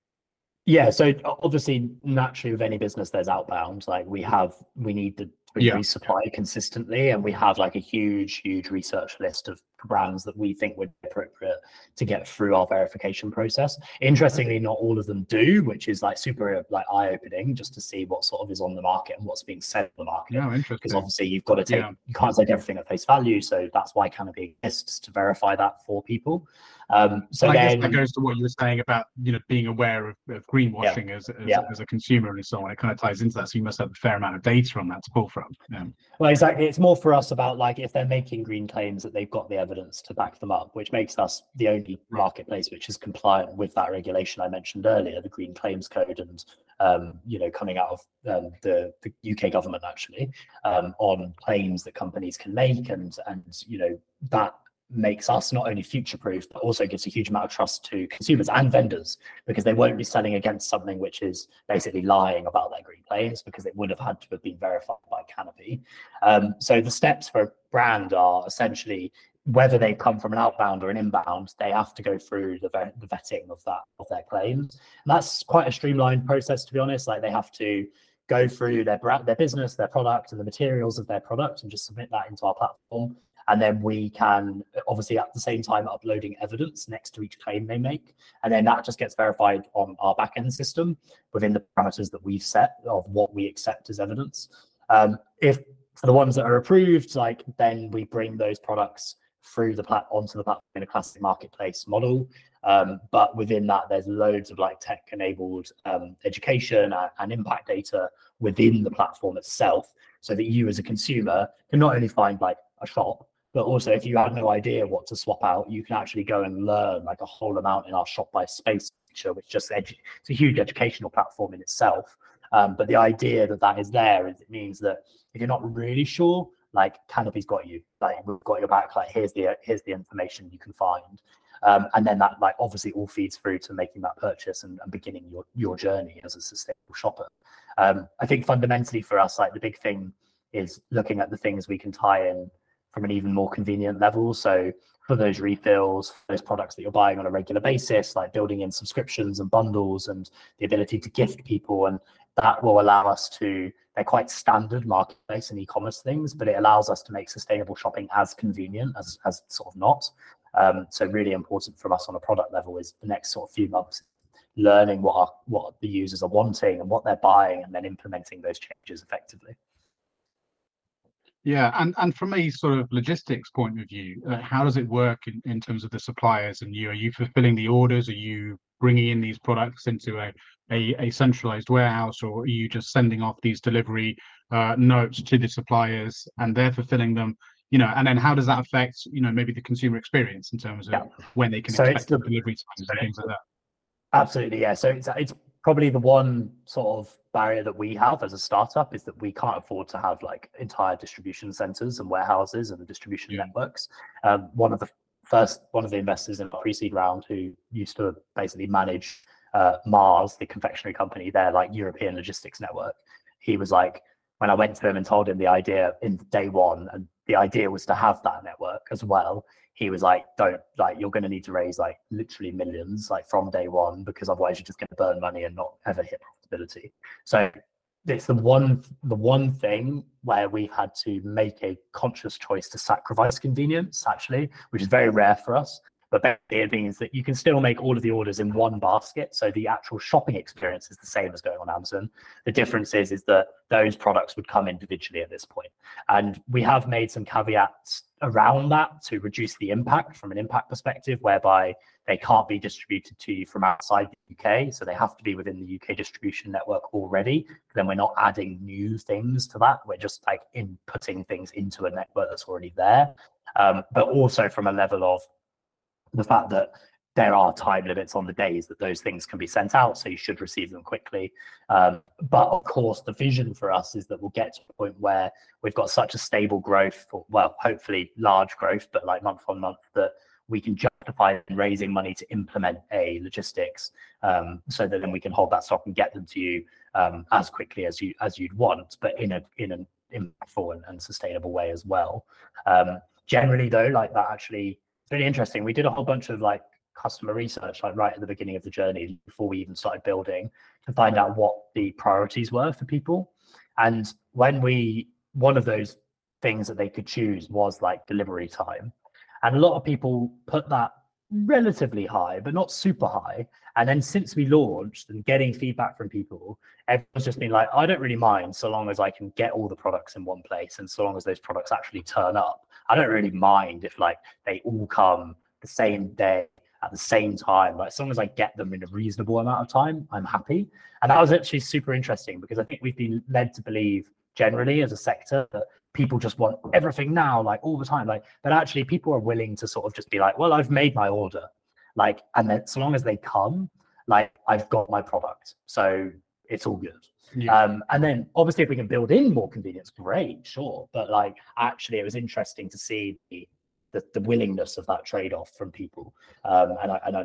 Yeah, so obviously, naturally, with any business, there's outbound. Like we have, we need to yeah. supply consistently, and we have like a huge, huge research list of brands that we think would be appropriate to get through our verification process. Interestingly, not all of them do, which is like super like eye opening just to see what sort of is on the market and what's being said on the market. Yeah, interesting. Because obviously, you've got to take, yeah. you can't take everything at face value, so that's why Canopy exists to verify that for people. Um, so I then, guess that goes to what you were saying about you know being aware of, of greenwashing yeah, as as, yeah. as, a consumer and so on. It kind of ties into that. So you must have a fair amount of data on that to pull from. Well, exactly. It's more for us about like if they're making green claims that they've got the evidence to back them up, which makes us the only marketplace which is compliant with that regulation I mentioned earlier, the Green Claims Code, and um, you know coming out of um, the, the UK government actually um, on claims that companies can make, and and you know that makes us not only future proof, but also gives a huge amount of trust to consumers and vendors because they won't be selling against something which is basically lying about their green claims because it would have had to have been verified by Canopy. Um, so the steps for a brand are essentially whether they come from an outbound or an inbound, they have to go through the, vet, the vetting of that of their claims. And that's quite a streamlined process, to be honest. Like they have to go through their their business, their product, and the materials of their product, and just submit that into our platform and then we can obviously at the same time uploading evidence next to each claim they make and then that just gets verified on our backend system within the parameters that we've set of what we accept as evidence um, if for the ones that are approved like then we bring those products through the plat onto the platform in a classic marketplace model um, but within that there's loads of like tech enabled um, education and, and impact data within the platform itself so that you as a consumer can not only find like a shop but also, if you had no idea what to swap out, you can actually go and learn like a whole amount in our shop by space feature, which just edu- it's a huge educational platform in itself. Um, but the idea that that is there is it means that if you're not really sure, like Canopy's got you, like we've got your back. Like here's the here's the information you can find, um, and then that like obviously all feeds through to making that purchase and, and beginning your your journey as a sustainable shopper. Um, I think fundamentally for us, like the big thing is looking at the things we can tie in from an even more convenient level. So for those refills, those products that you're buying on a regular basis, like building in subscriptions and bundles and the ability to gift people. And that will allow us to, they're quite standard marketplace and e-commerce things, but it allows us to make sustainable shopping as convenient as, as sort of not. Um, so really important from us on a product level is the next sort of few months learning what our, what the users are wanting and what they're buying and then implementing those changes effectively. Yeah, and and from a sort of logistics point of view, uh, how does it work in, in terms of the suppliers and you? Are you fulfilling the orders? Are you bringing in these products into a a, a centralized warehouse, or are you just sending off these delivery uh, notes to the suppliers and they're fulfilling them? You know, and then how does that affect you know maybe the consumer experience in terms of yeah. when they can so expect the delivery times and things like that? Absolutely, yeah. So it's it's probably the one sort of barrier that we have as a startup is that we can't afford to have like entire distribution centers and warehouses and the distribution yeah. networks. Um, one of the first one of the investors in the pre-seed round who used to basically manage uh, Mars, the confectionery company, their like European logistics network. He was like, when I went to him and told him the idea in day one, and the idea was to have that network as well he was like, don't like you're going to need to raise like literally millions like from day one because otherwise you're just going to burn money and not ever hit profitability. So it's the one the one thing where we've had to make a conscious choice to sacrifice convenience actually, which is very rare for us but it means that you can still make all of the orders in one basket. So the actual shopping experience is the same as going on Amazon. The difference is, is that those products would come individually at this point. And we have made some caveats around that to reduce the impact from an impact perspective, whereby they can't be distributed to you from outside the UK. So they have to be within the UK distribution network already. Then we're not adding new things to that. We're just like inputting things into a network that's already there. Um, but also from a level of the fact that there are time limits on the days that those things can be sent out, so you should receive them quickly. Um, but of course, the vision for us is that we'll get to a point where we've got such a stable growth, or, well, hopefully large growth, but like month on month, that we can justify raising money to implement a logistics, um, so that then we can hold that stock and get them to you um, as quickly as you as you'd want, but in a in an impactful and, and sustainable way as well. Um, generally, though, like that actually really interesting. We did a whole bunch of like customer research, like right at the beginning of the journey, before we even started building, to find out what the priorities were for people. And when we, one of those things that they could choose was like delivery time. And a lot of people put that relatively high, but not super high. And then since we launched and getting feedback from people, everyone's just been like, I don't really mind so long as I can get all the products in one place and so long as those products actually turn up. I don't really mind if like they all come the same day at the same time. Like as long as I get them in a reasonable amount of time, I'm happy. And that was actually super interesting because I think we've been led to believe generally as a sector that people just want everything now, like all the time. Like, but actually people are willing to sort of just be like, well, I've made my order. Like, and then so long as they come, like I've got my product. So it's all good. Yeah. Um, and then obviously if we can build in more convenience, great, sure. But like actually it was interesting to see the the, the willingness of that trade-off from people um, and, I, and I,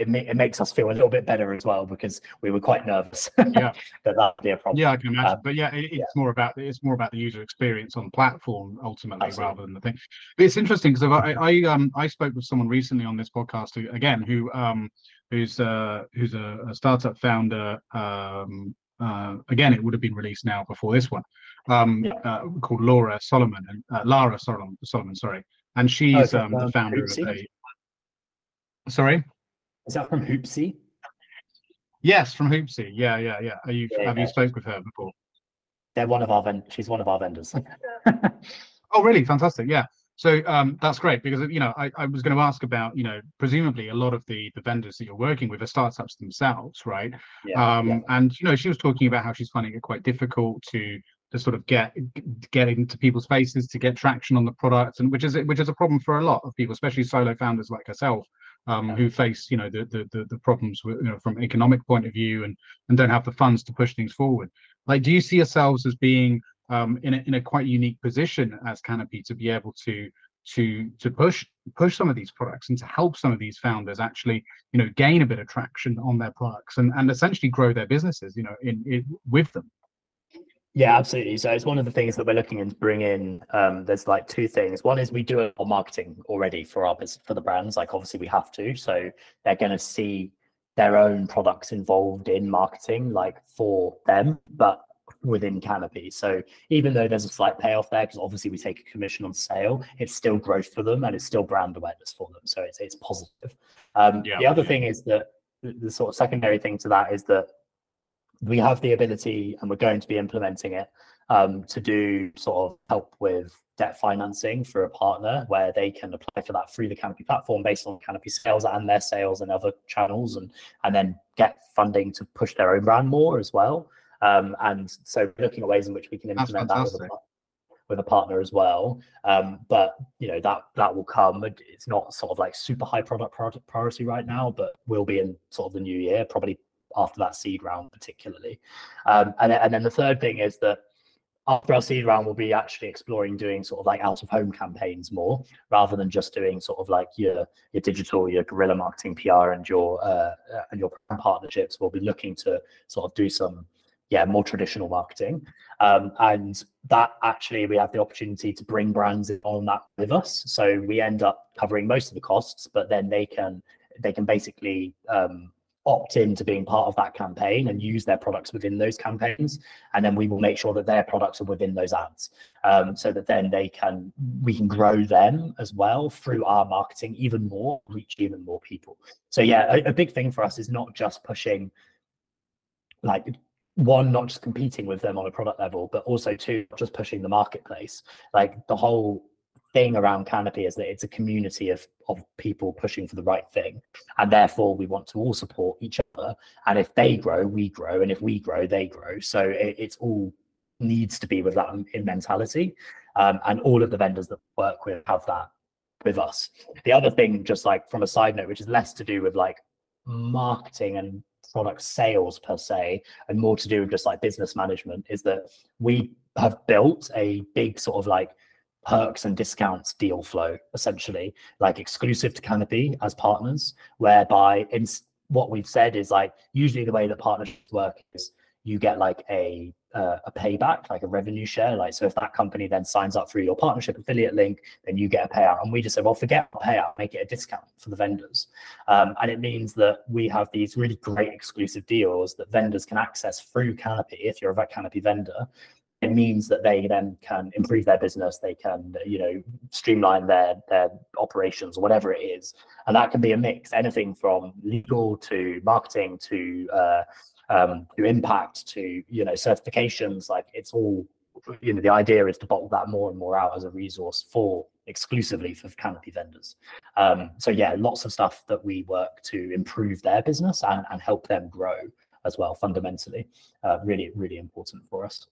it, ma- it, makes us feel a little bit better as well because we were quite nervous yeah. that that'd be a problem yeah i can imagine um, but yeah it, it's yeah. more about it's more about the user experience on the platform ultimately Absolutely. rather than the thing but it's interesting because I, I um i spoke with someone recently on this podcast who again who um who's uh who's a, a startup founder um uh, again, it would have been released now before this one, um, yeah. uh, called Laura Solomon and uh, Lara Solomon, Solomon, sorry, and she's oh, um, the founder Hoopsy? of a. Sorry, is that from Hoopsy? Yes, from Hoopsy. Yeah, yeah, yeah. Are you yeah, have yeah. you spoke with her before? They're one of our vendors. She's one of our vendors. oh, really? Fantastic. Yeah. So um, that's great because you know I, I was going to ask about you know presumably a lot of the the vendors that you're working with are startups themselves, right? Yeah, um, yeah. And you know she was talking about how she's finding it quite difficult to to sort of get get into people's faces to get traction on the product, and which is which is a problem for a lot of people, especially solo founders like herself, um, yeah. who face you know the, the the the problems with, you know from economic point of view and and don't have the funds to push things forward. Like, do you see yourselves as being um, in, a, in a quite unique position as Canopy to be able to to to push push some of these products and to help some of these founders actually you know gain a bit of traction on their products and and essentially grow their businesses you know in, in with them. Yeah absolutely. So it's one of the things that we're looking to bring in um, there's like two things. One is we do our marketing already for our business for the brands like obviously we have to. So they're going to see their own products involved in marketing like for them. But within Canopy. So even though there's a slight payoff there, because obviously we take a commission on sale, it's still growth for them and it's still brand awareness for them. So it's it's positive. Um, yeah. The other thing is that the, the sort of secondary thing to that is that we have the ability and we're going to be implementing it um, to do sort of help with debt financing for a partner where they can apply for that through the Canopy platform based on Canopy sales and their sales and other channels and and then get funding to push their own brand more as well. Um, and so looking at ways in which we can implement that with a, with a partner as well. Um, but you know that that will come. It's not sort of like super high product priority right now, but will be in sort of the new year, probably after that seed round, particularly. Um, and and then the third thing is that after our seed round, we'll be actually exploring doing sort of like out of home campaigns more rather than just doing sort of like your your digital, your guerrilla marketing, PR, and your uh, and your partnerships. We'll be looking to sort of do some yeah more traditional marketing. Um, and that actually we have the opportunity to bring brands on that with us. So we end up covering most of the costs but then they can they can basically um, opt into being part of that campaign and use their products within those campaigns. And then we will make sure that their products are within those ads um, so that then they can we can grow them as well through our marketing even more reach even more people. So yeah a, a big thing for us is not just pushing like one not just competing with them on a product level but also two just pushing the marketplace. Like the whole thing around canopy is that it's a community of of people pushing for the right thing. And therefore we want to all support each other. And if they grow we grow. And if we grow they grow. So it, it's all needs to be with that in mentality. Um, and all of the vendors that work with have that with us. The other thing just like from a side note which is less to do with like marketing and product sales per se and more to do with just like business management is that we have built a big sort of like perks and discounts deal flow essentially like exclusive to canopy as partners whereby in what we've said is like usually the way that partnerships work is you get like a uh, a payback, like a revenue share. Like, so if that company then signs up through your partnership affiliate link, then you get a payout. And we just said, well, forget payout, make it a discount for the vendors. Um, and it means that we have these really great exclusive deals that vendors can access through Canopy if you're a Canopy vendor. It means that they then can improve their business, they can, you know, streamline their their operations, whatever it is, and that can be a mix, anything from legal to marketing to uh, um, to impact to you know certifications like it's all you know the idea is to bottle that more and more out as a resource for exclusively for canopy vendors um, so yeah lots of stuff that we work to improve their business and, and help them grow as well fundamentally uh, really really important for us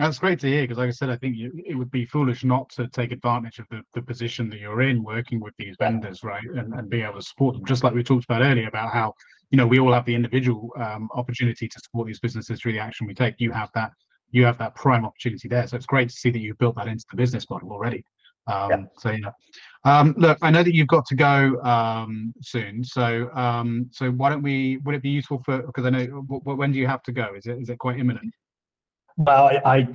that's great to hear because, like I said, I think you, it would be foolish not to take advantage of the, the position that you're in working with these vendors, right? And, and be able to support them, just like we talked about earlier about how you know we all have the individual um, opportunity to support these businesses through the action we take. You have that you have that prime opportunity there. So it's great to see that you've built that into the business model already. Um, yeah. so yeah. Um, look i know that you've got to go um, soon. So um, so why don't we would it be useful for because i know when do you have to go? Is it is it quite imminent well, I,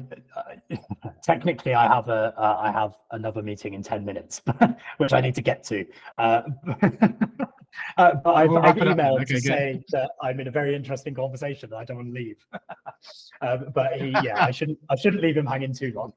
I technically I have a uh, I have another meeting in ten minutes, which I need to get to. Uh, uh, but I've, I've emailed okay, to good. say that I'm in a very interesting conversation that I don't want to leave. um, but he, yeah, I shouldn't I shouldn't leave him hanging too long.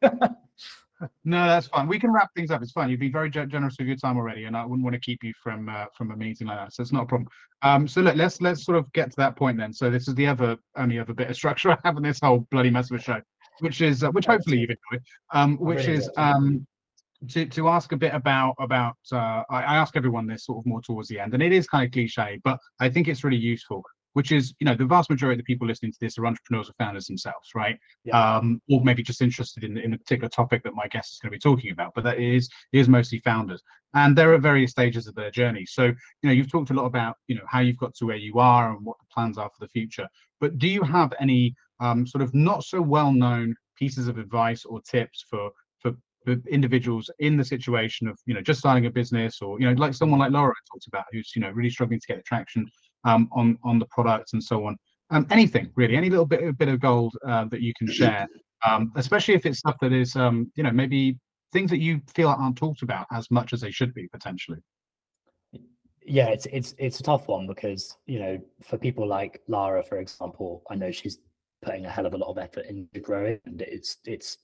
No, that's fine. We can wrap things up. It's fine. You've been very generous with your time already, and I wouldn't want to keep you from uh, from a meeting like that. So it's not a problem. Um, so look, let's let's sort of get to that point then. So this is the other only other bit of structure I have in this whole bloody mess of a show, which is uh, which hopefully you've enjoyed. Um, which really is um to to ask a bit about about uh, I, I ask everyone this sort of more towards the end, and it is kind of cliche, but I think it's really useful. Which is, you know, the vast majority of the people listening to this are entrepreneurs or founders themselves, right? Yeah. Um, or maybe just interested in in the particular topic that my guest is going to be talking about. But that is is mostly founders, and they're at various stages of their journey. So, you know, you've talked a lot about you know how you've got to where you are and what the plans are for the future. But do you have any um, sort of not so well known pieces of advice or tips for for individuals in the situation of you know just starting a business or you know like someone like Laura I talked about who's you know really struggling to get traction um, on on the product and so on. Um, anything really, any little bit bit of gold uh, that you can share, um, especially if it's stuff that is um, you know maybe things that you feel aren't talked about as much as they should be potentially. Yeah, it's it's it's a tough one because you know for people like Lara, for example, I know she's putting a hell of a lot of effort into growing, and it's it's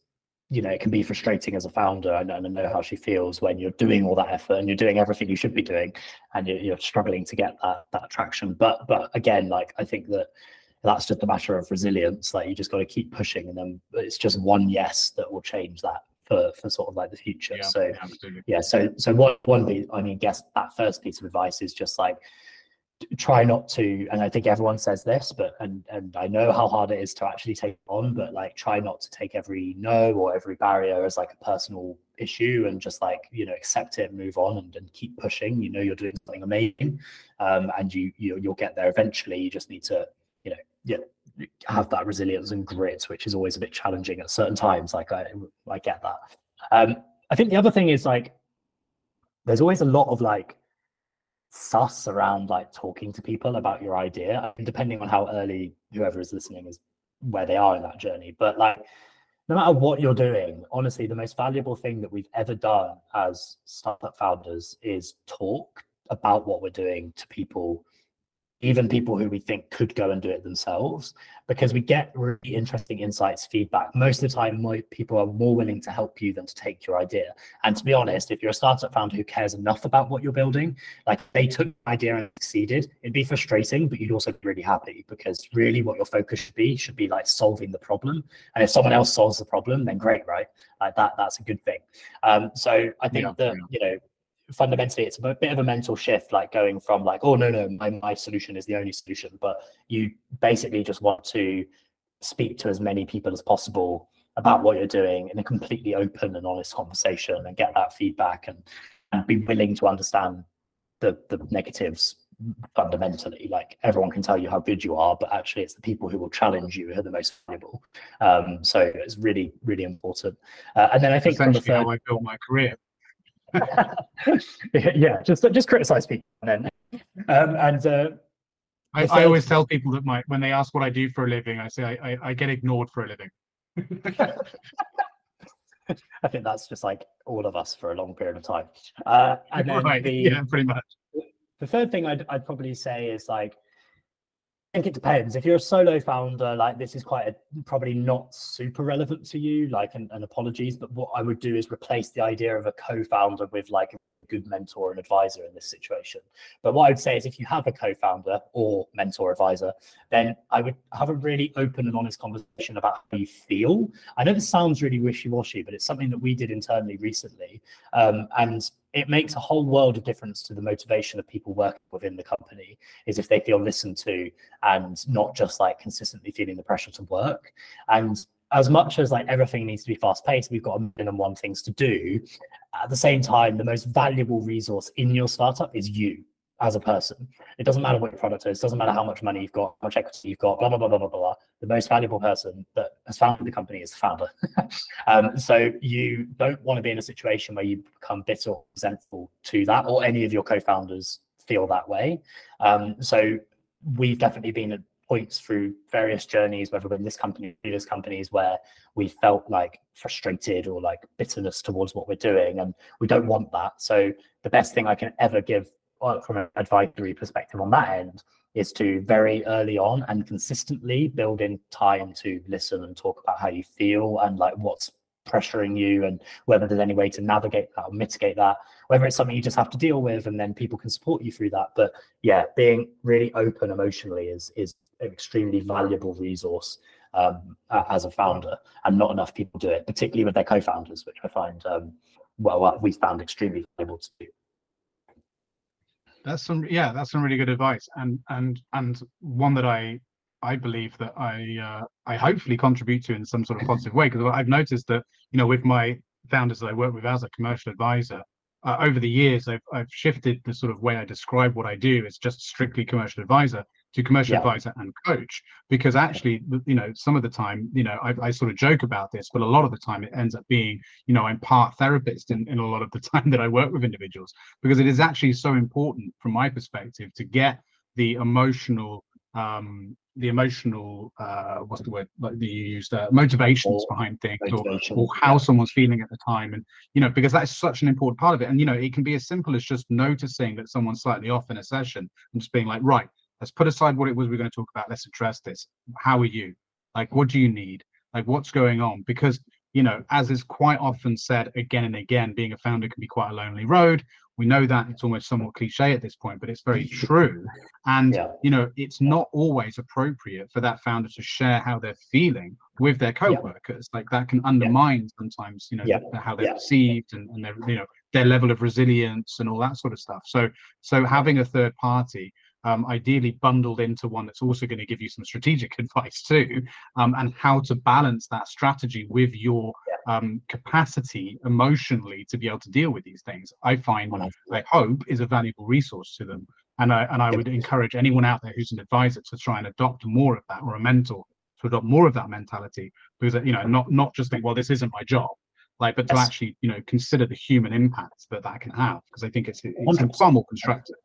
you know, it can be frustrating as a founder. I know, I know how she feels when you're doing all that effort and you're doing everything you should be doing, and you're, you're struggling to get that that traction. But but again, like I think that that's just a matter of resilience. Like you just got to keep pushing, and then it's just one yes that will change that for for sort of like the future. Yeah, so absolutely. yeah, so so one one piece, I mean, guess that first piece of advice is just like try not to and i think everyone says this but and and i know how hard it is to actually take on but like try not to take every no or every barrier as like a personal issue and just like you know accept it move on and, and keep pushing. You know you're doing something amazing um, and you, you you'll get there eventually. You just need to you know yeah have that resilience and grit which is always a bit challenging at certain times. Like i i get that. Um i think the other thing is like there's always a lot of like sus around like talking to people about your idea depending on how early whoever is listening is where they are in that journey but like no matter what you're doing honestly the most valuable thing that we've ever done as startup founders is talk about what we're doing to people even people who we think could go and do it themselves, because we get really interesting insights, feedback. Most of the time, more, people are more willing to help you than to take your idea. And to be honest, if you're a startup founder who cares enough about what you're building, like they took the idea and succeeded, it'd be frustrating, but you'd also be really happy because really what your focus should be should be like solving the problem. And if someone else solves the problem, then great, right? Like that, that's a good thing. Um, so I think yeah, that, you know, fundamentally it's a bit of a mental shift like going from like oh no no my, my solution is the only solution but you basically just want to speak to as many people as possible about what you're doing in a completely open and honest conversation and get that feedback and, and be willing to understand the the negatives fundamentally. Like everyone can tell you how good you are but actually it's the people who will challenge you who are the most valuable. Um, so it's really really important. Uh, and then i think essentially third, how i built my career yeah, just just criticize people then. Um, and uh, I, I, always tell people that my when they ask what I do for a living, I say I, I, I get ignored for a living. I think that's just like all of us for a long period of time. Uh, and then right. the, yeah, pretty much. The third thing I'd, I'd probably say is like think it depends. If you're a solo founder, like this is quite a, probably not super relevant to you. Like, and apologies, but what I would do is replace the idea of a co-founder with like a good mentor and advisor in this situation. But what I would say is if you have a co-founder or mentor advisor, then I would have a really open and honest conversation about how you feel. I know this sounds really wishy-washy, but it's something that we did internally recently. Um, and it makes a whole world of difference to the motivation of people working within the company is if they feel listened to and not just like consistently feeling the pressure to work and as much as like everything needs to be fast paced we've got a minimum one things to do at the same time the most valuable resource in your startup is you as a person. It doesn't matter what your product is, doesn't matter how much money you've got, how much equity you've got, blah, blah, blah, blah, blah, blah. The most valuable person that has founded the company is the founder. um, so you don't want to be in a situation where you become bitter or resentful to that, or any of your co-founders feel that way. Um, so we've definitely been at points through various journeys, whether in this company, previous companies, where we felt like frustrated or like bitterness towards what we're doing, and we don't want that. So the best thing I can ever give from an advisory perspective on that end is to very early on and consistently build in time to listen and talk about how you feel and like what's pressuring you and whether there's any way to navigate that or mitigate that whether it's something you just have to deal with and then people can support you through that. But yeah being really open emotionally is is an extremely valuable resource um, as a founder and not enough people do it particularly with their co-founders which i find um, well we found extremely valuable to do that's some yeah that's some really good advice and and and one that i i believe that i uh, i hopefully contribute to in some sort of positive way because i've noticed that you know with my founders that i work with as a commercial advisor uh, over the years I've, I've shifted the sort of way i describe what i do it's just strictly commercial advisor to commercial yeah. advisor and coach because actually you know some of the time you know I, I, sort of joke about this but a lot of the time it ends up being you know i'm part therapist in, in a lot of the time that i work with individuals because it is actually so important from my perspective to get the emotional um the emotional uh what's the word like the you used uh, motivations or behind things motivation. or, or how someone's feeling at the time and you know because that's such an important part of it and you know it can be as simple as just noticing that someone's slightly off in a session and just being like right let's put aside what it was we are going to talk about let's address this. How are you? Like what do you need? Like what's going on? Because you know as is quite often said again and again being a founder can be quite a lonely road. We know that it's almost somewhat cliche at this point but it's very true. And yeah. you know it's not always appropriate for that founder to share how they're feeling with their co-workers. Yeah. like that can undermine yeah. sometimes you know how they're perceived and, and their you know their level of resilience and all that sort of stuff. So so having a third party um, ideally bundled into one that's also going to give you some strategic advice too, um, and how to balance that strategy with your um, capacity emotionally to be able to deal with these things. I find, I hope, is a valuable resource to them. And I and I would encourage anyone out there who's an advisor to try and adopt more of that, or a mentor to adopt more of that mentality, because you know, not not just think, well, this isn't my job, like, but to actually, you know, consider the human impact that that can have, because I think it's, it's far more constructive.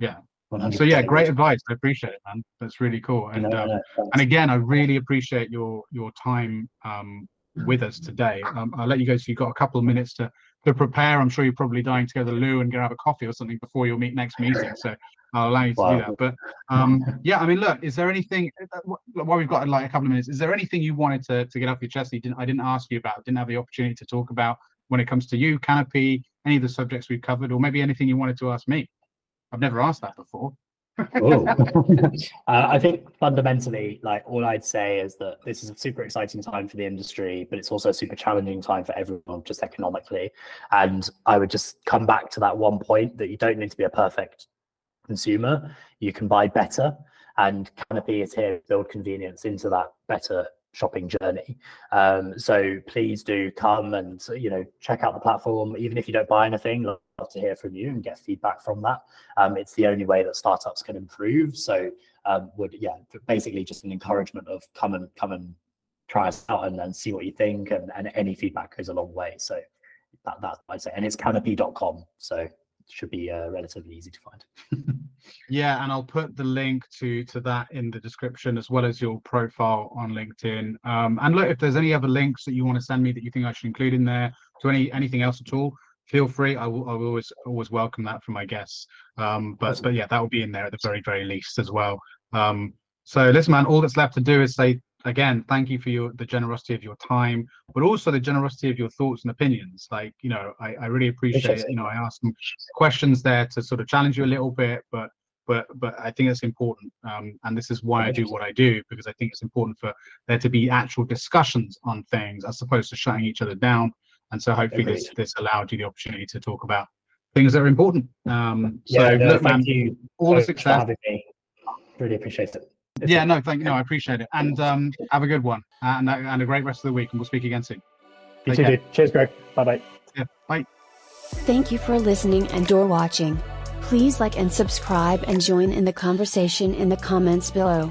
Yeah. 100%. So yeah, great advice. I appreciate it, man. That's really cool. And no, um, and again, I really appreciate your your time um, with us today. Um, I'll let you go. So you've got a couple of minutes to to prepare. I'm sure you're probably dying to go to the loo and go have a coffee or something before your meet next meeting. So I'll allow you to wow. do that. But um, yeah, I mean, look, is there anything uh, while we've got like a couple of minutes? Is there anything you wanted to to get off your chest? You didn't. I didn't ask you about. Didn't have the opportunity to talk about when it comes to you, Canopy, any of the subjects we've covered, or maybe anything you wanted to ask me. I've never asked that before. oh. uh, I think fundamentally, like all I'd say is that this is a super exciting time for the industry, but it's also a super challenging time for everyone, just economically. And I would just come back to that one point that you don't need to be a perfect consumer. You can buy better, and Canopy is here to build convenience into that better shopping journey. Um, so please do come and you know check out the platform. Even if you don't buy anything, love to hear from you and get feedback from that. Um, it's the only way that startups can improve. So um, would yeah, basically just an encouragement of come and come and try us out and, and see what you think. And, and any feedback goes a long way. So that that I'd say, and it's canopy.com. So should be uh, relatively easy to find. yeah, and I'll put the link to to that in the description as well as your profile on LinkedIn. Um, and look, if there's any other links that you want to send me that you think I should include in there to any anything else at all, feel free. I will, I will always always welcome that from my guests. Um, but awesome. but yeah, that will be in there at the very very least as well. Um, so listen, man, all that's left to do is say again, thank you for your the generosity of your time, but also the generosity of your thoughts and opinions. Like, you know, I, I really appreciate, it. you know, I asked some questions there to sort of challenge you a little bit, but but but I think it's important. Um, and this is why I do what I do, because I think it's important for there to be actual discussions on things as opposed to shutting each other down. And so hopefully this this allowed you the opportunity to talk about things that are important. Um, so yeah, no, look, man, you all the success. Really appreciate it yeah, no, thank you. No, I appreciate it. And um, have a good one uh, and, uh, and a great rest of the week. And we'll speak again soon. You too, dude. Cheers, Greg. Bye bye. Yeah, bye. Thank you for listening and or watching. Please like and subscribe and join in the conversation in the comments below.